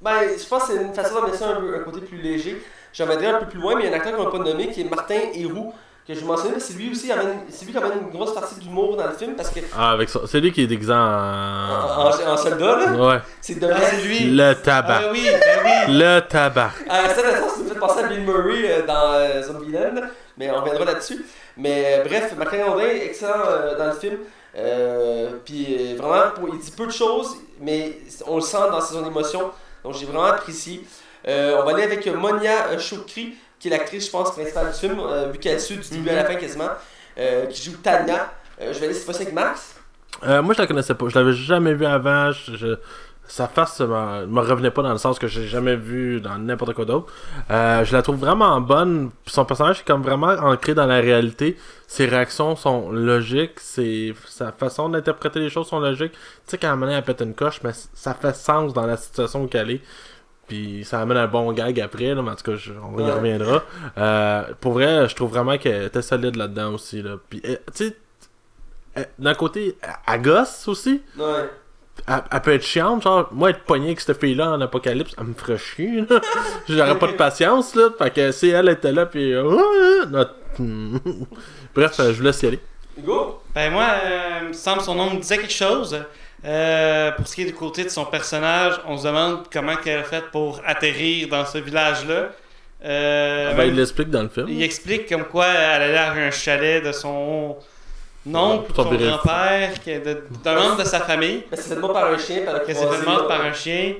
Ben, je pense que c'est une façon d'amener ça un, peu, un côté plus léger. J'aimerais dire un peu plus loin, mais il y a un acteur qu'on n'a pas nommé qui est Martin Héroux, que je mentionnais, mais c'est lui aussi, amène- c'est lui qui amène une grosse partie d'humour dans le film parce que
Ah, avec ça. C'est lui qui est déguisé
en,
en.
en- en soldat, là,
Ouais.
c'est de
Ah, lui!
Le tabac.
Ah oui, ben oui!
Le tabac.
À cette instance, ça me fait penser à Bill Murray euh, dans euh, Zombieland, mais on reviendra là-dessus. Mais euh, bref, Martin Gondin, excellent euh, dans le film. Euh, puis euh, vraiment, pour- il dit peu de choses, mais on le sent dans son émotion. Donc j'ai vraiment apprécié. Euh, on va aller avec Monia euh, Chokri, qui est l'actrice, je pense, principale du film, euh, vu qu'elle suit du début à la fin quasiment, euh, qui joue Tania. Euh, je vais aller cette fois-ci avec Max?
Euh, moi, je la connaissais pas. Je l'avais jamais vu avant. Je, je- Sa face me, me revenait pas dans le sens que j'ai jamais vu dans n'importe quoi d'autre. Euh, je la trouve vraiment bonne. Son personnage est comme vraiment ancré dans la réalité. Ses réactions sont logiques. Ses... Sa façon d'interpréter les choses sont logiques. Tu sais, quand elle amène, elle pète une coche, mais ça fait sens dans la situation où elle est. Puis ça amène un bon gag après, là, mais en tout cas, je- on y reviendra. Euh, pour vrai, je trouve vraiment qu'elle était solide là-dedans aussi. Là. Puis, euh, tu sais, euh, d'un côté, elle- elle gosse aussi.
Ouais.
Elle, elle peut être chiante, genre, moi être pogné avec cette fille-là en apocalypse, elle me ferait chier, là. *laughs* J'aurais pas de patience, là. Fait que si elle était là, puis. Ouais, Bref, euh, je vous laisse y aller.
Hugo?
Ben moi, euh, il me semble son nom me disait quelque chose. Euh, pour ce qui est du côté de son personnage, on se demande comment elle a fait pour atterrir dans ce village-là. Euh,
Ben, il l'explique dans le film.
il explique comme quoi elle allait à un chalet de son oncle,
Son
son
père.
grand-père, d'un membre de sa famille,
Elle s'est fait mordre par un chien, elle
s'est fait
là.
par un chien.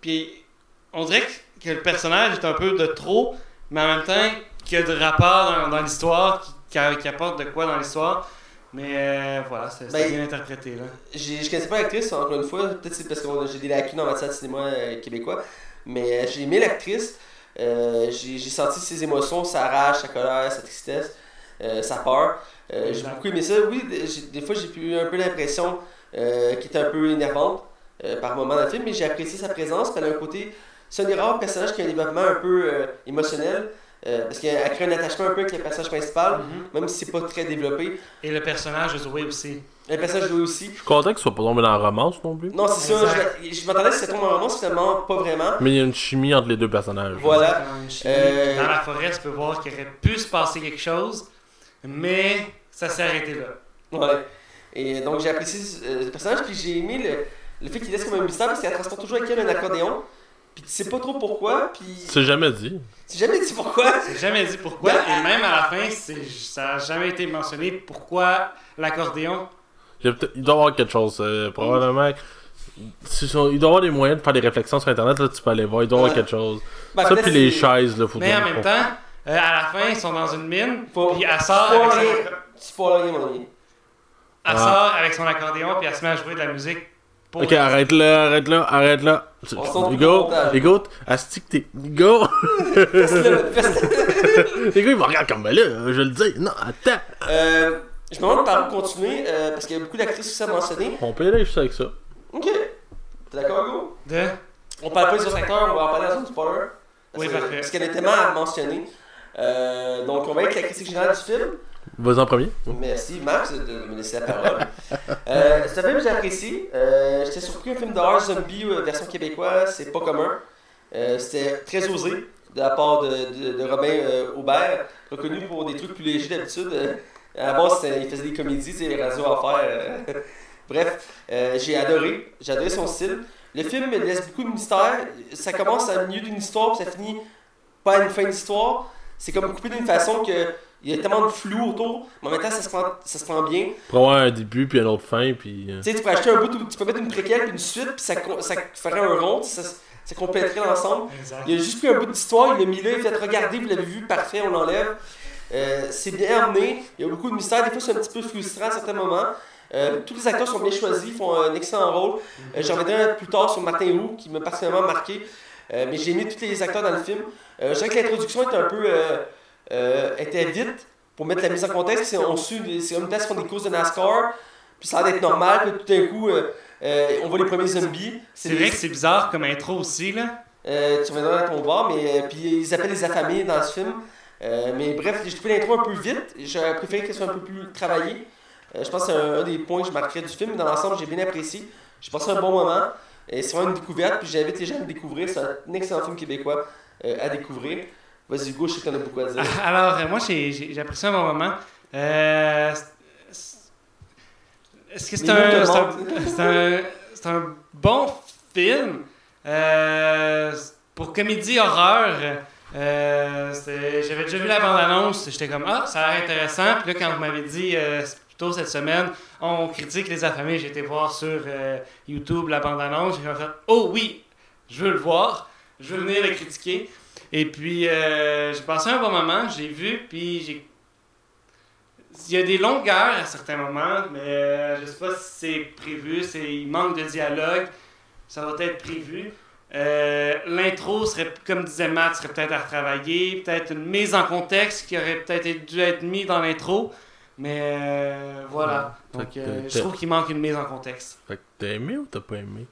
Puis on dirait que, que le personnage est un peu de trop, mais en même temps qu'il y a de rapport dans, dans l'histoire, qui, qui- qui apporte de quoi dans l'histoire. Mais euh, voilà, c'est
Ben,
bien interprété là.
Je connaissais pas l'actrice, encore une fois. Peut-être c'est parce que j'ai des lacunes en matière de cinéma euh, québécois. Mais euh, j'ai aimé l'actrice. Euh, j'ai senti ses émotions, sa rage, sa colère, sa tristesse, sa peur. J'ai beaucoup aimé ça. Oui, des- fois j'ai eu un peu l'impression qu'elle était un peu énervante par moments dans le film, mais j'ai apprécié sa présence. Elle a un côté. C'est un des rares personnages qui a un développement un peu émotionnel. Euh, parce qu'elle crée un attachement un peu avec le personnage principal, même si c'est pas très développé.
Et le personnage de Zoé aussi.
Le personnage joué aussi.
Je suis content qu'il soit pas tombé dans la romance non plus.
Non, c'est ça. Je, je m'attendais que c'était tombé en romance, finalement, pas vraiment.
Mais il y a une chimie entre les deux personnages.
Voilà. Euh,
Dans la forêt, tu peux voir qu'il aurait pu se passer quelque chose, mais ça s'est arrêté là.
Ouais. Et donc j'ai apprécié euh, ce personnage, puis j'ai aimé le, le fait qu'il laisse comme un mystère parce qu'elle transporte toujours avec elle un accordéon. Puis tu sais pas trop pourquoi, puis
C'est jamais dit.
c'est jamais dit pourquoi.
C'est jamais dit pourquoi, et même à la fin, c'est- ça n'a jamais été mentionné pourquoi l'accordéon.
Il, doit y avoir quelque chose. euh, probablement. Il doit y avoir des moyens de faire des réflexions sur internet, là tu peux aller voir, il doit y avoir quelque chose.
Ben,
ça puis les chaises, là, faut
Mais en même temps, euh, à la fin, ils sont dans une mine,
Faut-
puis elle sort,
faut
avec elle.
Ah.
sort avec son accordéon, puis elle se met à jouer de la musique. Pour
Ok, arrête là, arrête là, arrête là. Hugo. Hugo, asti que t'es. Hugo! *laughs* *laughs* Hugo, il me regarde comme ben là, je le dire. Non, attends.
Euh, je me demande par où continuer, euh, parce qu'il y a beaucoup d'actrices aussi à mentionner.
On peut aller juste avec ça.
Ok. T'es d'accord, Hugo?
De...
On parle pas des autres acteurs, on va en parler dans une spoiler.
Oui, parfait.
Parce qu'elle est tellement à mentionner. Euh, donc, on va avec la critique générale du film.
Vas-y en premier.
Merci Max de me laisser la parole. Euh, c'est un film que j'ai apprécié. Euh, J'étais surpris un film d'horreur zombie euh, version québécoise, c'est pas commun. Euh, C'était très osé de la part de, de, Robin euh, Aubert, reconnu pour des trucs plus légers d'habitude. Euh, c'était- il faisait des comédies, tu à faire. *laughs* Bref, j'ai adoré. J'ai adoré son style. Le film laisse beaucoup de mystère. Ça commence à milieu d'une histoire, puis ça finit pas à une fin d'histoire. C'est comme coupé d'une façon que il y a tellement de flou autour, mais en même temps, ça se prend, ça se prend bien.
Pour avoir un début, puis une autre fin, puis. euh,
Tu sais, tu peux acheter un bout, tu peux mettre une préquelle puis une suite, puis ça, ça ferait un rond, ça, ça compléterait l'ensemble. Il a juste pris un bout d'histoire, il l'a mis là, il fait regarder, vous l'avez vu, parfait, on l'enlève. Euh, c'est bien amené, il y a beaucoup de mystères, des fois c'est un petit peu frustrant à certains moments. Euh, tous les acteurs sont bien choisis, ils font un excellent rôle. Euh, J'en reviendrai plus tard sur Martin Roux, qui m'a particulièrement marqué. Euh, mais j'ai aimé tous les acteurs dans le film. Euh, je dirais que l'introduction était un peu. Euh, était vite pour mettre la mise en contexte. C'est, on suit, c'est place qui font des courses de NASCAR, puis ça a l'air d'être normal, puis tout d'un coup, euh, euh, on voit les premiers zombies.
C'est vrai que c'est bizarre comme intro aussi, là.
Tu reviendras à ton bar, mais puis ils appellent les affamés dans ce film. Mais bref, j'ai trouvé l'intro un peu vite. J'aurais préféré qu'elle soit un peu plus travaillée. Je pense que c'est un, un des points que je marquerais du film. Dans l'ensemble, j'ai bien apprécié. J'ai passé un bon moment. Et c'est vraiment une découverte. Puis j'invite les gens à le découvrir. C'est un excellent film québécois euh, à découvrir. Vas-y, Hugo, je sais que t'en as beaucoup à dire. *laughs*
Alors, euh, moi, j'ai apprécié un bon moment. Euh, Est-ce que c'est un, c'est un, c'est un, un bon film? Euh, pour comédie horreur? euh, J'avais déjà vu la bande-annonce, j'étais comme ah, ça a l'air intéressant. Puis là, quand vous m'avez dit plutôt tôt cette semaine, on critique les affamés. J'ai été voir sur YouTube la bande-annonce. J'ai fait Oh oui, je veux le voir. Je veux venir le critiquer. Et puis, euh, j'ai passé un bon moment. J'ai vu, puis j'ai. Il y a des longueurs à certains moments, mais euh, je sais pas si c'est prévu. c'est Il manque de dialogue. Ça va être prévu. Euh, L'intro serait, comme disait Matt, serait peut-être à retravailler. Peut-être une mise en contexte qui aurait peut-être dû être mise dans l'intro. Mais euh, voilà.
Ouais.
Donc, je trouve qu'il manque une mise en contexte.
Fait que t'as aimé ou t'as pas aimé?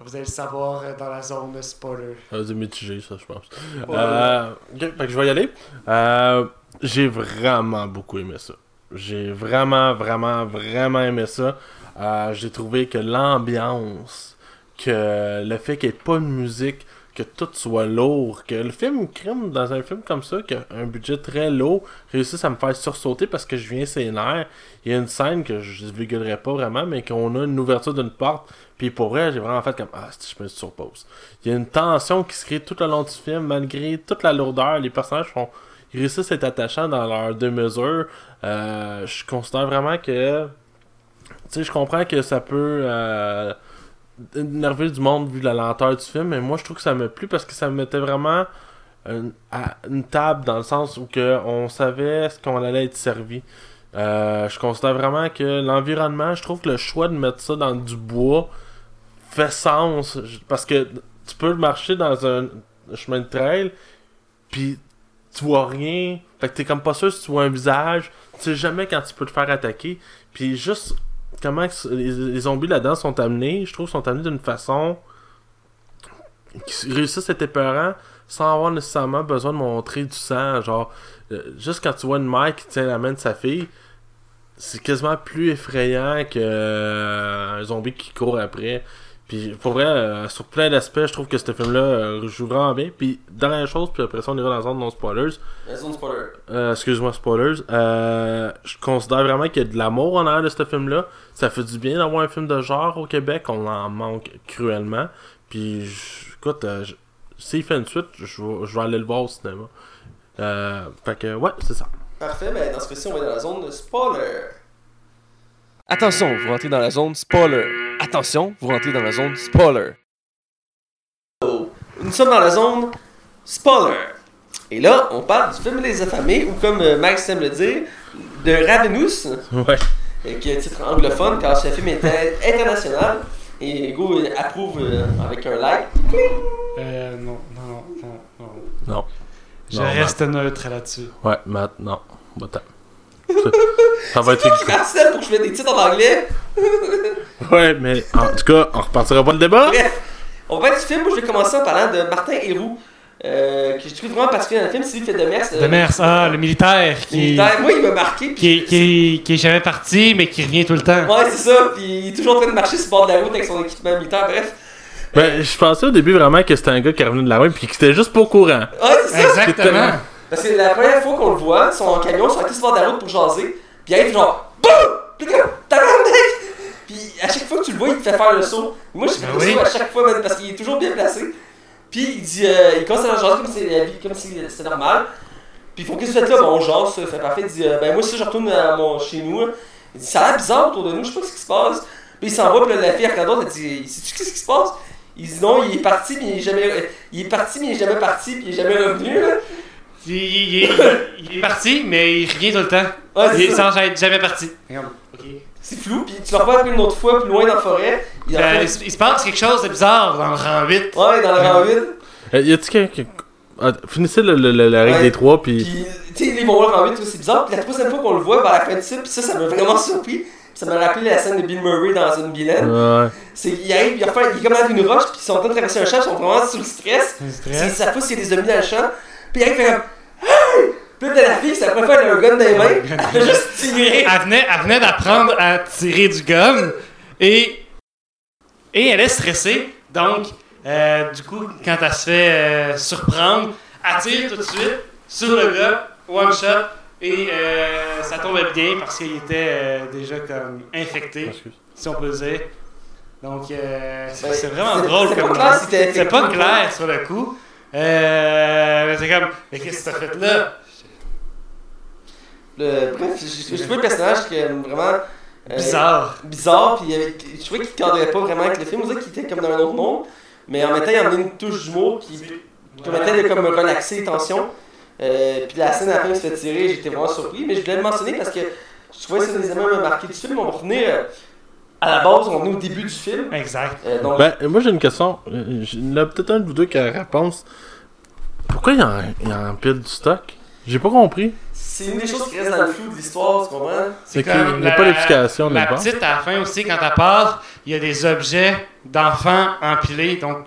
Vous allez le savoir euh, dans la zone de spoiler.
Ça va mitigé, ça, je pense. Euh, ok, fait que je vais y aller. Euh, j'ai vraiment beaucoup aimé ça. J'ai vraiment, vraiment, vraiment aimé ça. Euh, j'ai trouvé que l'ambiance, que le fait qu'il n'y ait pas de musique, que tout soit lourd, que le film crime dans un film comme ça, qui a un budget très lourd, réussisse à me faire sursauter parce que je viens scénaire. Il y a une scène que je ne pas vraiment, mais qu'on a une ouverture d'une porte, puis pour vrai, j'ai vraiment fait comme Ah, je me surpose. Il y a une tension qui se crée tout au long du film, malgré toute la lourdeur. Les personnages font. Ils réussissent à être attachants dans leurs deux mesures. Euh, je considère vraiment que. Tu sais, je comprends que ça peut euh, énerver du monde vu la lenteur du film, mais moi je trouve que ça m'a plu parce que ça me mettait vraiment une, à une table dans le sens où que on savait ce qu'on allait être servi. Euh, je considère vraiment que l'environnement, je trouve que le choix de mettre ça dans du bois fait sens. Parce que tu peux marcher dans un chemin de trail puis tu vois rien. Fait que t'es comme pas sûr si tu vois un visage. Tu sais jamais quand tu peux te faire attaquer. Puis juste comment les, zombies là-dedans sont amenés je trouve sont amenés d'une façon qui réussissent à être sans avoir nécessairement besoin de montrer du sang. Genre euh, juste quand tu vois une mère qui tient la main de sa fille c'est quasiment plus effrayant que euh, zombie qui court après puis pour vrai, euh, sur plein d'aspects, je trouve que ce film-là euh, joue vraiment bien. Puis dernière chose, puis après ça on ira dans la zone non spoilers.
La zone spoiler.
Euh, excuse-moi, spoilers. Euh, je considère vraiment qu'il y a de l'amour en arrière de ce film-là. Ça fait du bien d'avoir un film de genre au Québec. On en manque cruellement. Puis, je- écoute, euh, s'il fait une suite, je vais, je vais aller le voir au cinéma. Euh, fait que, ouais, c'est ça.
Parfait, mais dans ce cas-ci, on va dans la zone de spoiler. Attention, vous rentrez dans la zone spoiler. Attention, vous rentrez dans la zone spoiler. Nous sommes dans la zone spoiler. Et là, on parle du film Les Affamés, ou comme euh, Max aime le dire, de Ravenous,
Ouais.
qui est un titre anglophone, car ce film est international. Et Hugo euh, approuve euh, avec un like.
Euh, non, non, non, non, non.
Non.
Je
Non,
reste neutre là-dessus.
Ouais, Matt, non. Ça, ça va être
harcèle pour que je mette des titres en anglais.
Ouais, mais en tout cas, on repartira pas le débat.
Bref, on va être du film. Moi, je vais commencer en parlant de Martin Héroux, euh, que je trouve vraiment particulier dans le film. C'est lui qui fait de Mers. euh,
De Mers, ah, le militaire qui,
militaire. Moi, il m'a marqué. puis-
qui, est- qui, est- qui est jamais parti, mais qui revient tout le temps.
Ouais, c'est ça. Puis il est toujours en train de marcher sur le bord de la route avec son équipement militaire. Bref.
Ben, je pensais au début vraiment que c'était un gars qui revenait de la rue puis qui était juste pas au courant.
Ouais, c'est ça.
Exactement.
Parce que la première fois qu'on le voit, son camion, ils sont arrêtés sur le bord de la route pour jaser. Puis il arrive genre, BOUM! Puis! Puis à chaque fois que tu le vois, il te fait faire le saut. Moi, je fais
Ben
le
oui.
saut à chaque fois, parce qu'il est toujours bien placé. Puis il dit, euh, il commence à jaser comme si la vie, comme si c'était normal. Puis ils font, qu'est-ce que tu fais là? Bon, on jase, ça fait parfait. Il dit, euh, ben moi, si je retourne à mon, chez nous, il dit, ça a l'air bizarre autour de nous, je sais pas ce qui se passe. Puis il s'en va, puis là, la fille, regarde l'autre, elle dit, sais-tu qu'est-ce qui se passe? Il dit, non, il est parti, mais il est jamais, il est parti, mais il est jamais parti, puis il est jamais revenu, là.
Il, il- il- *coughs* il est parti, mais il revient tout le temps.
Ouais,
il est sans être jamais parti.
C'est flou, puis tu le revois une autre fois plus loin dans la forêt. Il
Ben, il, se- il se passe quelque chose de bizarre dans le rang 8.
de- Ouais, dans le rang 8.
Euh, y a-tu quelqu'un qui. Ah, finissez le- le- le- la règle
Ouais.
des trois puis.
Tu sais, les bons rang 8, c'est bizarre. Puis la troisième fois qu'on le voit vers la fin du film, puis ça, ça m'a vraiment surpris. Ça m'a rappelé la scène de Bill Murray dans une vilaine.
Ouais.
C'est il arrive, il, refait, il est comme dans une roche, puis ils sont en train de traverser un champ, ils sont vraiment sous le stress. C'est sa fois s'il y a des zombies dans le champ. Puis il fait comme Hey! Puis là, la fille, ça préfère elle a un gun dans les mains. Elle fait juste tirer.
Elle venait, elle venait d'apprendre à tirer du gun et, et elle est stressée. Donc, euh, du coup, quand elle se fait euh, surprendre, elle tire tout de suite sur le gars, one shot, et euh, ça tombait bien parce qu'il était euh, déjà comme infecté, si on peut dire. Donc, euh, c'est
Ben,
c'est vraiment drôle
c'est
comme
pas clair
pas clair sur le coup. Euh, mais c'est comme, mais qu'est-ce que t'as fait là?
Le, bref, j'ai trouvé le personnage qui est vraiment. euh,
Bizarre.
bizarre, puis il je trouvais qu'il cadrait pas vraiment avec le film. On dirait qu'il était comme dans un autre monde, mais en même temps, il amenait une touche d'humour qui permettait de comme relaxer les tensions. Euh, puis la scène à la fin qui se fait tirer, j'étais vraiment surpris, mais je voulais le mentionner parce que je trouvais que c'est un des éléments marqués du film. On va revenir euh, à la base, on est au début du film.
Exact.
Euh, donc,
Ben, moi j'ai une question. Il y en a peut-être un de vous deux qui a la réponse. Pourquoi il y a, il y a un pile du stock? J'ai pas compris.
c'est une des choses qui reste dans le flou de l'histoire, tu comprends?
C'est
comme
qu'il n'y a
la-
pas d'explication de
La petite, à la fin aussi, quand elle part, il y a des objets d'enfants empilés. Donc,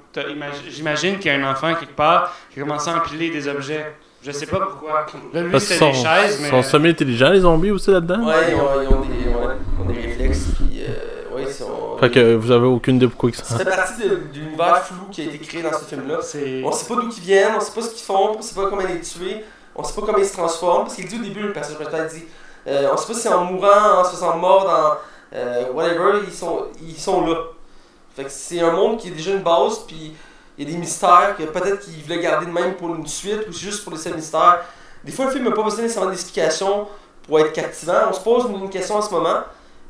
j'imagine qu'il y a un enfant quelque part qui a commencé à empiler des objets. Je sais pas pourquoi. Là, lui,
sont,
des chaises, mais.
sont semi-intelligents les zombies aussi là-dedans
Ouais, ils ont, ils ont des, ouais, ils ont des réflexes, puis euh, ouais, ils sont.
Fait que vous avez aucune idée pourquoi ils
Ça
sont.
fait partie de, de l'univers flou qui a été créé dans ce film-là. On sait pas d'où ils viennent, on sait pas ce qu'ils font, on sait pas comment les tuer, on sait pas comment ils se transforment. Parce qu'il dit au début, le personnage principal dit euh, on sait pas si en mourant, en se faisant mort, dans euh, whatever, ils sont, ils sont là. Fait que c'est un monde qui est déjà une base, puis il y a des mystères que peut-être qu'ils voulaient garder de même pour une suite ou juste pour laisser le mystère. Des fois, un film n'a pas besoin nécessairement d'explication pour être captivant. On se pose une question en ce moment,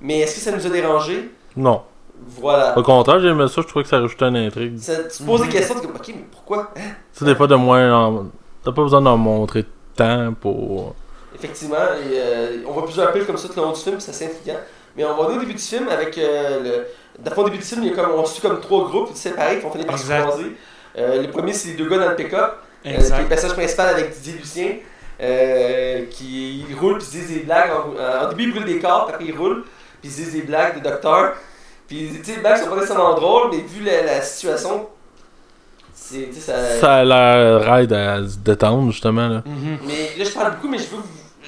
mais est-ce que ça nous a dérangé
Non.
Voilà.
Au contraire, j'aimais ça, je trouvais que ça rajoutait une intrigue.
Ça- tu te poses des questions, tu te dis, ok, mais pourquoi?
Tu sais, des fois de moins. en- T'as pas besoin d'en montrer tant pour.
Effectivement, et, euh, on voit plusieurs piles comme ça tout le long du film, c'est assez intriguant. Mais on va aller au début du film avec euh, le. Dans le fond, au début du film, il y a comme, on suit comme trois groupes séparés qui vont finir par se croiser. Euh, le premier, c'est les deux gars dans le pick-up, euh, qui est le personnage principal avec Didier Lucien, euh, qui roule puis se dit des blagues. En, euh, au début, il brûle des corps, puis après, il roule, puis il se dit des blagues de docteur. Puis, tu sais, les blagues sont pas nécessairement drôles, mais vu la, la situation, c'est. ça.
Ça a l'air raide à se détendre, justement. Là.
Mhm.
Mais là, je parle beaucoup, mais je veux.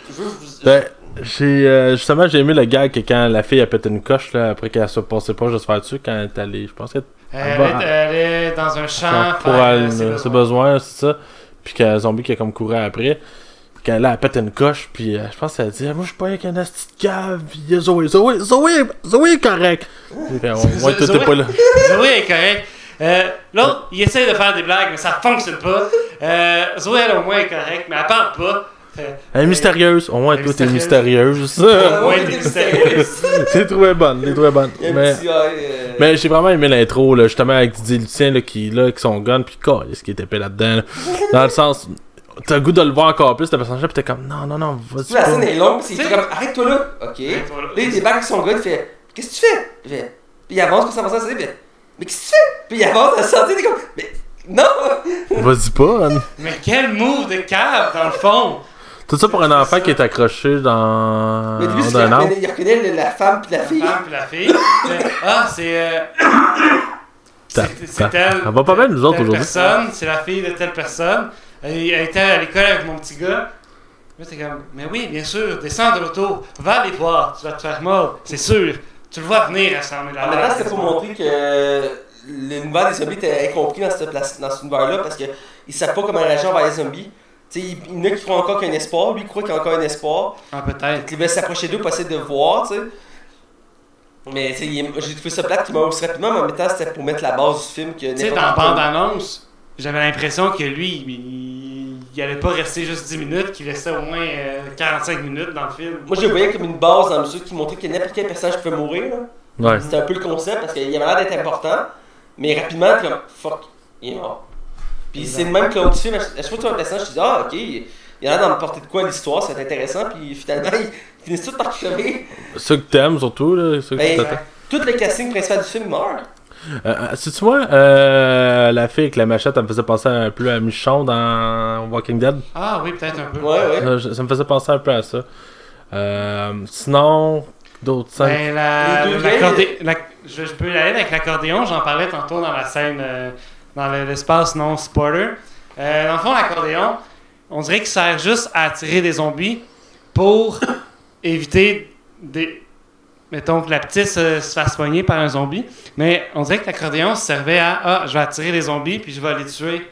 Je veux vous-
Ben, j'ai. euh, justement, j'ai aimé le gag que quand la fille a pété une coche, là, après qu'elle soit passée proche de se faire dessus, quand elle est allée. Je pense qu'elle
Elle, elle est dans un champ.
Pour elle,
ses
ses besoins, c'est ça. Puis qu'il y a un zombie qui a comme couru après. Qu'elle là, elle pète une coche, puis euh, je pense qu'elle dit Moi, je suis pas avec un asti de cave. Puis il y a Zoé, Zoé, Zoé, Zoé est correct. Ouais, toi, t'es pas là.
Zoé est correct. Euh, L'autre, il essaie de faire des blagues, mais ça fonctionne pas. Euh, Zoé, elle, au moins, est correcte, mais elle parle pas.
Elle est mystérieuse. Au moins,
Elle est
toi, t'es
mystérieuse.
mystérieuse.
Ah,
ouais, t'es
t'es
mystérieux.
mystérieux.
J'ai trouvé bonne, j'ai trouvé bonne. Mais,
euh,
mais j'ai vraiment aimé l'intro, là, justement, avec Didier Lucien, là, qui, là, avec son gun, puis ce qui était épais là-dedans. là. Dans le sens, t'as le goût de le voir encore plus, le personnage, puis t'es comme Non, non, non, vas-y.
La scène est longue, c'est
Tu sais-
comme arrête-toi là. Ok. Là, il débarque avec son gars, il fait Qu'est-ce que tu fais? Il fait Puis il avance pour s'avancer à la fait Mais qu'est-ce que tu fais? Puis il avance à la il est comme Mais non *laughs*
Vas-y pas, Anne.
Mais quel move de cave, dans le fond!
Tout ça pour un enfant qui est accroché dans.
Mais début, c'est
dans un arbre?
il reconnaît la femme puis la
La
fille?
femme puis la fille. *laughs* Ah, c'est. euh, c'est c'est
ta-
elle.
va pas bien, nous autres,
telle
aujourd'hui.
personne, c'est la fille de telle personne. Elle, était à l'école avec mon petit gars. Là, t'es comme, mais oui, bien sûr, descends de l'auto, va les voir, tu vas te faire mordre, c'est sûr. Tu le vois venir à 100 000
En même temps, c'était pour montrer que l'univers des zombies était incompris dans, cette place, dans cet univers-là parce qu'ils ne savent pas comment réagir envers les zombies. Tu sais, il y en a qui croient encore qu'il y a un espoir, lui il croit qu'il y a encore un espoir.
Ah, peut-être.
Il veut s'approcher d'eux pour essayer de voir, tu sais. Mais j'ai trouvé ça plate qu'il meurt aussi rapidement, mais en même temps, c'était pour mettre la base du film. que
Tu sais, dans la bande-annonce, j'avais l'impression que lui, il, il allait pas rester juste 10 minutes, qu'il restait au moins euh, 45 minutes dans le film.
Moi, je le voyais comme une base dans la mesure qui montrait que n'importe quel personnage pouvait mourir. là.
Ouais.
C'était un peu le concept parce qu'il avait l'air d'être important, mais rapidement, comme fuck, il est mort. Puis c'est le même que l'autre film. À chaque fois que tu vois un personnage, tu te dis ah, ok, il il a l'air d'en porter de quoi l'histoire, c'est intéressant, puis finalement, ils finissent tous par crever.
Ceux que t'aimes surtout, là. Ceux que
Ben, tout le casting principal du film meurt.
Euh, euh, C'est-tu moi, euh, la fille avec la machette, elle me faisait penser un peu à Michon dans Walking Dead.
Ah oui, peut-être un peu.
Ouais, ouais.
Euh, ça me faisait penser un peu à ça. Euh, sinon, d'autres scènes.
Ben, la, la- je, je peux y aller avec l'accordéon, j'en parlais tantôt dans la scène, euh, dans le- l'espace non spoiler. Euh, dans le fond, l'accordéon, on dirait qu'il sert juste à attirer des zombies pour éviter des. Mettons que la petite se, se fasse soigner par un zombie. Mais on dirait que l'accordéon servait à Ah, je vais attirer des zombies puis je vais les tuer.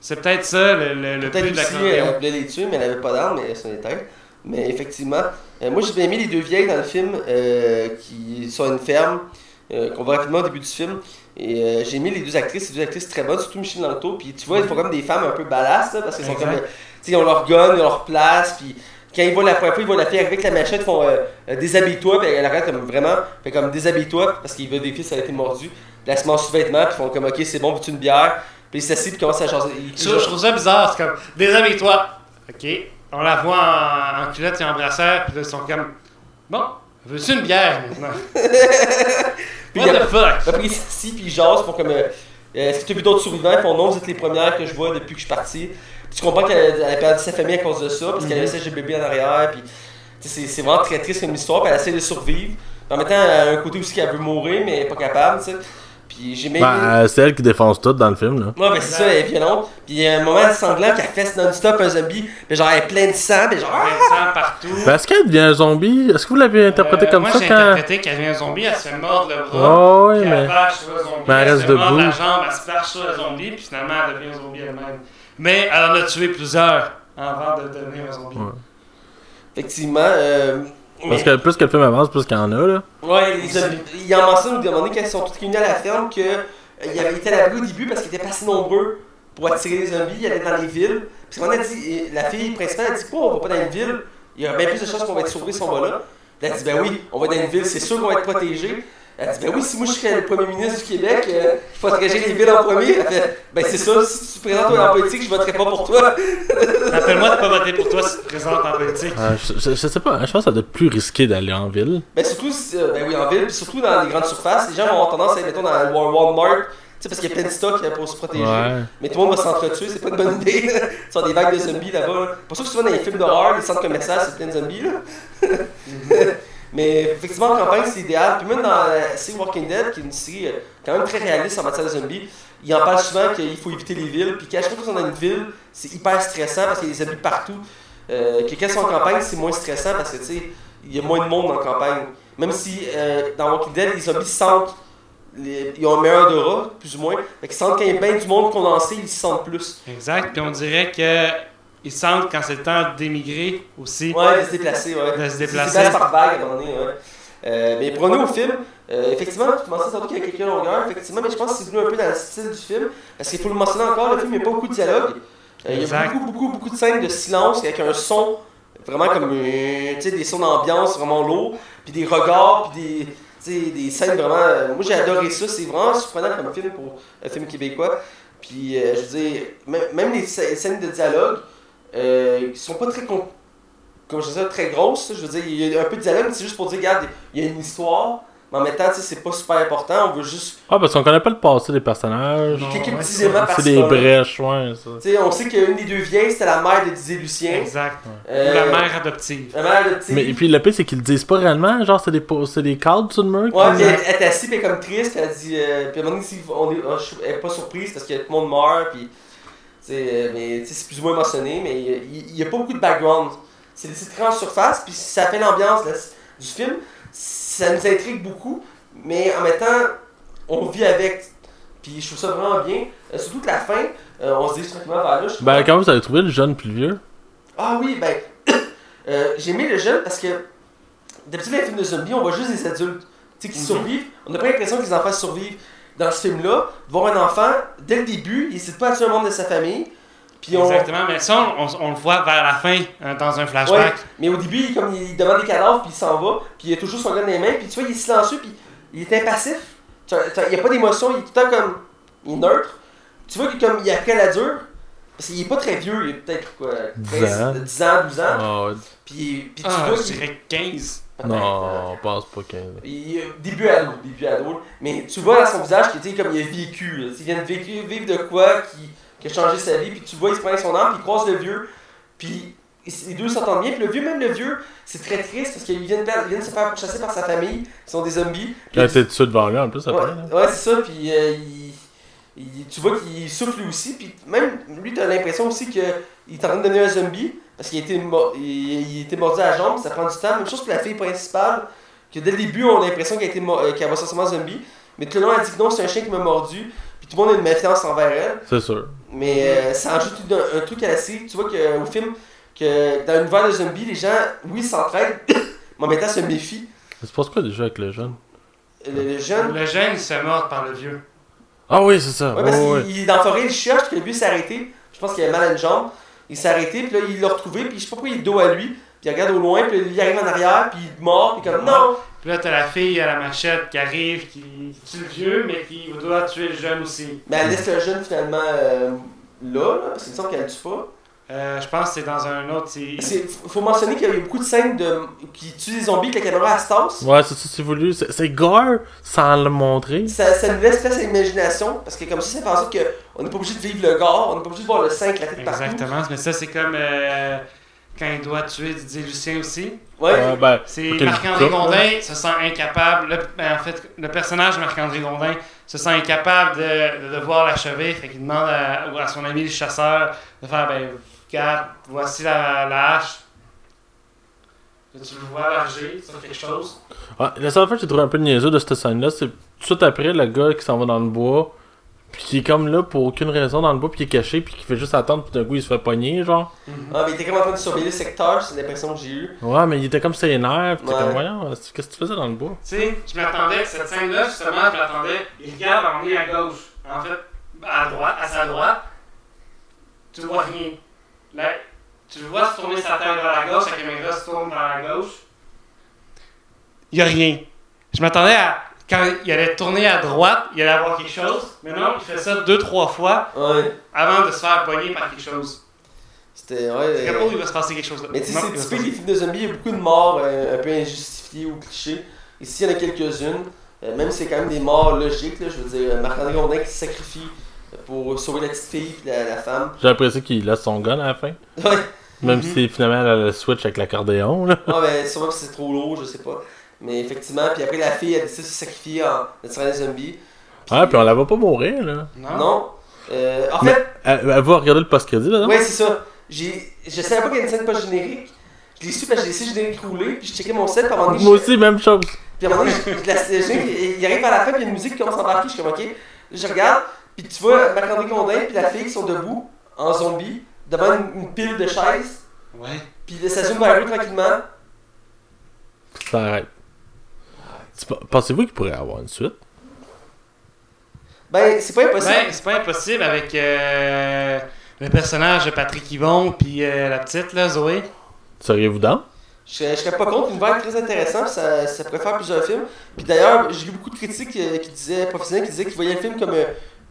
C'est peut-être ça le, le, le
Peut-être
but de
euh,
l'accordéon.
elle voulait les tuer, mais elle avait pas d'armes, mais son têtes. Mais effectivement, euh, moi j'ai bien aimé les deux vieilles dans le film euh, qui sont à une ferme, euh, qu'on voit rapidement au début du film. Et euh, j'ai aimé les deux actrices, les deux actrices très bonnes, surtout Michel Lanto. Puis tu vois, ils font comme des femmes un peu badass, là, parce qu'elles sont comme. euh, Tu sais, ils ont leur gun, ils ont leur place, puis Quand il voit la première fois, il voit la fille arriver avec la machette, ils font euh, euh, déshabille-toi, puis elle arrête comme vraiment, fait comme déshabille-toi, parce qu'il veut des filles, ça a été mordu. Puis elle se mange sous vêtements, puis ils font comme ok, c'est bon, veux-tu une bière? Puis il s'assied, puis commence à. Il-
Je, je trouve ça bizarre, c'est comme, déshabille-toi. Ok. On la voit en, en culotte et en brassière, puis là, ils sont comme, bon, veux-tu une bière maintenant? *laughs*
Puis
What the fuck?
Après, il s'assit, puis ils jasent, ils font comme. euh, euh, Est-ce que tu as vu d'autres survivants? Ils font non, vous êtes les premières que je vois depuis que je suis parti. Tu comprends qu'elle elle a perdu sa famille à cause de ça, parce qu'elle avait ses bébés en arrière, puis. C'est c'est vraiment très triste comme histoire, puis elle essaie de survivre. En même temps, elle a un côté aussi qu'elle veut mourir, mais elle est pas capable, tu sais. Puis j'ai même.
Ben, euh, c'est elle qui défonce tout dans le film, là.
Ouais, ben c'est ça, elle est violente. Puis il y a un moment sanglant qu'elle fesse non-stop un zombie, puis genre elle est pleine de sang, puis genre.
Il y a du sang partout.
Ben, est-ce qu'elle devient un zombie? Est-ce que vous l'avez interprété
Euh,
comme
moi,
ça
j'ai
quand.
interprété qu'elle devient un zombie, elle se fait mordre le bras.
Oh, oui,
puis
mais.
elle marche sur le zombie.
Mais elle reste
se
debout.
la jambe, elle se perche sur le zombie, puis finalement, elle devient un zombie elle-même. Mais elle en a tué plusieurs avant de devenir un zombie.
Ouais.
Effectivement. Euh,
Parce que plus que le film avance, plus qu'il y en a, là.
Ouais, les zombies. Il en mentionne au moment donné quand ils sont tous réunis à la ferme que euh, il avait été à l'abri au début parce qu'ils étaient pas si nombreux pour attirer les zombies. Il allait dans les villes. Puis on a dit, euh, la fille principale a dit pas, on va pas dans une ville? Il y a bien plus de chances qu'on va être sauvés si on va là. Elle a dit, ben oui, on va dans une ville, c'est sûr qu'on va être protégés. Elle dit, ben oui, si moi je serais le premier ministre du Québec, euh, je protégerais les villes en premier. Elle *laughs* fait, ben c'est ça, si tu te présentes en politique, je voterai pas pour toi.
Rappelle-moi *laughs* de pas voter pour toi si tu te présentes en politique.
Euh, je, je- je sais pas, je pense que ça doit être plus risqué d'aller en ville.
Ben surtout, si, euh, ben oui, en ville, puis surtout dans les grandes surfaces, les gens vont avoir tendance à aller, mettons, dans Walmart, tu sais, parce qu'il y a plein de stocks pour se protéger.
Ouais.
Mais tout le monde va s'entretuer, c'est pas une bonne idée. là. *laughs* Tu vois des vagues de zombies là-bas. là. Pour ça que souvent dans les films d'horreur, les centres commerciaux, c'est plein de zombies. Là. Mais effectivement, en campagne, c'est idéal. Puis même dans la série Walking Dead, qui est une série euh, quand même très réaliste en matière de zombies, il en parle souvent qu'il faut éviter les villes. Puis qu'à chaque fois qu'on est dans une ville, c'est hyper stressant parce qu'il y a des zombies partout. Euh, que quand ils sont en campagne, c'est moins stressant parce que tu sais, il y a moins de monde en campagne. Même si euh, dans Walking Dead, les zombies sentent. ils ont un meilleur aura, plus ou moins. Fait qu'ils sentent quand il y a bien du monde condensé, ils se sentent plus.
Exact, puis on dirait que ils sentent quand c'est le temps d'émigrer aussi.
Ouais, de se déplacer, ouais.
De se déplacer.
déplacent par vague à un moment donné, ouais. Euh, mais revenir au film, euh, effectivement, tu mentionnais tantôt qu'il y a quelques longueurs, effectivement, mais je pense que c'est venu un peu dans le style du film. Parce qu'il faut le mentionner encore, le film, il n'y a pas beaucoup de dialogue. Euh, il y a beaucoup, beaucoup, beaucoup de scènes de silence avec un son, vraiment comme euh, tu sais, des sons d'ambiance vraiment lourds, puis des regards, puis des, des scènes vraiment. moi, j'ai adoré ça, c'est vraiment surprenant comme film pour un film québécois. Puis, je veux dire, même, les sc- scènes de dialogue, euh, qui sont pas très com- comme je disais, très grosses. Je veux dire, il y a un peu de dialogue, mais c'est juste pour dire, regarde, il y a une histoire, mais en même temps, tu sais, c'est pas super important. On veut juste.
Ah, parce qu'on connaît pas le passé des personnages.
Non,
quelques
ouais,
petits
c'est
éléments
C'est
par
des brèches, ouais, ça.
Tu sais, on sait qu'une des deux vieilles, c'était la mère de Didier Lucien.
Exact.
Euh,
Ou la mère adoptive.
La mère Didier.
Mais et puis le pire, c'est qu'ils le disent pas réellement. Genre, c'est des, po- c'est des cadres sur le mur.
Ouais, puis elle, elle est assise, est comme triste, elle dit. euh, puis à un moment donné, on est, oh, elle est pas surprise parce que tout le monde meurt, puis. Tu sais, euh, mais c'est plus ou moins mentionné, mais il n'y a, pas beaucoup de background. C'est très en surface, puis ça fait l'ambiance du film. Ça nous intrigue beaucoup, mais en même temps, on vit avec. Puis je trouve ça vraiment bien. Euh, surtout que la fin, euh, on se dit tranquillement vers là.
Ben, comment vous avez trouvé le jeune plus vieux?
Ah oui, ben. *coughs* euh, J'ai aimé le jeune parce que. D'habitude, dans les films de zombies, on voit juste des adultes qui
Mhm.
survivent. On n'a pas l'impression que les enfants survivent. Dans ce film-là, voir un enfant, dès le début, il n'hésite pas à tuer un membre de sa famille. Puis on...
Exactement, mais ça, on, on- on le voit vers la fin, hein, dans un
Ouais,
flashback.
mais au début, il, comme, il demande des cadavres, puis il s'en va, puis il a toujours son gun dans les mains, puis tu vois, il est silencieux, puis il est impassif. Tu vois, tu vois, Il n'y a pas d'émotion, il est tout le temps comme. Il est neutre. Tu vois que comme il a pris la dure, parce qu'il est pas très vieux, il est peut-être quoi,
10
13,
ans.
10 ans, 12 ans.
Ah, ouais.
Puis, puis tu
Ah,
vois
je
qu'il-
dirais 15.
Non, on passe pas 15.
Il, début ado, début ado. Mais tu vois dans son visage qu'il était comme il a vécu. là. Il vient de vécu- vivre de quoi qui, qui a changé sa vie. Puis tu vois, il se prend avec son âme, puis il croise le vieux. Puis les deux s'entendent bien. Puis le vieux, même le vieux, c'est très triste parce qu'il vient, de se faire chasser par sa famille. Ils sont des zombies.
Il a été dessus devant lui en plus après.
Ouais,
là.
ouais, c'est ça. Puis euh, il, il- tu vois qu'il souffle lui aussi. Puis même lui, tu as l'impression aussi qu'il est en train de devenir un zombie. Parce qu'il a été, mo- il, il était mordu à la jambe. Ça prend du temps. Même chose pour la fille principale. Que dès le début, on a l'impression qu'elle, a été mo- euh, qu'elle va sortir zombie. Mais tout le long, elle dit que non, c'est un chien qui m'a mordu. Puis tout le monde a une méfiance envers elle.
C'est sûr.
Mais euh, ça ajoute un, un truc à la série. Tu vois qu'au film, que dans l'univers de zombies, les gens, oui, s'entraident. *coughs* mais en même temps, se méfient.
Ça se passe quoi déjà avec le jeune?
Le, le jeune?
Le jeune, il se mordre par le vieux.
Ah oui, c'est ça.
Ouais, parce
ouais.
qu'il il est dans la forêt, il cherche, puis le vieux s'est arrêté. Je pense qu'il avait mal à une jambe. Il s'est arrêté, puis là, il l'a retrouvé, puis je sais pas pourquoi il est dos à lui. puis il regarde au loin, puis il arrive en arrière, puis il mord, puis comme non!
Puis là, t'as la fille à la machette qui arrive, qui tue le vieux, mais qui doit tuer le jeune aussi.
Mais elle laisse le jeune finalement euh, là, là, parce qu'il me semble qu'elle le tue pas.
Euh, je pense que c'est dans un autre. c'est-
C'est- faut mentionner qu'il y a eu beaucoup de scènes de, qui tuent des zombies avec la caméra à se tasse.
Ouais, c'est ça, c'est voulu. C'est c'est gore sans le montrer.
Ça, ça nous laisse place à l'imagination, parce que comme ça, ça fait en sorte qu'on n'est pas obligé de vivre le gore, on n'est pas obligé de voir le sang éclater de partout.
Exactement, mais ça, c'est comme euh, quand il doit tuer Didier Lucien aussi.
Ouais.
Euh, ben,
C'est Marc-André Gondin se sent incapable. le- ben, en fait, le personnage de Marc-André Gondin se sent incapable de, de devoir l'achever. Fait qu'il demande à, à son ami le chasseur de faire ben, regarde, voici la, la hache. Là, tu le vois larger sur quelque chose.
ouais, la seule fois que j'ai trouvé un peu niaiseux de cette scène-là, c'est tout de suite après le gars qui s'en va dans le bois. Puis qui est comme là pour aucune raison dans le bois, puis qui est caché, puis qui fait juste attendre, puis d'un coup il se fait pogner, genre.
Ah, mais il était comme en train de surveiller le secteur, c'est l'impression que j'ai eue.
Ouais, mais il était comme ses nerfs, puis t'es
Ouais.
comme, voyons, qu'est-ce que tu faisais dans le bois?
Tu sais, je m'attendais, cette scène-là, justement, je l'attendais. Il regarde en ligne à gauche. En fait, à droite, à sa droite, tu vois rien. Là, tu le vois se tourner sa tête vers la gauche, la caméra se tourne vers la gauche. Il n'y a rien. Je m'attendais à. Quand il allait tourner à droite, il allait avoir quelque chose. Mais non, il fait ça deux, trois fois
Ouais.
avant de se faire pogner par quelque chose.
C'était. Ouais.
C'est comme,
euh,
il va se passer quelque chose là.
Mais tu sais, c'est typique des films de zombies, il y a beaucoup de morts euh, un peu injustifiées ou clichés. Ici, il y en a quelques-unes. Euh, même si c'est quand même des morts logiques, là, je veux dire, Marc-André Gondin qui se sacrifie pour sauver la petite fille et la, la femme.
J'ai apprécié qu'il laisse son gun à la fin.
Ouais.
Même si finalement elle a le switch avec l'accordéon, là.
Ah, ben, sûrement que c'est trop lourd, je sais pas. Mais effectivement, puis après, la fille, elle décide de se sacrifier en attirant les zombies.
Ouais, puis on la voit pas mourir, là.
Non.
Non. Euh, en
Mais-
fait,
Elle, elle va regarder le post-crédit, là, non?
ouais, c'est ça. J'ai, je savais pas qu'il y avait une scène pas générique. Je l'ai su parce que j'ai laissé le générique rouler, puis je checkais mon set, puis donné,
Moi aussi, même chose.
Puis à un moment donné, il arrive à la fin, puis il y a une musique qui commence à embarquer, je suis comme ok. Je regarde, puis tu vois Marc-André Gondin, puis la fille qui sont debout, en zombie, devant une, une pile de chaises,
Ouais.
puis ça zoome vers eux tranquillement.
Ça arrête. Pensez-vous qu'il pourrait y avoir une suite?
Ben, c'est pas impossible.
Ben, c'est pas impossible avec euh, le personnage de Patrick Yvon puis euh, la petite, là, Zoé.
Seriez-vous dans?
Je serais, je serais pas contre, l'univers est très intéressant, puis ça, ça pourrait faire plusieurs films. Puis d'ailleurs, j'ai lu beaucoup de critiques euh, qui disaient, professionnels qui disaient qu'ils voyaient le film comme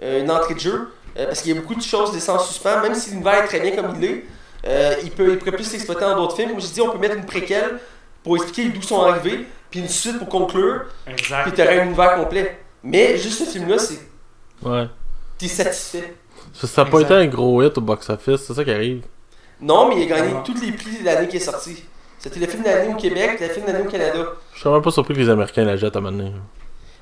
une entrée de jeu, euh, parce qu'il y a beaucoup de choses laissées en suspens, même si l'univers est très bien comme il est, euh, il, peut, il pourrait plus s'exploiter dans d'autres films. Moi j'ai dit, on peut mettre une préquelle pour expliquer d'où sont arrivés, puis une suite pour conclure, puis
Exact.
t'aurais un univers complet. Mais juste ce film-là, c'est
Ouais.
t'es satisfait.
Ça ça a pas été un gros hit au box-office, c'est ça qui arrive.
Non, mais il a gagné
Non.
tous les prix de l'année qui est sorti. C'était le film de l'année au Québec, le film de l'année au Canada.
Je serais même pas surpris que les Américains la jettent à un moment donné.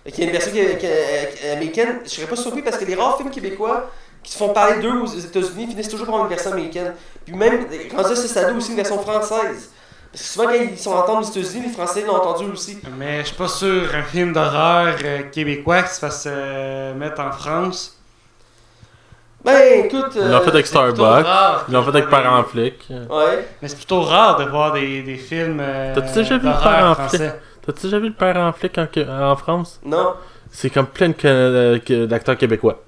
Qu'il y a une version qui- qui- euh, américaine, je serais pas surpris parce que les rares films québécois qui se font parler d'eux aux États-Unis finissent toujours par une version américaine. Puis même, quand ça, c'est ça aussi une version française. Parce que souvent, quand ils sont entendus aux États-Unis, les Français l'ont entendu aussi.
Mais je suis pas sûr, un film d'horreur euh, québécois qui se fasse euh, mettre en France.
Ben, écoute.
Ils l'ont fait avec
plutôt
Starbucks, ils l'ont fait avec Parents Flics.
Ouais.
Mais c'est plutôt rare de voir des, des films euh,
T'as-tu déjà vu
d'horreur
Parents
français.
T'as-tu déjà vu le père en flic en, en France?
Non.
C'est comme plein que- d'acteurs québécois.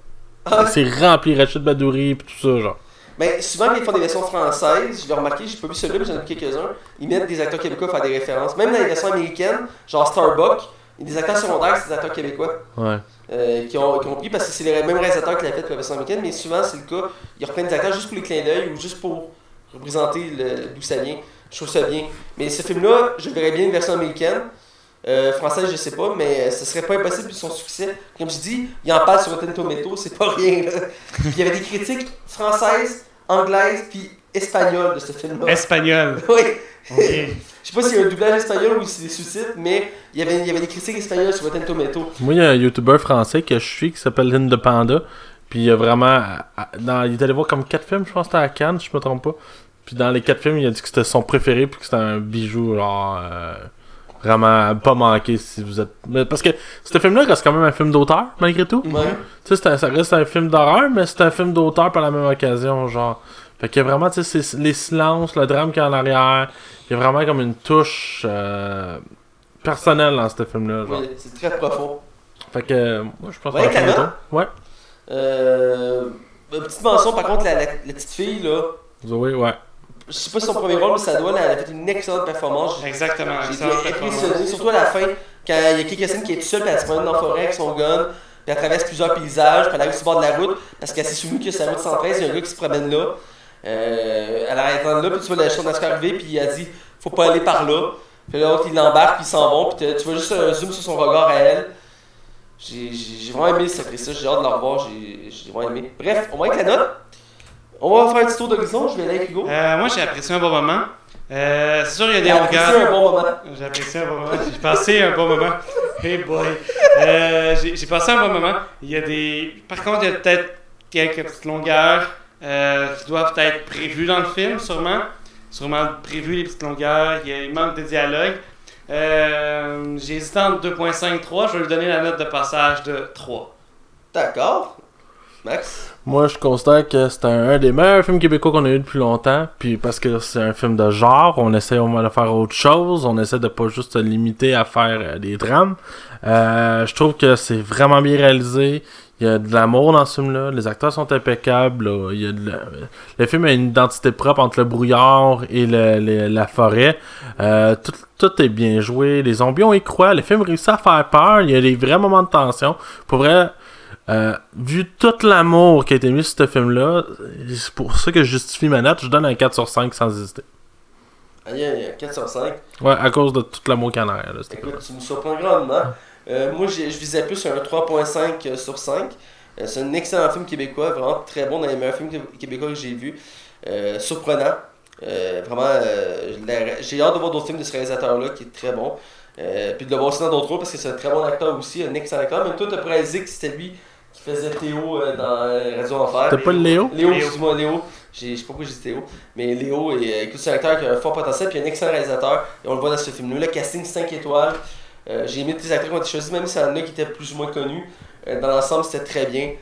Ah,
C'est rempli, Rachid Badouri pis tout ça, genre.
ben, souvent, quand ils font des versions françaises, je l'ai remarqué, j'ai pas vu celui-là, mais j'en ai vu quelques-uns, ils mettent des acteurs québécois à faire des références. Même dans les versions américaines, genre Starbucks, il y a des acteurs secondaires, c'est des acteurs québécois.
Ouais.
euh, qui, ont, qui ont pris parce que c'est les mêmes réalisateurs qui l'ont fait pour la version américaine, mais souvent c'est le cas. Ils reprennent des acteurs juste pour les clins d'œil ou juste pour représenter le- d'où ça vient. Je trouve ça bien. Mais ce film-là, je verrais bien une version américaine. Euh, française, je sais pas, mais ce serait pas impossible vu son succès. Comme je dis, il en parle sur Rotten Tomatoes, c'est pas rien. Là. Puis il y avait des critiques françaises, anglaises, puis espagnoles de ce film-là.
Espagnol. *laughs*
Oui. Je sais pas s'il y a un doublage espagnol ou si c'est des sous-titres, mais il y, avait, il y avait des critiques espagnoles sur Rotten Tomatoes.
Moi, il y a un YouTuber français que je suis qui s'appelle Lynn de Panda. Puis il a vraiment. dans- il est allé voir comme 4 films, je pense que c'était à Cannes, si je me trompe pas. Puis dans les 4 films, il a dit que c'était son préféré, puis que c'était un bijou, genre. euh, vraiment pas manquer si vous êtes. mais Parce que ce film-là reste quand même un film d'auteur, malgré tout.
Ouais.
Tu sais, c'est un- ça reste un film d'horreur, mais c'est un film d'auteur par la même occasion, genre. Fait qu'il y a vraiment, tu sais, c'est les silences, le drame qu'il y a en arrière. Il y a vraiment comme une touche euh, personnelle dans ce film-là, genre.
Oui, c'est très profond.
Fait que, euh, moi, je pense
Ouais, Clément?
tour. Ouais.
Euh, petite mention, par contre, la, la- la petite fille, là,
Zoé, ouais.
Je sais pas si son premier rôle, mais ça doit, elle a fait une excellente performance.
Exactement.
J'ai impressionné, surtout à la fin, quand il y a quelques scènes qui est toute seule, puis elle se promène dans la forêt avec son gun, puis elle traverse plusieurs paysages, puis elle arrive sur le bord de la route, parce qu'elle s'est souvenue que c'est la route 113, il y a un gars qui se promène là. Euh, elle arrête là, puis tu vois la chose arriver, puis elle dit faut pas aller par là. Puis l'autre, il l'embarque, puis ils s'en vont, puis tu vois juste un zoom sur son regard à elle. J'ai vraiment aimé ce sacrifice, j'ai hâte de la revoir, j'ai j'ai vraiment aimé. Bref, on va avec la note. On va faire un petit tour d'horizon, je vais aller avec Hugo.
Euh, moi, j'ai apprécié un bon moment. Euh, c'est sûr, il y a des
J'ai apprécié
longueurs.
un bon moment.
J'ai apprécié un bon moment. J'ai passé un bon moment. Hey boy. Euh, j'ai passé un bon moment. Il y a des. Par contre, il y a peut-être quelques petites longueurs euh, qui doivent être prévues dans le film, sûrement. Sûrement prévues les petites longueurs. Il, y a, il manque de dialogue. Euh, j'ai hésité entre 2.5 Je vais lui donner la note de passage de 3.
D'accord. Max?
Moi, je considère que c'est un, des meilleurs films québécois qu'on a eu depuis longtemps. Puis parce que c'est un film de genre, on essaie au moins de faire autre chose. On essaie de pas juste se limiter à faire euh, des drames. Euh, je trouve que c'est vraiment bien réalisé. Il y a de l'amour dans ce film-là. Les acteurs sont impeccables. Il y a de la- Le film a une identité propre entre le brouillard et la forêt. Euh, tout, tout est bien joué. Les zombies, on y croit. Le film réussit à faire peur. Il y a des vrais moments de tension. Pour vrai, euh, vu tout l'amour qui a été mis sur ce film-là, c'est pour ça que je justifie ma note. Je donne un 4 sur 5 sans hésiter.
Aïe, aïe, 4 sur 5.
Ouais, à cause de tout l'amour qu'il y en a.
Écoute, tu me surprends grandement. Euh, moi, je visais plus un 3.5 sur 5. Euh, c'est un excellent film québécois, vraiment très bon, dans les meilleurs films qué- québécois que j'ai vus. Euh, surprenant. Euh, vraiment, euh, j'ai hâte de voir d'autres films de ce réalisateur-là qui est très bon. Euh, puis de le voir aussi dans d'autres rôles parce que c'est un très bon acteur aussi, un excellent acteur. Même toi, tu as réalisé que c'était lui qui faisait Théo euh, dans euh, Radio Enfer.
T'as pas le Léo?
Léo, excuse-moi, Léo. Je sais pas pourquoi j'ai dit Théo. Mais Léo, est, euh, écoute, c'est un acteur qui a un fort potentiel, puis un excellent réalisateur. Et on le voit dans ce film-là. Le casting 5 étoiles. Euh, j'ai aimé tous les acteurs qui ont été choisis, même s'il y en a qui étaient plus ou moins connus. Euh, dans l'ensemble, c'était très bien.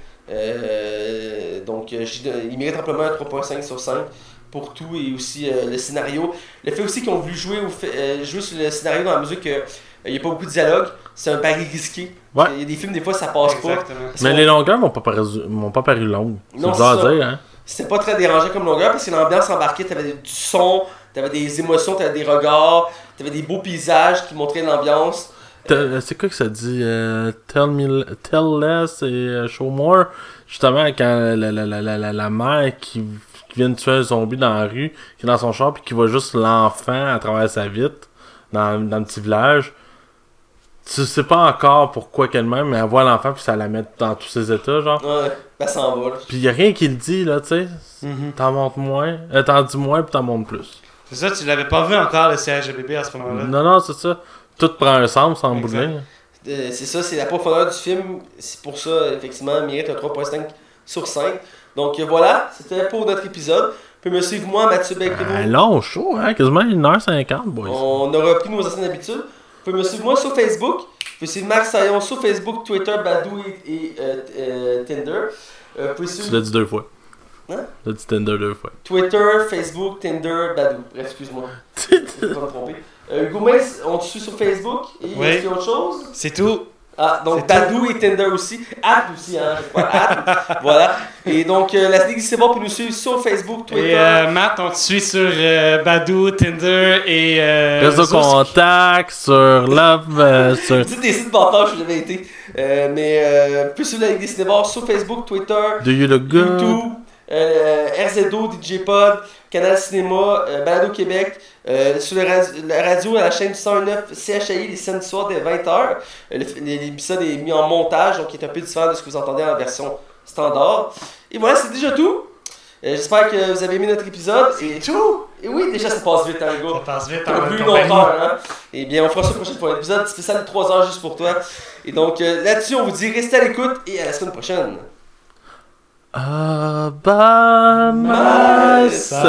Donc, il mérite amplement un 3.5 sur 5 pour tout et aussi le scénario. Le fait aussi qu'ils ont voulu jouer, au fait- jouer sur le scénario dans la mesure qu'il n'y a pas beaucoup de dialogue, c'est un pari risqué.
Ouais.
Il y a des films, des fois, ça passe pas.
Exactement.
Mais les longueurs m'ont pas paru, m'ont pas paru longues. C'est
Non,
bizarre à dire, hein.
C'était pas très dérangeant comme longueur parce que l'ambiance embarquée, t'avais du son, t'avais des émotions, t'avais des regards, t'avais des beaux paysages qui montraient l'ambiance.
Te- C'est quoi que ça dit euh, Tell me tell less et euh, show more? Justement, quand la, la, la, la, la, la mère qui, qui vient de tuer un zombie dans la rue, qui est dans son char, puis qui voit juste l'enfant à travers sa vitre dans, dans le petit village. Tu sais pas encore pourquoi qu'elle m'aime, mais elle voit l'enfant, puis ça la met dans tous ses états, genre.
Ouais, ben ça en va. là.
Puis y a rien qui le dit, là, tu sais.
Mhm.
T'en montres moins, euh, t'en dis moins, puis t'en montres plus.
C'est ça, tu l'avais pas vu encore le CHGBB à ce moment-là.
Non, non, c'est ça. Tout prend un sens en bout de
Exact.
ligne.
Euh, c'est ça, c'est la profondeur du film. C'est pour ça, effectivement, mérite un 3.5 sur 5. Donc euh, voilà, c'était pour notre épisode. Vous pouvez me suivre moi, Mathieu Becquereau.
Un long show, hein, quasiment 1h50, boys.
On a repris nos anciennes habitudes. Vous pouvez me suivre moi sur Facebook. Vous pouvez suivre Max Saillon sur Facebook, Twitter, Badou et, et, euh, euh, Tinder. Euh, vous pouvez
Tu l'as dit deux fois.
Hein?
Tu l'as dit Tinder deux fois.
Twitter, Facebook, Tinder, Badou. Bref, excuse-moi. *laughs* Je vais pas me tromper. Euh, on te suit sur Facebook. Et
Oui.
est-ce qu'il y a autre chose?
C'est tout.
Ah, donc
C'est
Badou et Tinder aussi. App aussi, hein, je crois. App. *laughs* voilà. Et donc, euh, la Ligue c'est bon pour nous suivre sur Facebook, Twitter.
Et euh, Matt, on te suit sur euh, Badoo, Tinder et. Euh, Zosk.
contact sur Love, euh, sur
Dites des sites partage, je l'avais été. Euh, mais euh, plus sur la Ligue des Cinévores sur Facebook, Twitter,
Do You Look Good?
YouTube, euh, RZO, DJ Pod, Canal Cinéma, euh, Balado Québec, euh, sur le la radio à la chaîne 109 CHI les samedis soirs dès 20h. L'épisode est mis en montage, donc il est un peu différent de ce que vous entendez en version standard. Et voilà, c'est déjà tout. Euh, J'espère que vous avez aimé notre épisode. Et tout! Et oui, déjà ça passe vite, hein, les gars.
Ça passe vite
une
compagnie.
longueur, hein? Eh bien, on fera ça la prochaine fois. Un épisode spécial de 3 heures juste pour toi. Et donc, euh, là-dessus, on vous dit restez à l'écoute et à la semaine prochaine.
Uh,
by
myself.